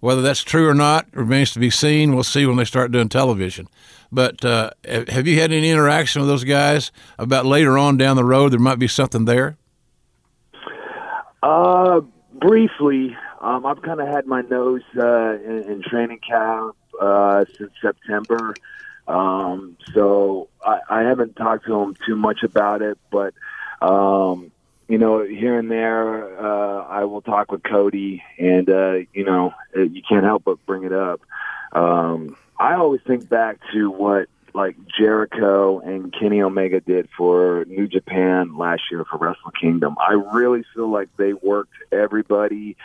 Whether that's true or not remains to be seen. We'll see when they start doing television. But uh, have you had any interaction with those guys about later on down the road there might be something there? Uh, briefly, um, I've kind of had my nose uh, in, in training camp uh, since September, um, so I, I haven't talked to him too much about it. But um, you know, here and there, uh, I will talk with Cody, and uh, you know, uh, you can't help but bring it up. Um, I always think back to what like Jericho and Kenny Omega did for New Japan last year for Wrestle Kingdom. I really feel like they worked everybody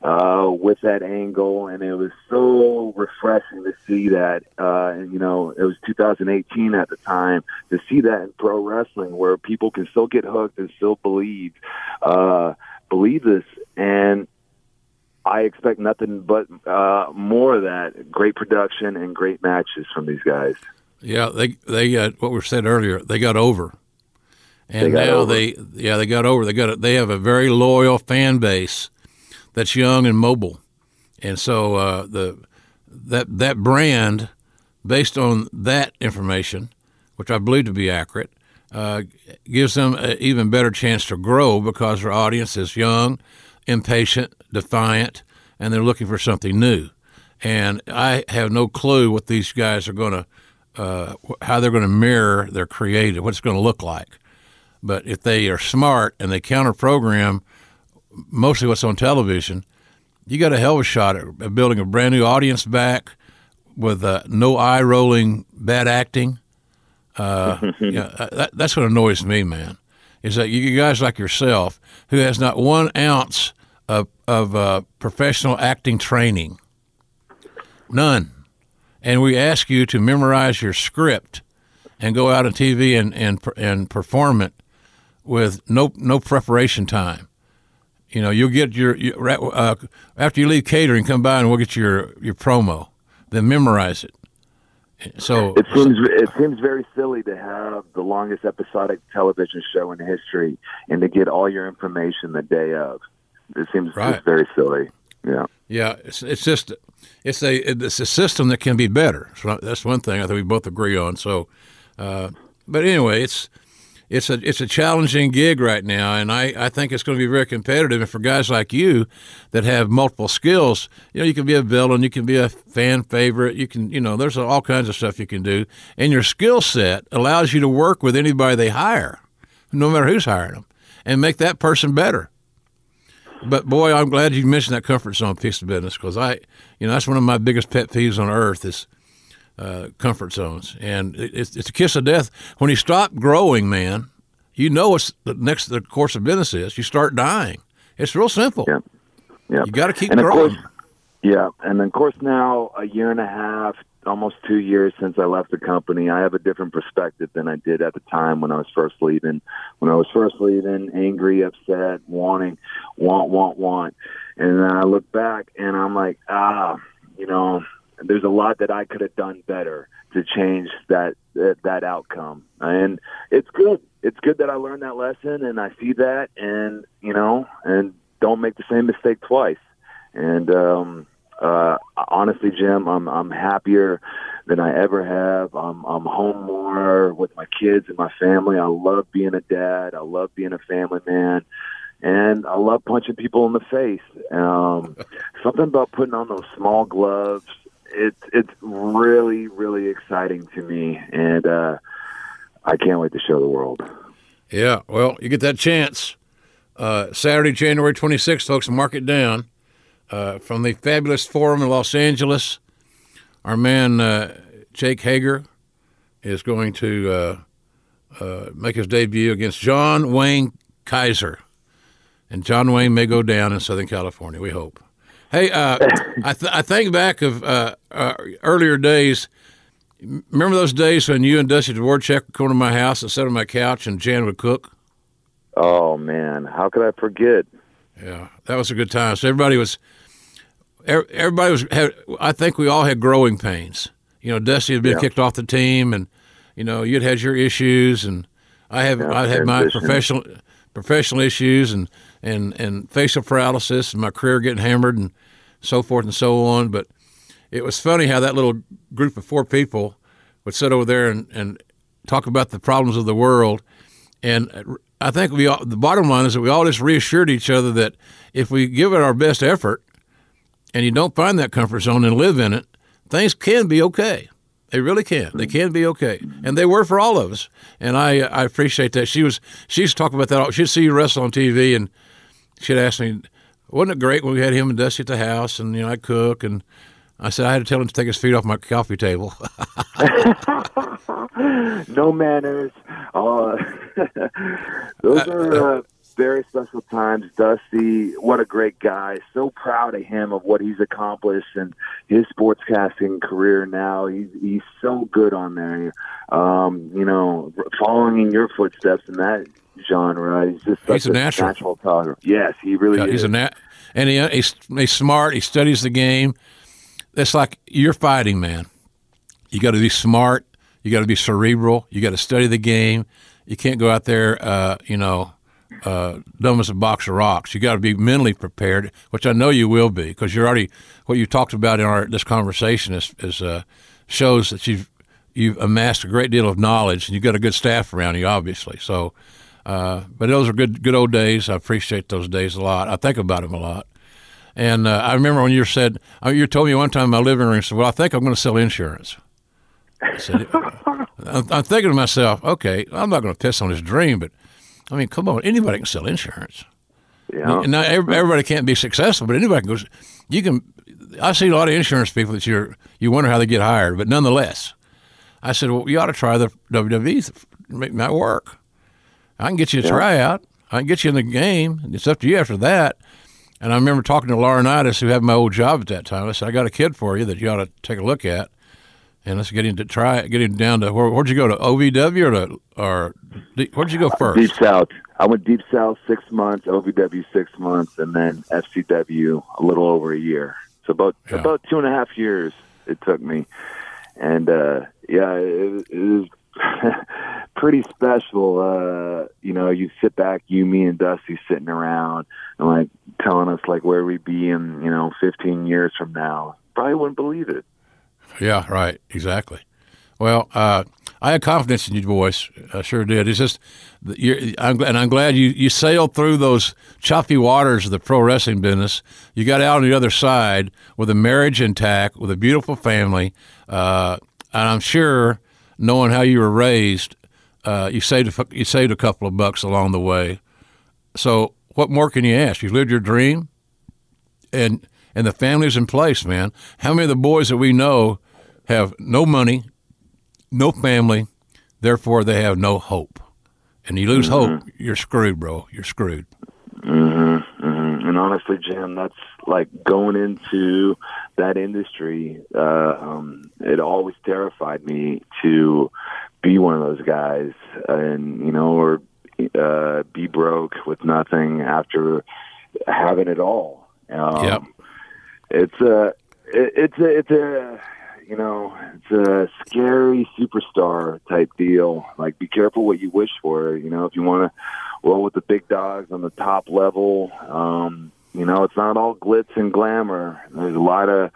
uh, with that angle, and it was so refreshing to see that. Uh, and you know, it was 2018 at the time to see that in pro wrestling, where people can still get hooked and still believe, uh, believe this, and I expect nothing but uh, more of that. Great production and great matches from these guys. Yeah, they they got what we said earlier. They got over, and They now over. they yeah they got over. They got a, they have a very loyal fan base that's young and mobile, and so uh, the that that brand based on that information, which I believe to be accurate, uh, gives them an even better chance to grow because their audience is young, impatient, defiant, and they're looking for something new. And I have no clue what these guys are going to, uh, how they're going to mirror their creative, what it's going to look like. But if they are smart and they counter program mostly what's on television, you got a hell of a shot at building a brand new audience back with uh, no eye rolling bad acting. Uh, yeah, uh, that, that's what annoys me, man. Is that you guys like yourself who has not one ounce of of uh, professional acting training, none, and we ask you to memorize your script and go out on TV and and and perform it with no no preparation time. You know, you'll get your you- uh, after you leave catering, come by and we'll get your your promo. Then memorize it. So It seems it seems very silly to have the longest episodic television show in history and to get all your information the day of. It seems Right. very silly. Yeah. Yeah, it's, it's just it's a it's a system that can be better. So that's one thing I think we both agree on. So, uh, but anyway, it's it's a it's a challenging gig right now, and I, I think it's going to be very competitive. And for guys like you that have multiple skills, you know, you can be a villain, you can be a fan favorite, you can you know, there's all kinds of stuff you can do, and your skill set allows you to work with anybody they hire, no matter who's hiring them, and make that person better. But boy, I'm glad you mentioned that comfort zone piece of business because I, you know, that's one of my biggest pet peeves on earth is uh, comfort zones, and it, it's, it's a kiss of death. When you stop growing, man, you know it's the next the course of business is you start dying. It's real simple. Yeah. Yeah. You got to keep and of growing. course, yeah, and of course now a year and a half, almost two years since I left the company, I have a different perspective than I did at the time when I was first leaving. When I was first leaving, angry, upset, wanting, want, want, want, and then I look back and I'm like, ah, you know, there's a lot that I could have done better to change that that, that outcome, and it's good. It's good that I learned that lesson and I see that, and you know, and don't make the same mistake twice. And um, uh, honestly, Jim, I'm I'm happier than I ever have. I'm I'm home more with my kids and my family. I love being a dad. I love being a family man. And I love punching people in the face. Um, something about putting on those small gloves. It's it's really really exciting to me, and uh, I can't wait to show the world. Yeah, well, you get that chance. Uh, Saturday, January 26th, folks, mark it down. Uh, from the fabulous forum in Los Angeles, our man uh, Jake Hager is going to uh, uh, make his debut against John Wayne Kiser. And John Wayne may go down in Southern California, we hope. Hey, uh, I, th- I think back of uh, uh, earlier days. Remember those days when you and Dusty Dvorak would come to my house and sit on my couch and Jan would cook? Oh man, how could I forget? Yeah, that was a good time. So everybody was, everybody was. Had, I think we all had growing pains. You know, Dusty had been Yeah. kicked off the team, and you know you'd had your issues, and I have Yeah, I had my professional professional issues, and and and facial paralysis, and my career getting hammered, and so forth and so on. But it was funny how that little group of four people would sit over there and, and talk about the problems of the world. And I think we all, the bottom line is that we all just reassured each other that if we give it our best effort and you don't find that comfort zone and live in it, things can be okay. They really can. They can be okay, and they were for all of us. And I I appreciate that. She was she used to talk about that. all- She'd see you wrestle on TV, and she'd ask me, "Wasn't it great when we had him and Dusty at the house?" And you know, I cook, and I said I had to tell him to take his feet off my coffee table. no manners. Uh, those are uh, very special times. Dusty, what a great guy. So proud of him of what he's accomplished and his sportscasting career now. He's he's so good on there. Um, you know, following in your footsteps in that genre. He's just such He's a natural. natural talker. Yes, he really Yeah, is. he's a nat, and he, he's, he's smart. He studies the game. It's like you're fighting, man. You got to be smart. You got to be cerebral. You got to study the game. You can't go out there, uh, you know, uh, dumb as a box of rocks. You got to be mentally prepared, which I know you will be, because you're already what you talked about in our this conversation is, is uh, shows that you've you've amassed a great deal of knowledge, and you've got a good staff around you, obviously. So, uh, but those are good good old days. I appreciate those days a lot. I think about them a lot. And uh, I remember when you said, uh, you told me one time in my living room, said, well, I think I'm going to sell insurance. I said, I'm I'm thinking to myself, okay, I'm not going to piss on his dream, but I mean, come on, anybody can sell insurance. yeah. And now everybody can't be successful, but anybody can go. You can. I see a lot of insurance people that you you wonder how they get hired, but nonetheless, I said, well, you ought to try the WWE. It might work. I can get you a tryout. I can get you in the game. It's up to you after that. And I remember talking to Laurinaitis, who had my old job at that time. I said, I got a kid for you that you ought to take a look at, and let's get him to try getting down to where, where'd you go to OVW or to or where'd you go first? Deep South. I went Deep South six months, OVW six months, and then FCW a little over a year. So about Yeah. about two and a half years it took me, and uh, yeah, it, it was pretty special. Uh, you know, you sit back, you, me, and Dusty sitting around and like telling us like where we'd be in you know 15 years from now. Probably wouldn't believe it. Yeah, right, exactly. Well, uh, I had confidence in you, boys. I sure did. It's just, I'm, and I'm glad you, you sailed through those choppy waters of the pro wrestling business. You got out on the other side with a marriage intact, with a beautiful family, uh, and I'm sure, knowing how you were raised, uh, you saved a, you saved a couple of bucks along the way. So, what more can you ask? You lived your dream, and and the family's in place, man. How many of the boys that we know have no money, no family, therefore they have no hope. And you lose hope, you're screwed, bro. You're screwed. hmm And honestly, Jim, that's like going into that industry. Uh, um, it always terrified me to be one of those guys, and you know, or uh, be broke with nothing after having it all. Um, Yep. It's a, it, it's a, it's a, you know, it's a scary superstar type deal. Like, be careful what you wish for. You know, if you want to roll with the big dogs on the top level, um, you know, it's not all glitz and glamour. There's a lot of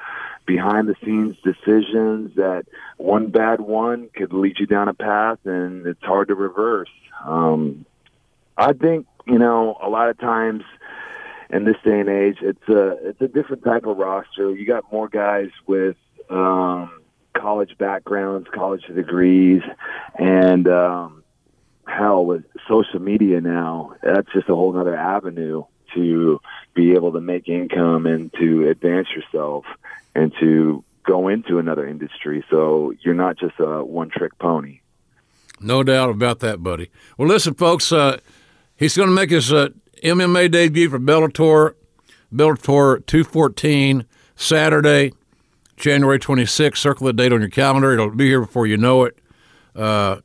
behind the scenes decisions that one bad one could lead you down a path, and it's hard to reverse. Um, I think you know a lot of times in this day and age, it's a it's a different type of roster. You got more guys with um, college backgrounds, college degrees, and um, hell with social media now, that's just a whole other avenue to be able to make income and to advance yourself and to go into another industry. So you're not just a one trick pony. No doubt about that, buddy. Well, listen, folks, uh, he's going to make his uh, MMA debut for Bellator, Bellator 214, Saturday, January 26th. Circle the date on your calendar. It'll be here before you know it uh,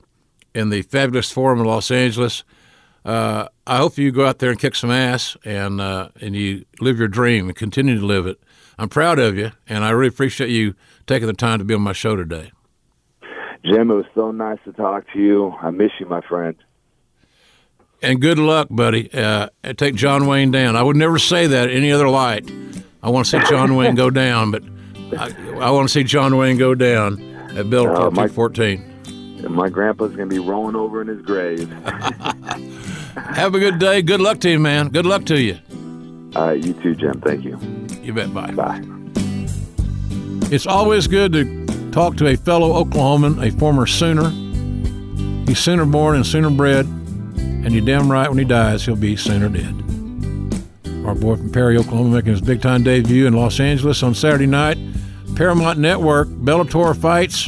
in the Fabulous Forum in Los Angeles. Uh, I hope you go out there and kick some ass and uh, and you live your dream and continue to live it. I'm proud of you, and I really appreciate you taking the time to be on my show today. Jim, it was so nice to talk to you. I miss you, my friend. And good luck, buddy. Uh, take John Wayne down. I would never say that in any other light. I want to see John Wayne go down, but I, I want to see John Wayne go down at Bill Uh, my- 214. And my grandpa's going to be rolling over in his grave. Have a good day. Good luck to you, man. Good luck to you. All right, you too, Jim. Thank you. You bet. Bye. Bye. It's always good to talk to a fellow Oklahoman, a former Sooner. He's Sooner born and Sooner bred, and you're damn right when he dies, he'll be Sooner dead. Our boy from Perry, Oklahoma, making his big time debut in Los Angeles on Saturday night. Paramount Network, Bellator fights.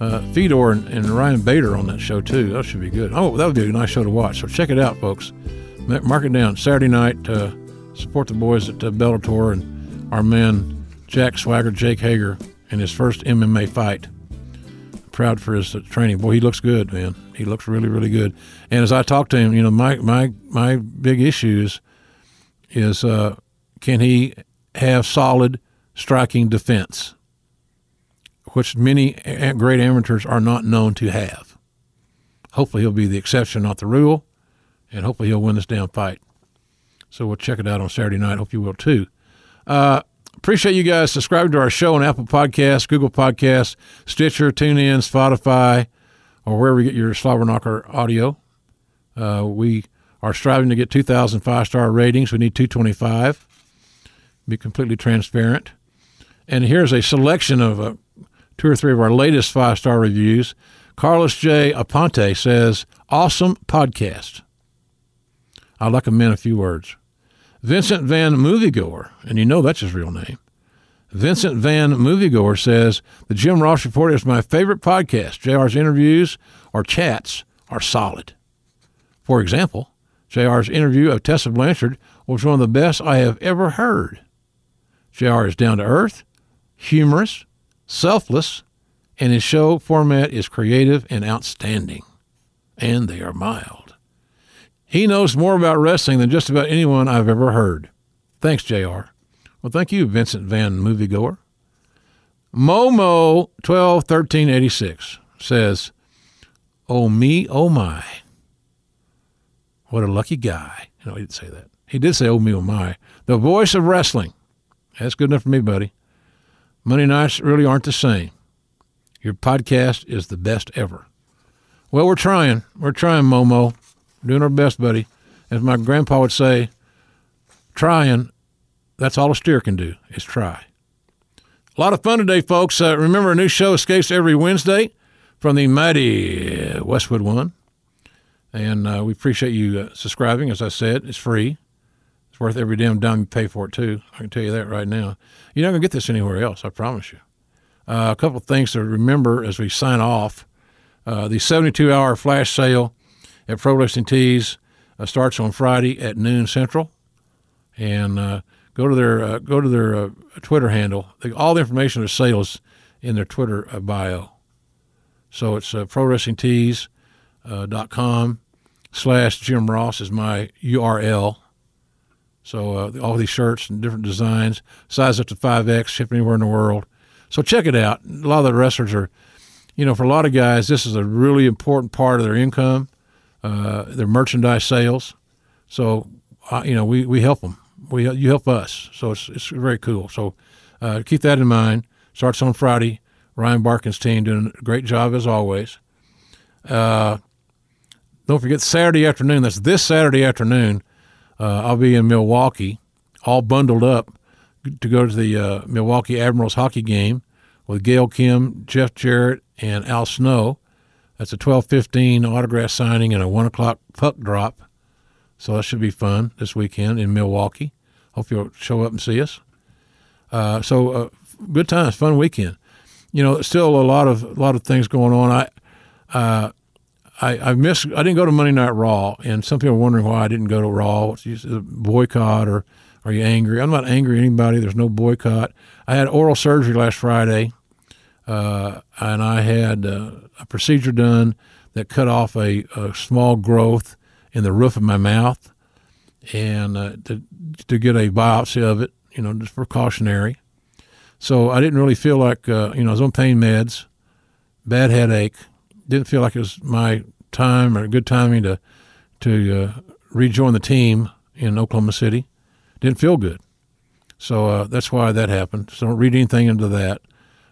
Uh, Fedor and, and Ryan Bader on that show too. That should be good. Oh, that would be a nice show to watch. So check it out, folks. Mark it down. Saturday night. Uh, support the boys at uh, Bellator and our man Jack Swagger, Jake Hager, in his first MMA fight. Proud for his uh, training. Boy, he looks good, man. He looks really, really good. And as I talk to him, you know, my my my big issues is uh, can he have solid striking defense, which many great amateurs are not known to have. Hopefully, he'll be the exception, not the rule, and hopefully, he'll win this damn fight. So we'll check it out on Saturday night. Hope you will too. Uh, appreciate you guys subscribing to our show on Apple Podcasts, Google Podcasts, Stitcher, TuneIn, Spotify, or wherever you get your Slobber Knocker audio. Uh, we are striving to get 2,000 five star ratings. We need 225. Be completely transparent. And here's a selection of uh, two or three of our latest five star reviews. Carlos J. Aponte says, Awesome podcast. I'd like him in a few words. Vincent Van Moviegoer, and you know that's his real name. Vincent Van Moviegoer says, The Jim Ross Report is my favorite podcast. JR's interviews or chats are solid. For example, JR's interview of Tessa Blanchard was one of the best I have ever heard. JR is down to earth, humorous, selfless, and his show format is creative and outstanding. And they are mild. He knows more about wrestling than just about anyone I've ever heard. Thanks, JR. Well, thank you, Vincent Van Moviegoer. Momo twelve thirteen eighty six says, "Oh me, oh my, what a lucky guy." No, he didn't say that. He did say, "Oh me, oh my." The voice of wrestling. That's good enough for me, buddy. Monday nights really aren't the same. Your podcast is the best ever. Well, we're trying. We're trying, Momo. Doing our best, buddy. As my grandpa would say, trying, that's all a steer can do, is try. A lot of fun today, folks. Uh, remember, a new show escapes every Wednesday from the mighty Westwood One. And uh, we appreciate you uh, subscribing. As I said, it's free. It's worth every damn dime you pay for it, too. I can tell you that right now. You're not going to get this anywhere else, I promise you. Uh, a couple of things to remember as we sign off. Uh, the 72 hour flash sale at Pro Wrestling Tees uh, starts on Friday at noon Central. And uh, go to their uh, go to their uh, Twitter handle. They, all the information of the sale in their Twitter uh, bio. So it's uh, ProWrestlingTees.com slash Jim Ross is my URL. So uh, all these shirts and different designs, size up to 5X, shipped anywhere in the world. So check it out. A lot of the wrestlers are, you know, for a lot of guys, this is a really important part of their income, uh, their merchandise sales. So, uh, you know, we, we help them. We, you help us. So it's, it's very cool. So uh, keep that in mind. Starts on Friday. Ryan Barkan's team doing a great job as always. Don't forget Saturday afternoon. That's this Saturday afternoon. Uh, I'll be in Milwaukee, all bundled up to go to the uh, Milwaukee Admirals hockey game with Gail Kim, Jeff Jarrett, and Al Snow. That's a twelve fifteen autograph signing and a one o'clock puck drop. So that should be fun this weekend in Milwaukee. Hope you'll show up and see us. Uh, so uh, good times, fun weekend. You know, still a lot of a lot of things going on. I, uh, I, I missed. I didn't go to Monday Night Raw, and some people are wondering why I didn't go to Raw. It's a boycott, or are you angry? I'm not angry at anybody. There's no boycott. I had oral surgery last Friday, uh, and I had uh, a procedure done that cut off a, a, small growth in the roof of my mouth, and uh, to to get a biopsy of it, you know, just precautionary. So I didn't really feel like, uh, you know, I was on pain meds, bad headache. Didn't feel like it was my time or good timing to to uh, rejoin the team in Oklahoma City. Didn't feel good. So uh, that's why that happened. So don't read anything into that.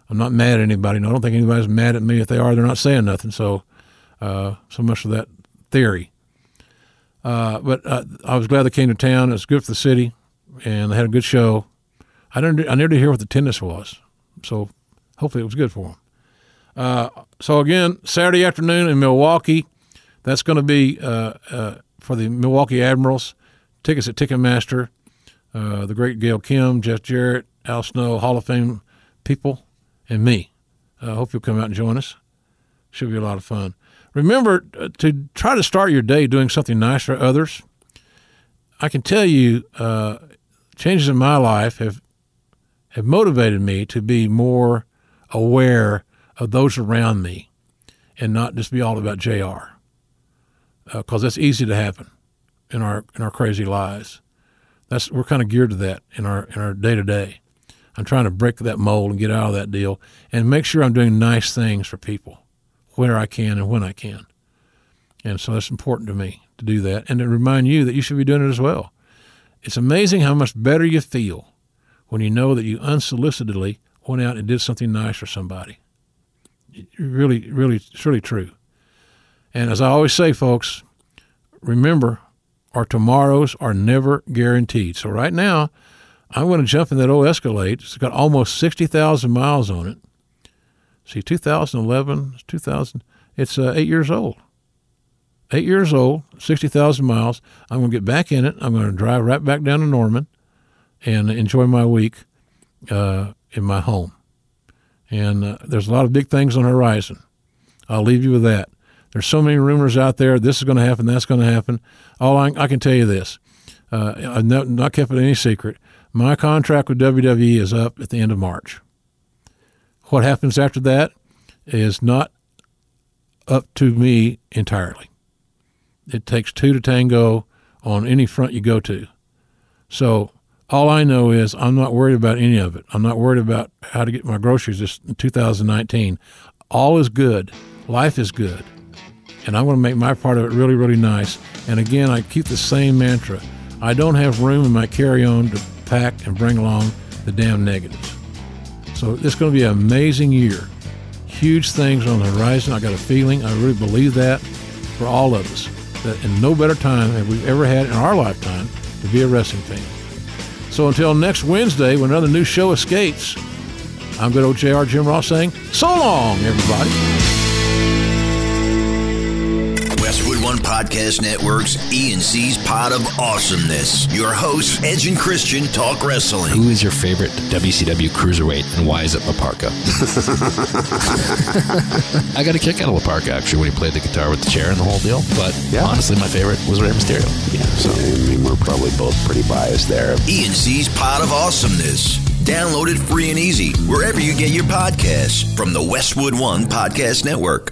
I'm not mad at anybody. No, I don't think anybody's mad at me. If they are, they're not saying nothing. So, uh, so much of that theory. Uh, but uh, I was glad they came to town. It's good for the city, and they had a good show. I didn't. I never did hear what the tennis was, so hopefully it was good for them. Uh, so again, Saturday afternoon in Milwaukee, that's going to be uh, uh, for the Milwaukee Admirals. Tickets at Ticketmaster. Uh, the great Gail Kim, Jeff Jarrett, Al Snow, Hall of Fame people, and me. I hope you'll come out and join us. Should be a lot of fun. Remember uh, to try to start your day doing something nice for others. I can tell you, uh, changes in my life have have motivated me to be more aware of those around me and not just be all about JR. Because uh, that's easy to happen in our in our crazy lives. That's we're kind of geared to that in our in our day to day. I'm trying to break that mold and get out of that deal and make sure I'm doing nice things for people where I can and when I can. And so that's important to me to do that and to remind you that you should be doing it as well. It's amazing how much better you feel when you know that you unsolicitedly went out and did something nice for somebody. Really, really, really true. And as I always say, folks, remember, our tomorrows are never guaranteed. So right now, I'm going to jump in that old Escalade. It's got almost 60,000 miles on it. See, 2011, 2000, it's uh, eight years old. Eight years old, 60,000 miles. I'm going to get back in it. I'm going to drive right back down to Norman and enjoy my week uh, in my home. And uh, there's a lot of big things on the horizon. I'll leave you with that. There's so many rumors out there. This is going to happen. That's going to happen. All I, I, can tell you this: uh, I've not, not kept it any secret. My contract with WWE is up at the end of March. What happens after that is not up to me entirely. It takes two to tango on any front you go to. So all I know is I'm not worried about any of it. I'm not worried about how to get my groceries this 2019. All is good. Life is good. And I'm going to make my part of it really, really nice. And again, I keep the same mantra. I don't have room in my carry-on to pack and bring along the damn negatives. So it's going to be an amazing year. Huge things on the horizon. I got a feeling, I really believe that for all of us, that in no better time have we ever had in our lifetime to be a wrestling fan. So until next Wednesday, when another new show escapes, I'm good old JR Jim Ross saying, so long, everybody. Westwood One Podcast Network's E&C's Pod of Awesomeness. Your hosts, Edge and Christian, talk wrestling. Who is your favorite WCW cruiserweight and why is it La Parka? I got a kick out of La Parka actually when he played the guitar with the chair and the whole deal. But yeah. honestly, my favorite was Rey Mysterio. Yeah, so I mean, we're probably both pretty biased there. E&C's Pod of Awesomeness. Download it free and easy wherever you get your podcasts from the Westwood One Podcast Network.